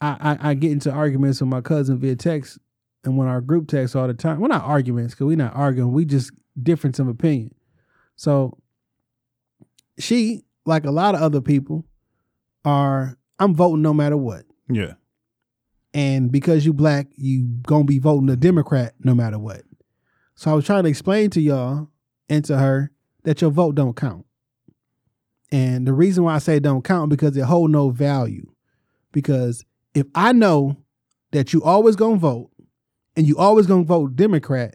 I I, I get into arguments with my cousin via text and when our group text all the time. We're not arguments because we're not arguing. We just difference of opinion. So she, like a lot of other people, are I'm voting no matter what. Yeah. And because you black, you gonna be voting a Democrat no matter what. So I was trying to explain to y'all and to her that your vote don't count. And the reason why I say don't count because it hold no value. Because if I know that you always gonna vote and you always gonna vote Democrat,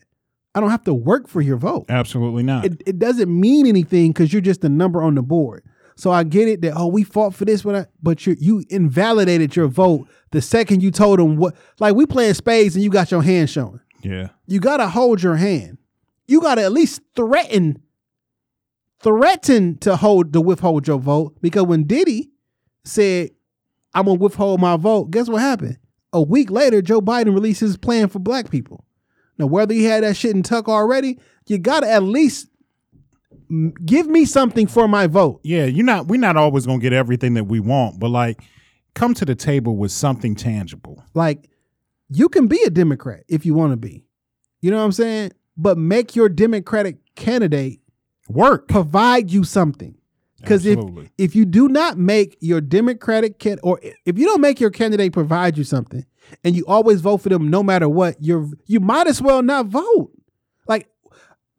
I don't have to work for your vote Absolutely not. it, it doesn't mean anything because you're just a number on the board. So I get it that oh we fought for this, but but you you invalidated your vote the second you told them what like we playing spades and you got your hand showing. Yeah. You gotta hold your hand. You gotta at least threaten threaten to hold to withhold your vote because when Diddy said I'm gonna withhold my vote, guess what happened? A week later, Joe Biden released his plan for black people. Now, whether he had that shit in tuck already, you gotta at least give me something for my vote. Yeah, you're not we're not always gonna get everything that we want, but like come to the table with something tangible. Like, you can be a Democrat if you want to be. You know what I'm saying? But make your Democratic candidate Work. provide you something. Because if if you do not make your Democratic can or if you don't make your candidate provide you something, and you always vote for them no matter what, you're you might as well not vote. Like,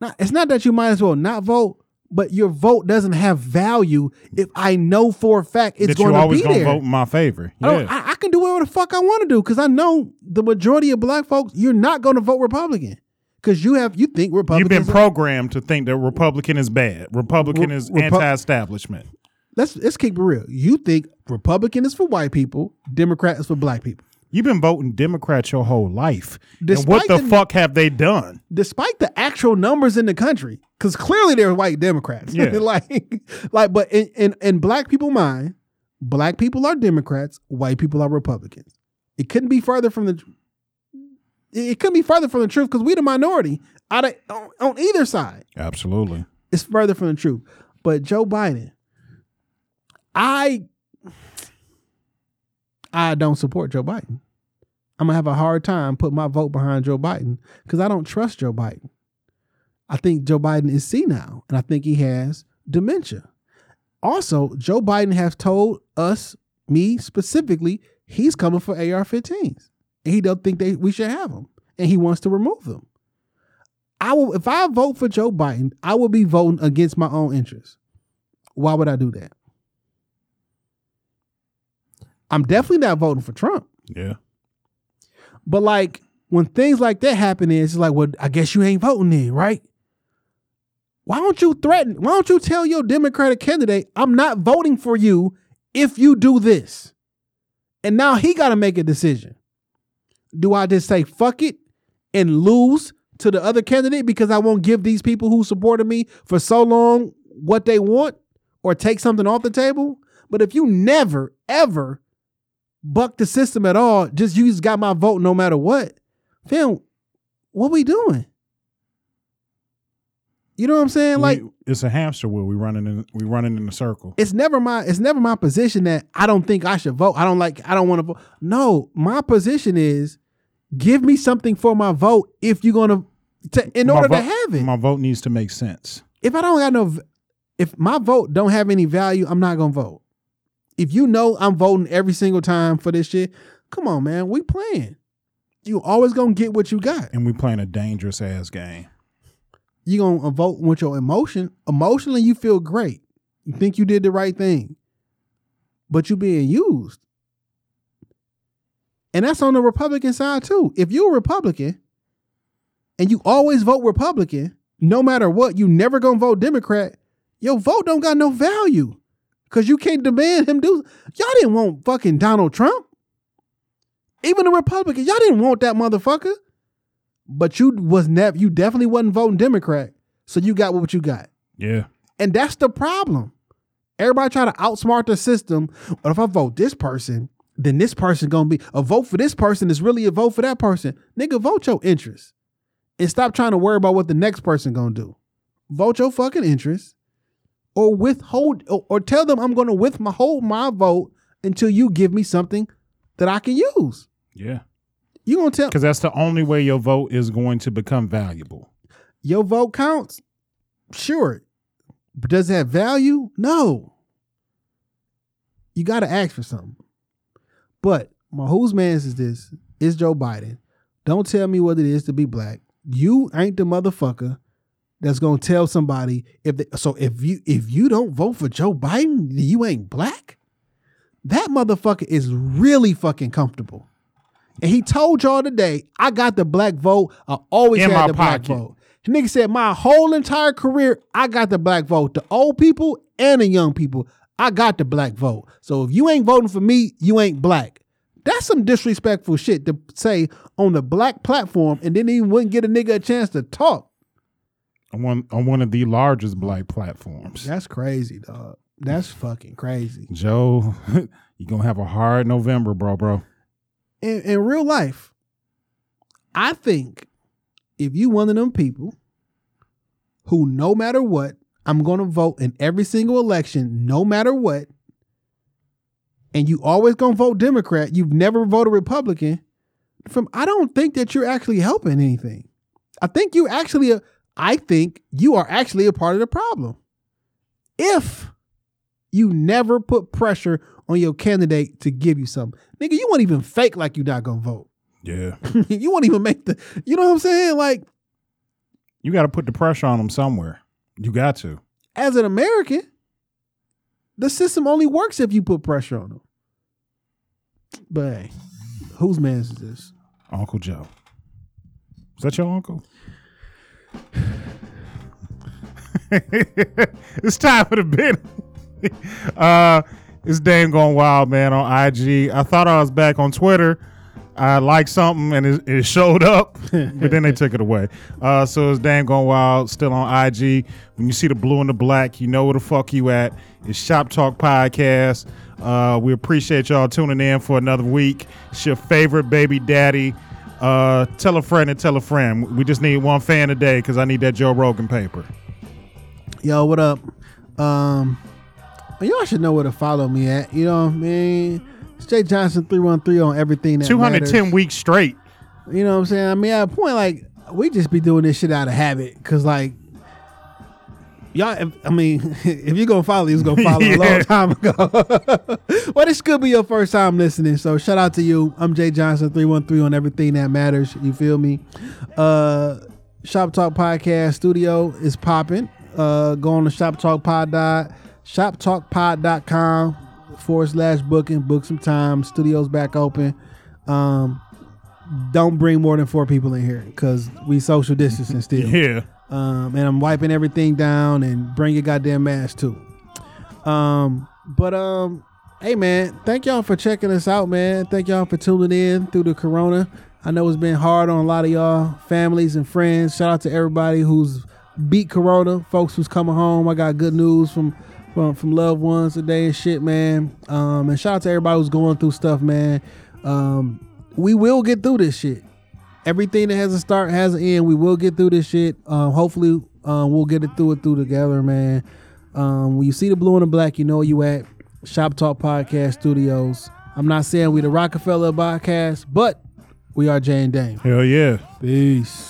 not, it's not that you might as well not vote, but your vote doesn't have value if I know for a fact it's going to always be gonna vote in my favor. I, Yeah. I, I can do whatever the fuck I want to do because I know the majority of black folks, you're not going to vote Republican because you have you think Republican. You've been programmed to think that Republican is bad. Republican Re- is Repu- anti-establishment. let's let's keep it real. You think Republican is for white people, Democrat is for black people. You've been voting Democrat your whole life. and what the the- fuck have they done? despite the actual numbers in the country, because clearly they're white Democrats. Yeah. like, like, but in, in in black people mind, black people are Democrats, white people are Republicans. It couldn't be further from the. It couldn't be further from the truth because we the minority out of, on, on either side. Absolutely. It's further from the truth. But Joe Biden, I I don't support Joe Biden. I'm gonna have a hard time putting my vote behind Joe Biden because I don't trust Joe Biden. I think Joe Biden is senile, and I think he has dementia. Also, Joe Biden has told us, me specifically, he's coming for AR-15s, and he don't think they we should have them, and he wants to remove them. I will if I vote for Joe Biden, I will be voting against my own interests. Why would I do that? I'm definitely not voting for Trump. Yeah. But like when things like that happen, it's like, well, I guess you ain't voting then, right? Why don't you threaten? Why don't you tell your Democratic candidate, I'm not voting for you if you do this? And now he got to make a decision. Do I just say fuck it and lose to the other candidate because I won't give these people who supported me for so long what they want or take something off the table? But if you never, ever buck the system at all, just you just got my vote no matter what, fam, what we doing? You know what I'm saying? Like it's a hamster wheel. We running in we running in a circle. it's never my it's never my position that I don't think I should vote. I don't like I don't want to vote. No, my position is give me something for my vote if you're gonna to, in My order to have it. My vote needs to make sense. if I don't got no if my vote don't have any value, I'm not gonna vote. If you know I'm voting every single time for this shit, come on, man, we playing. You always gonna get what you got. And we playing a dangerous ass game. you gonna uh, vote with your emotion. Emotionally, you feel great. You think you did the right thing, but you being used. And that's on the Republican side too. If you're a Republican and you always vote Republican, no matter what, you never gonna vote Democrat, your vote don't got no value. Cause you can't demand him do y'all didn't want fucking Donald Trump. Even the Republicans, y'all didn't want that motherfucker but you was never you definitely wasn't voting Democrat, so you got what you got, Yeah. and that's the problem. Everybody try to outsmart the system. But if I vote this person, then this person gonna be a vote for this person is really a vote for that person. Nigga, vote your interest, and stop trying to worry about what the next person gonna do. Vote your fucking interest, or withhold, or, or tell them I'm gonna withhold my vote until you give me something that I can use. Yeah. You gonna tell Because that's the only way your vote is going to become valuable. your vote counts? Sure. But does it have value? No. You got to ask for something. But my whose man's is this? Is Joe Biden. Don't tell me what it is to be black. You ain't the motherfucker that's gonna tell somebody if they, so if you if you don't vote for Joe Biden, you ain't black. That motherfucker is really fucking comfortable. And he told y'all today, I got the black vote. I always In had the black vote. The nigga said, my whole entire career, I got the black vote. The old people and the young people, I got the black vote. So if you ain't voting for me, you ain't black. That's some disrespectful shit to say on the black platform and then he wouldn't get a nigga a chance to talk. On one on one of the largest black platforms. That's crazy, dog. That's fucking crazy. Joe, you gonna have a hard November, bro, bro. in, in real life, I think if you one of them people who no matter what, I'm gonna vote in every single election, no matter what, and you always gonna vote Democrat, you've never voted Republican, from I don't think that you're actually helping anything. I think you actually I think you are actually a part of the problem. If you never put pressure on your candidate to give you something. Nigga, you won't even fake like you're not gonna vote. Yeah. you won't even make the you know what I'm saying? Like, You gotta put the pressure on them somewhere. You got to. as an American, the system only works if you put pressure on them. But hey, whose man is this? Uncle Joe. Is that your uncle? it's time for the bit. uh, it's Dame going wild, man, on IG. I thought I was back on Twitter. I liked something and it, it showed up, but then they took it away. Uh, so it's Dame going wild, still on IG. When you see the blue and the black, you know where the fuck you at. It's Shop Talk Podcast. Uh, we appreciate y'all tuning in for another week. It's your favorite baby daddy. Uh, tell a friend and tell a friend. We just need one fan today because I need that Joe Rogan paper. Yo, what up? Um y'all should know where to follow me at. You know what I mean? It's Jay Johnson 313 on everything 210 weeks straight. You know what I'm saying? I mean, at a point, like, we just be doing this shit out of habit. Cause like y'all if, I mean, if you're gonna follow, you was gonna follow a long time ago. well, this could be your first time listening. So shout out to you. I'm Jay Johnson 313 on everything that matters. You feel me? Uh Shop Talk Podcast Studio is popping. Uh go on to Shop Talk Pod dot shoptalkpod.com forward slash booking. Book some time. Studio's back open. Um don't bring more than four people in here because we social distancing still. Yeah. Um, and I'm wiping everything down and bring your goddamn mask too. Um, but um, hey man, thank y'all for checking us out, man. Thank y'all for tuning in through the corona. I know it's been hard on a lot of y'all families and friends. Shout out to everybody who's beat corona, folks who's coming home. I got good news from from, from loved ones today and shit, man. Um, and shout out to everybody who's going through stuff, man. Um, we will get through this shit everything that has a start has an end. We will get through this shit. Um, hopefully, Um, we'll get it through it through together, man. Um, when you see the blue and the black, you know where you at. Shop Talk Podcast Studios. I'm not saying we the Roc-A-Fella podcast, but we are Jane Dame. Hell yeah. Peace.